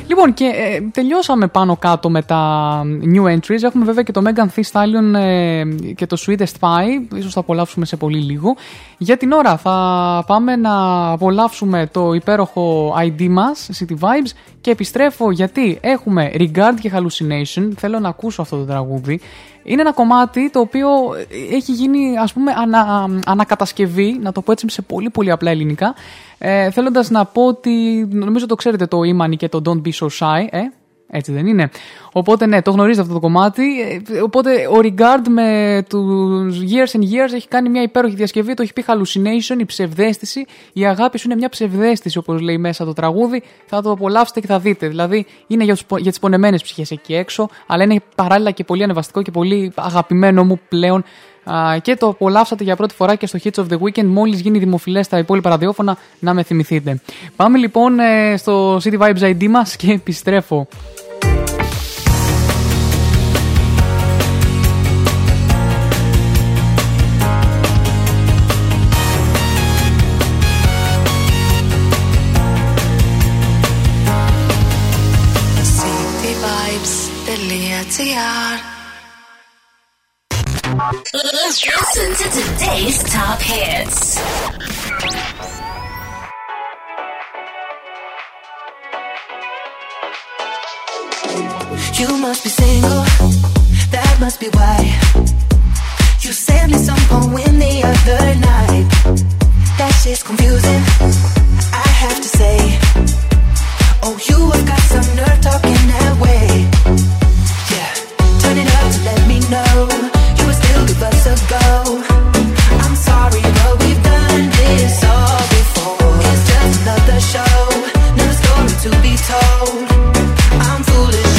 Λοιπόν, και ε, τελειώσαμε πάνω κάτω με τα new entries. Έχουμε βέβαια και το Megan Thee Stallion ε, και το Sweetest Pie. Ίσως θα απολαύσουμε σε πολύ λίγο. Για την ώρα θα πάμε να απολαύσουμε το υπέροχο ID μας, City Vibes, και επιστρέφω γιατί έχουμε Regard και Hallucination. Θέλω να ακούσω αυτό το τραγούδι. Είναι ένα κομμάτι το οποίο έχει γίνει ας πούμε ανα, ανακατασκευή, να το πω έτσι σε πολύ πολύ απλά ελληνικά, ε, θέλοντας να πω ότι νομίζω το ξέρετε το Imani και το Don't Be So Shy, ε, έτσι δεν είναι. Οπότε ναι, το γνωρίζετε αυτό το κομμάτι. Ε, οπότε ο Regard με τους Years and Years έχει κάνει μια υπέροχη διασκευή. Το έχει πει Hallucination, η ψευδέστηση. Η αγάπη σου είναι μια ψευδέστηση, όπως λέει μέσα το τραγούδι. Θα το απολαύσετε και θα δείτε. Δηλαδή είναι για, τους, για τις πονεμένες ψυχές εκεί έξω, αλλά είναι παράλληλα και πολύ ανεβαστικό και πολύ αγαπημένο μου πλέον και το απολαύσατε για πρώτη φορά και στο Hits of the Weekend μόλις γίνει δημοφιλές στα υπόλοιπα ραδιόφωνα να με θυμηθείτε. Πάμε λοιπόν ε, στο City Vibes ID μας και επιστρέφω. Listen to today's top hits. You must be single, that must be why. You sent me some poem the other night. That shit's confusing, I have to say. Oh, you have got some nerve talking that way. Yeah, turn it up to let me know told. I'm foolish,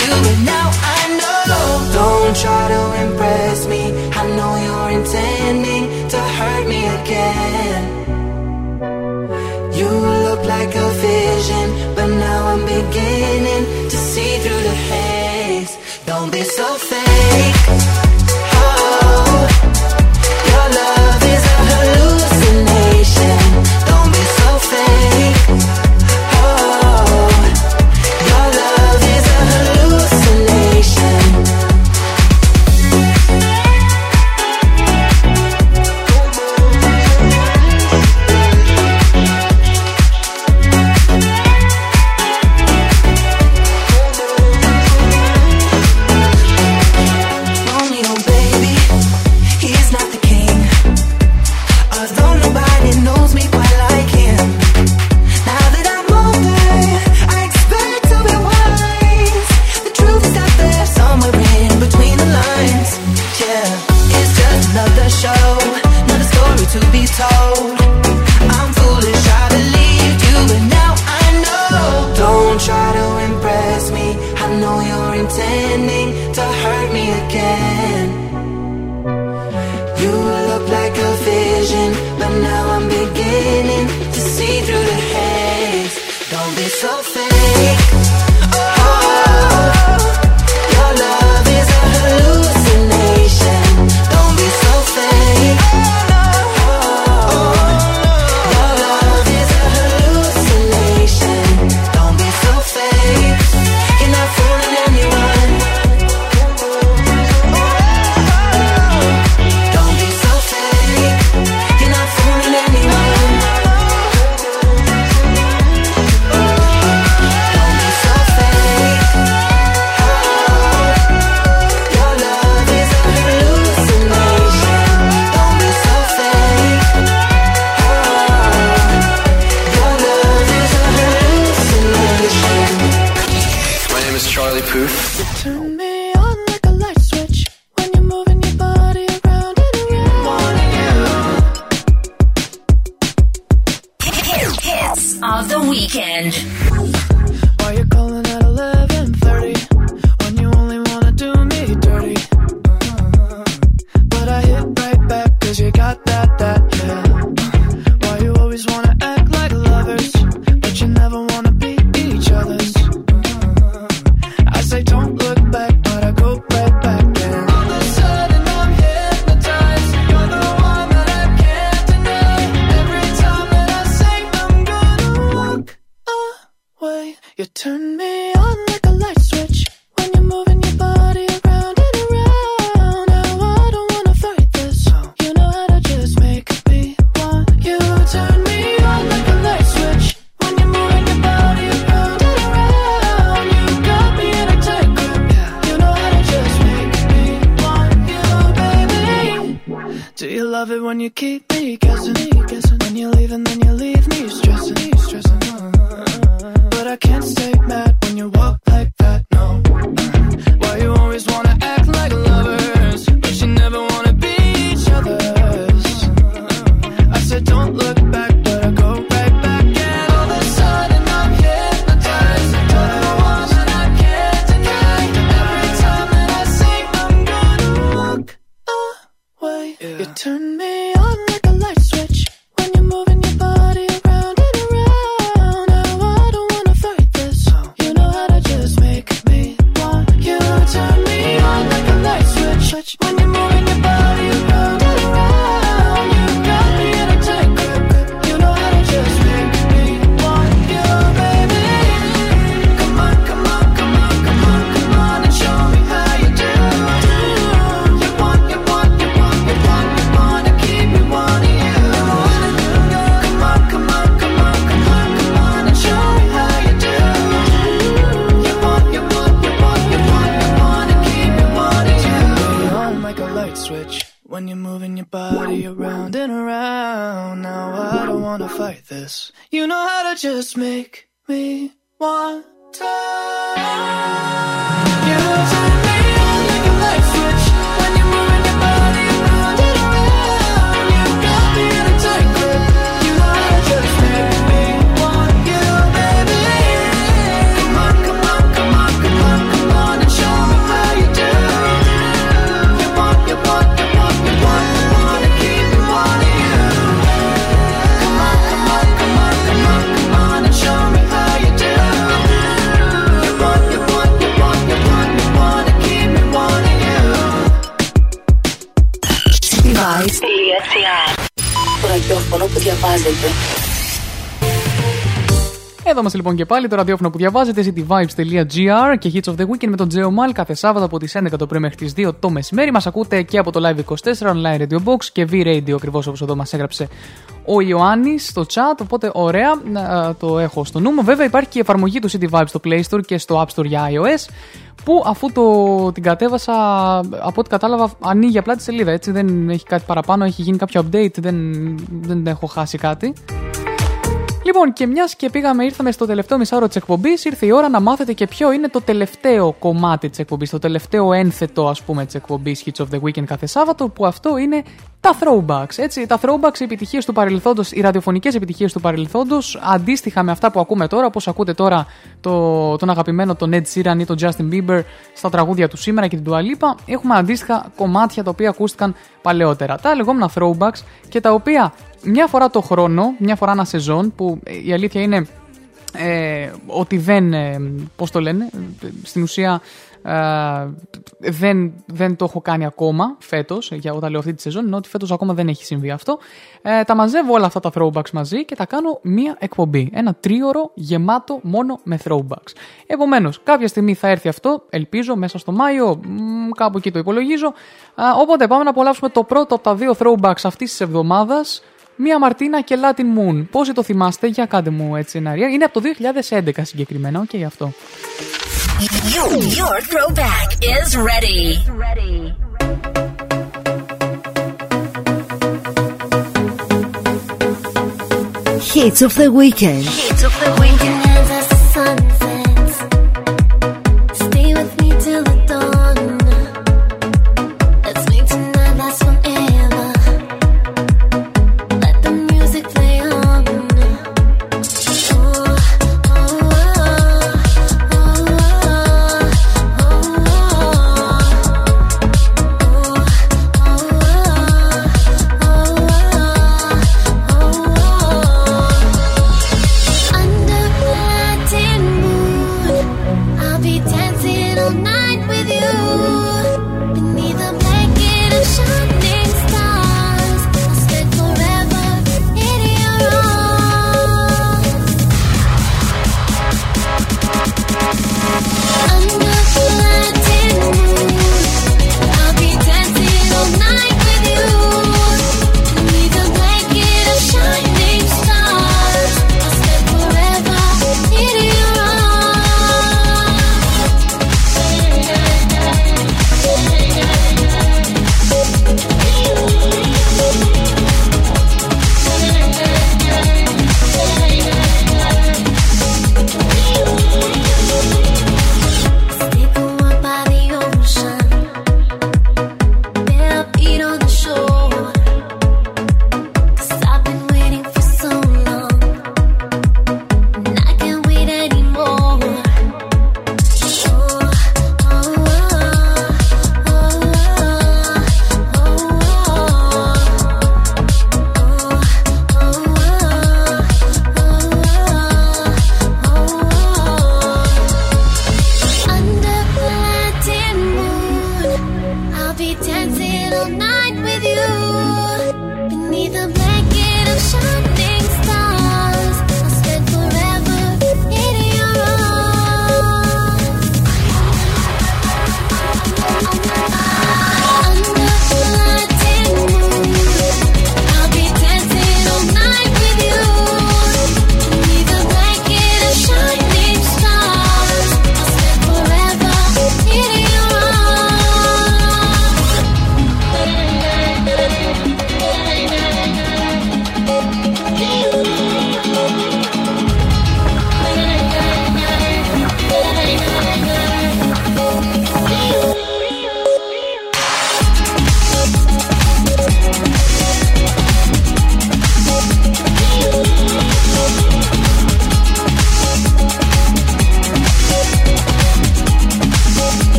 you, but now I know. Don't try to impress me. I know you're intending to hurt me again. You look like a vision, but now I'm beginning to see through the haze. Don't be so fake. Λοιπόν και πάλι το ραδιόφωνο που διαβάζετε cityvibes.gr και Hits of the Weekend με τον Τζέο Μάλ κάθε Σάββατο από τις 11 το πρωί μέχρι τις 2 το μεσημέρι. Μας ακούτε και από το Live 24 Online Radio Box και V-Radio ακριβώς όπως εδώ μας έγραψε ο Ιωάννης στο chat. Οπότε ωραία, να, το έχω στο νου μου. Βέβαια υπάρχει και η εφαρμογή του City Vibes στο Play Store και στο App Store για iOS. Που αφού το, την κατέβασα, από ό,τι κατάλαβα, ανοίγει απλά τη σελίδα. Έτσι δεν έχει κάτι παραπάνω, έχει γίνει κάποιο update, δεν, δεν έχω χάσει κάτι. Λοιπόν, και μιας και πήγαμε, ήρθαμε στο τελευταίο μισάωρο της εκπομπής, ήρθε η ώρα να μάθετε και ποιο είναι το τελευταίο κομμάτι της εκπομπής, το τελευταίο ένθετο, ας πούμε, της εκπομπής Hits of the Weekend κάθε Σάββατο, που αυτό είναι τα throwbacks. Έτσι, τα throwbacks, οι επιτυχίες του παρελθόντος, οι ραδιοφωνικές επιτυχίες του παρελθόντος, αντίστοιχα με αυτά που ακούμε τώρα, όπως ακούτε τώρα το, τον αγαπημένο τον Ed Sheeran ή τον Justin Bieber στα τραγούδια του σήμερα και την Dua Lipa, έχουμε αντίστοιχα κομμάτια τα οποία ακούστηκαν παλαιότερα. Τα λεγόμενα throwbacks και τα οποία μια φορά το χρόνο, μια φορά ένα σεζόν, που η αλήθεια είναι ε, ότι δεν, ε, πώς το λένε, στην ουσία ε, δεν, δεν το έχω κάνει ακόμα φέτος, για όταν λέω αυτή τη σεζόν, ενώ ότι φέτος ακόμα δεν έχει συμβεί αυτό. Ε, τα μαζεύω όλα αυτά τα throwbacks μαζί και τα κάνω μία εκπομπή. Ένα τρίωρο γεμάτο μόνο με throwbacks. Επομένως, κάποια στιγμή θα έρθει αυτό, ελπίζω, μέσα στο Μάιο, μ, κάπου εκεί το υπολογίζω. Α, οπότε πάμε να απολαύσουμε το πρώτο από τα δύο throwbacks αυτής της εβδομάδας, Μία Μαρτίνα και Latin Moon. Πόσοι το θυμάστε, για κάντε μου έτσι ένα ρία. Είναι από το 2011 συγκεκριμένα, OK, okay, αυτό. Your, your throwback is ready. ready. Hits of the weekend. Hits of the weekend.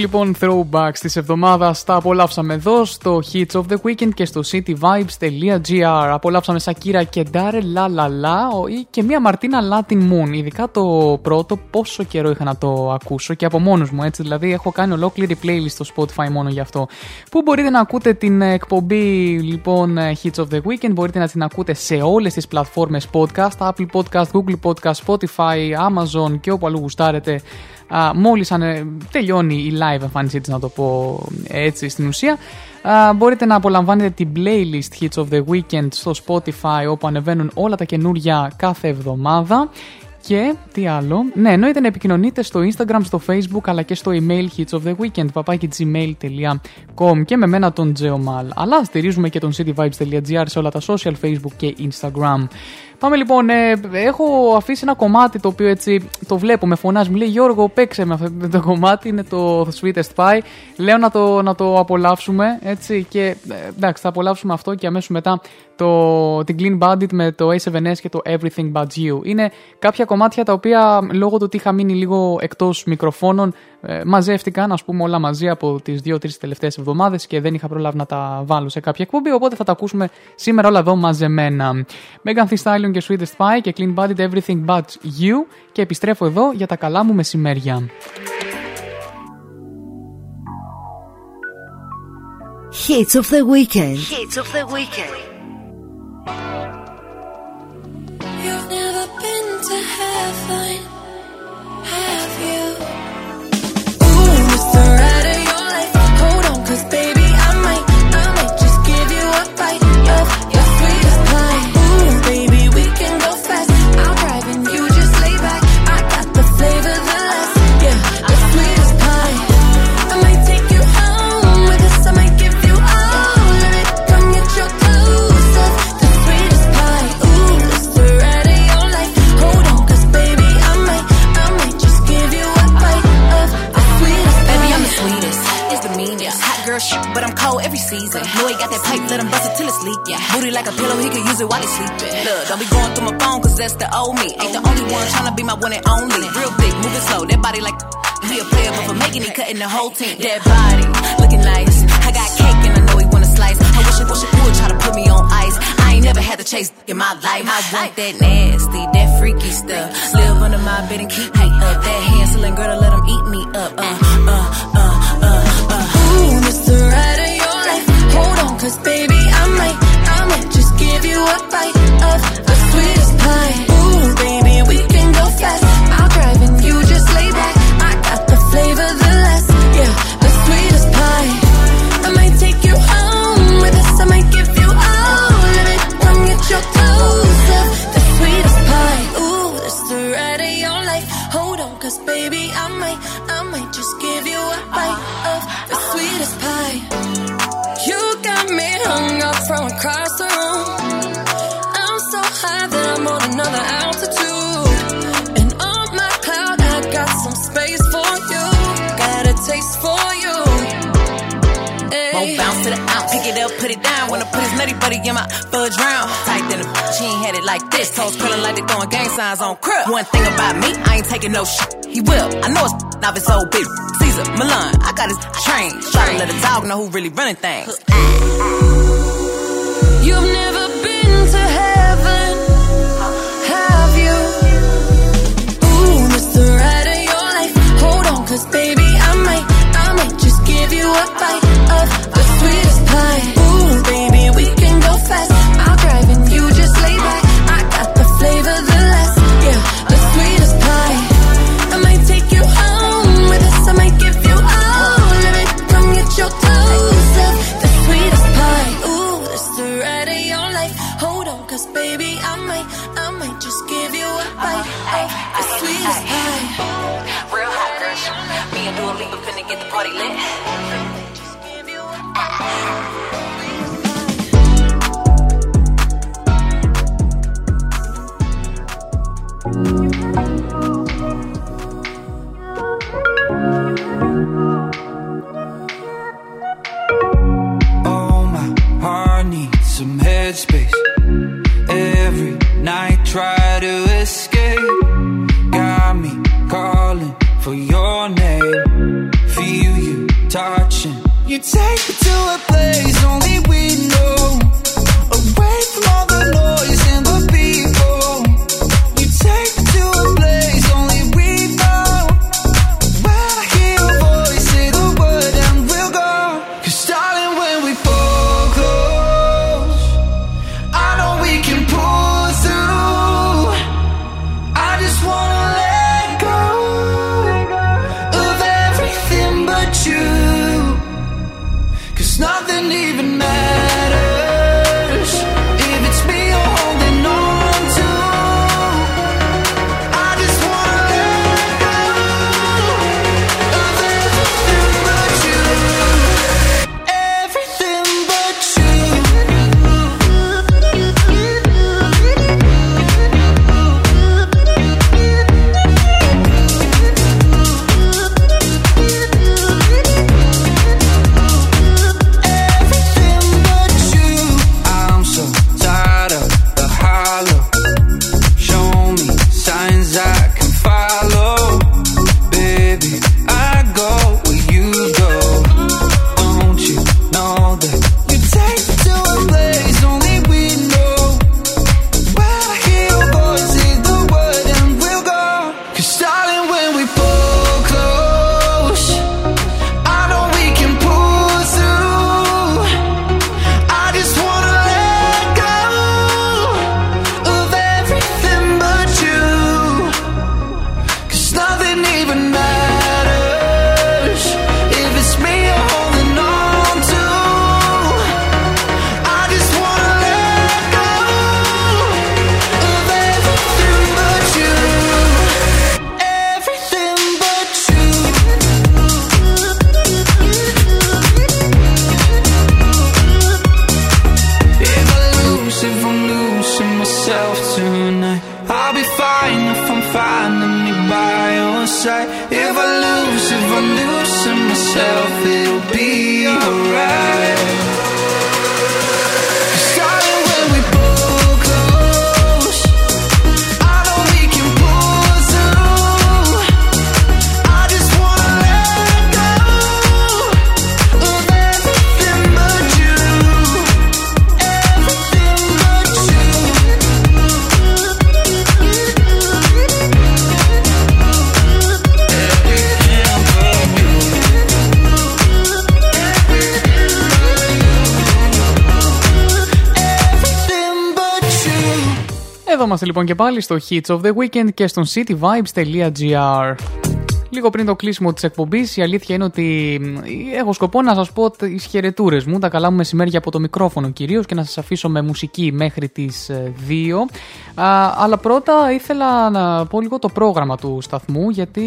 Λοιπόν throwbacks της εβδομάδας τα απολαύσαμε εδώ στο Hits of the Weekend και στο cityvibes.gr. Απολαύσαμε Σακύρα και Ντάρε La La La ή και μία Μαρτίνα Latin Moon. Ειδικά το πρώτο, πόσο καιρό είχα να το ακούσω και από μόνος μου έτσι. Δηλαδή έχω κάνει ολόκληρη playlist στο Spotify μόνο γι' αυτό. Πού μπορείτε να ακούτε την εκπομπή λοιπόν Hits of the Weekend. Μπορείτε να την ακούτε σε όλες τις πλατφόρμες podcast, Apple Podcast, Google Podcast, Spotify, Amazon και όπου αλλού γουστάρετε α, μόλις ανε- τελειώνει η live εμφάνισή της να το πω έτσι στην ουσία. Α, μπορείτε να απολαμβάνετε την playlist Hits of the Weekend στο Spotify όπου ανεβαίνουν όλα τα καινούργια κάθε εβδομάδα και τι άλλο; Ναι, εννοείται να επικοινωνείτε στο Instagram, στο Facebook αλλά και στο email hits of the weekend papakigmail.com και με μένα τον Geomal. Αλλά στηρίζουμε και τον cityvibes.gr σε όλα τα social, Facebook και Instagram. Πάμε λοιπόν, ε, έχω αφήσει ένα κομμάτι το οποίο έτσι το βλέπω, με φωνάζει, μου λέει Γιώργο παίξε με αυτό το κομμάτι, είναι το Sweetest Pie. Λέω να το, να το απολαύσουμε έτσι και ε, εντάξει θα απολαύσουμε αυτό και αμέσως μετά το, την Clean Bandit με το A7S και το Everything But You. Είναι κάποια κομμάτια τα οποία λόγω του ότι είχα μείνει λίγο εκτός μικροφώνων ε, μαζεύτηκαν ας πούμε όλα μαζί από τις 2-3 τελευταίες εβδομάδες και δεν είχα προλάβει να τα βάλω σε κάποια εκπομπή οπότε θα τα ακούσουμε σήμερα όλα εδώ μαζεμένα. Megan Thee Stallion και Sweetest Pie και Clean Bandit Everything But You και επιστρέφω εδώ για τα καλά μου μεσημέρια. Hits of the weekend. Hits of the weekend. to heaven. Have you? Endlessly. Yeah. Booty like a pillow, he could use it while he sleeping. Look, don't be going through my phone, cause that's the old me. Ain't the only one tryna be my one and only. Real big, moving slow, that body like. He a player, but for making it, cutting the whole team. That body, looking nice. I got cake and I know he wanna slice. I wish it, wish it would try to put me on ice. I ain't never had to chase in my life. I want that nasty, that freaky stuff. Live under my bed and keep me up. That Hansel girl to let him eat me up. Uh, uh, uh, uh, uh. Ooh, Mr. Ride cause baby, I might, I might just give you a bite of the sweetest pie. Ooh, baby, we can go fast. I'll drive and it up, put it down. Wanna put his nutty buddy in my fudge round. Tight than a she ain't had it like this. Toes curling like they throwing gang signs on crib. One thing about me, I ain't taking no shit. He will. I know it's not his old bitch. Caesar, Milan, I got his train. Try to let a dog know who really running things. You've never been to heaven, have you? Ooh, Mr. Ride of your life. Hold on, cause baby, I might, I might just give you a bite of the sweetest Ooh, baby, we can go fast. I'll drive and you just lay back. I got the flavor, the yeah, the sweetest pie. I might take you home with us. I might give you all of it. Your toes up. The sweetest pie. Ooh, the ride of your life. Hold on, cause baby, I might, I might just give you a bite of the sweetest pie. Real hot girl. Me and Dua Lipa finna get the party lit. For your name. Feel you touching. You take me to a place only we know. Away from all the noise and the είμαστε λοιπόν και πάλι στο Hits of the Weekend και στον cityvibes.gr. Λίγο πριν το κλείσιμο της εκπομπής, η αλήθεια είναι ότι μ, έχω σκοπό να σας πω τις χαιρετούρες μου, τα καλά μου μεσημέρια από το μικρόφωνο κυρίως και να σας αφήσω με μουσική μέχρι τις 2. Α, αλλά πρώτα ήθελα να πω λίγο το πρόγραμμα του σταθμού, γιατί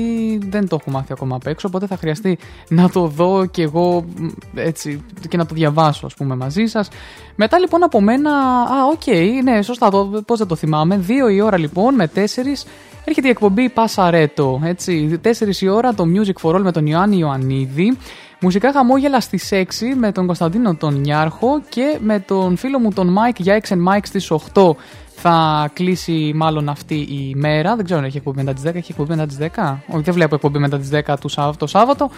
δεν το έχω μάθει ακόμα απ' έξω, οπότε θα χρειαστεί να το δω και εγώ μ, έτσι και να το διαβάσω, ας πούμε, μαζί σας. Μετά λοιπόν από μένα. Α, οκ, ναι, σωστά, πώς δεν το θυμάμαι. 2 η ώρα λοιπόν με 4 έρχεται η εκπομπή Πασαρέτο. Έτσι, 4 η ώρα το Music for All με τον Ιωάννη Ιωαννίδη. Μουσικά χαμόγελα στις 6 με τον Κωνσταντίνο τον Νιάρχο και με τον φίλο μου τον Mike για X and Mike στις 8 θα κλείσει μάλλον αυτή η μέρα. Δεν ξέρω αν έχει εκπομπή μετά τις 10. Έχει εκπομπή μετά τις 10. Όχι, δεν βλέπω εκπομπή μετά τις 10 του Σάββατο. Το Σάββατο.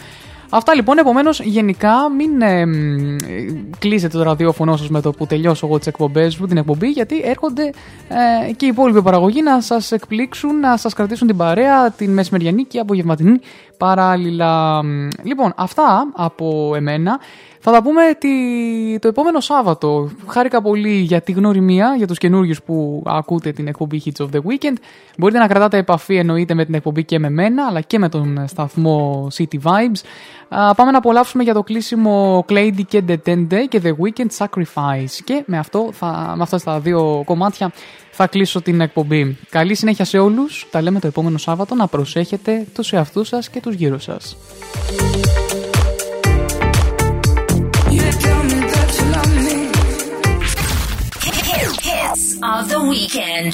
Αυτά λοιπόν, επομένως, γενικά μην ε, μ, ε, κλείσετε το ραδιόφωνο σας με το που τελειώσω εγώ τις εκπομπές μου, την εκπομπή, γιατί έρχονται ε, και οι υπόλοιποι παραγωγοί να σας εκπλήξουν, να σας κρατήσουν την παρέα, την μεσημεριανή και απογευματινή παράλληλα. Λοιπόν, αυτά από εμένα. Θα τα πούμε τη... το επόμενο Σάββατο. Χάρηκα πολύ για τη γνωριμία, για τους καινούριους που ακούτε την εκπομπή Hits of the Weekend. Μπορείτε να κρατάτε επαφή εννοείται με την εκπομπή και με μένα, αλλά και με τον σταθμό City Vibes. Α, πάμε να απολαύσουμε για το κλείσιμο Clady και Detente και The Weekend Sacrifice. Και με, αυτό θα, με αυτά τα δύο κομμάτια θα κλείσω την εκπομπή. Καλή συνέχεια σε όλους. Τα λέμε το επόμενο Σάββατο. Να προσέχετε τους εαυτούς σας και τους γύρω σας. Hits of the weekend.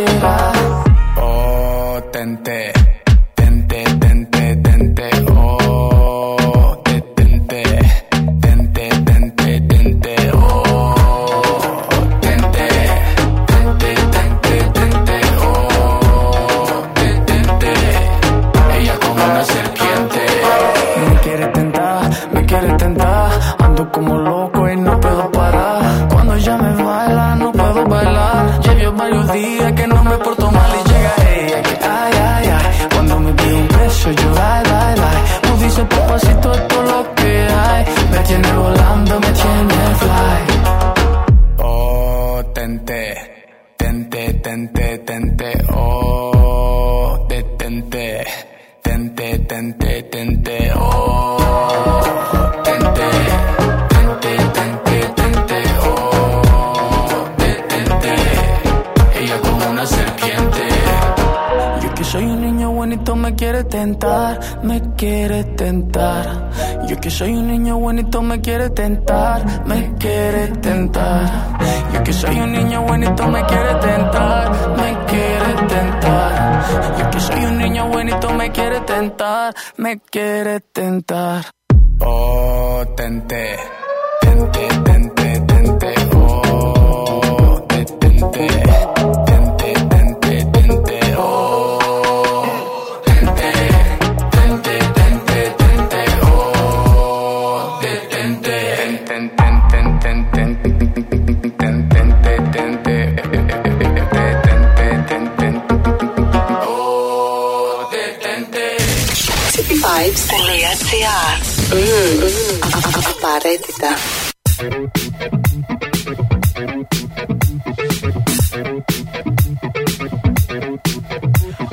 Tentar, me quiere tentar. Yo que soy un niño bonito me quiere tentar, me quiere tentar. Yo que soy un niño bonito me quiere tentar, me quiere tentar. Yo que soy un niño bonito me quiere tentar, me quiere tentar. Oh, tente, tente, tente, tente, oh, tente, Απαραίτητα.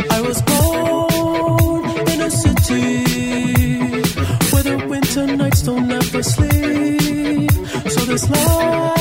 I was born in a city where the winter nights don't ever sleep. So this life's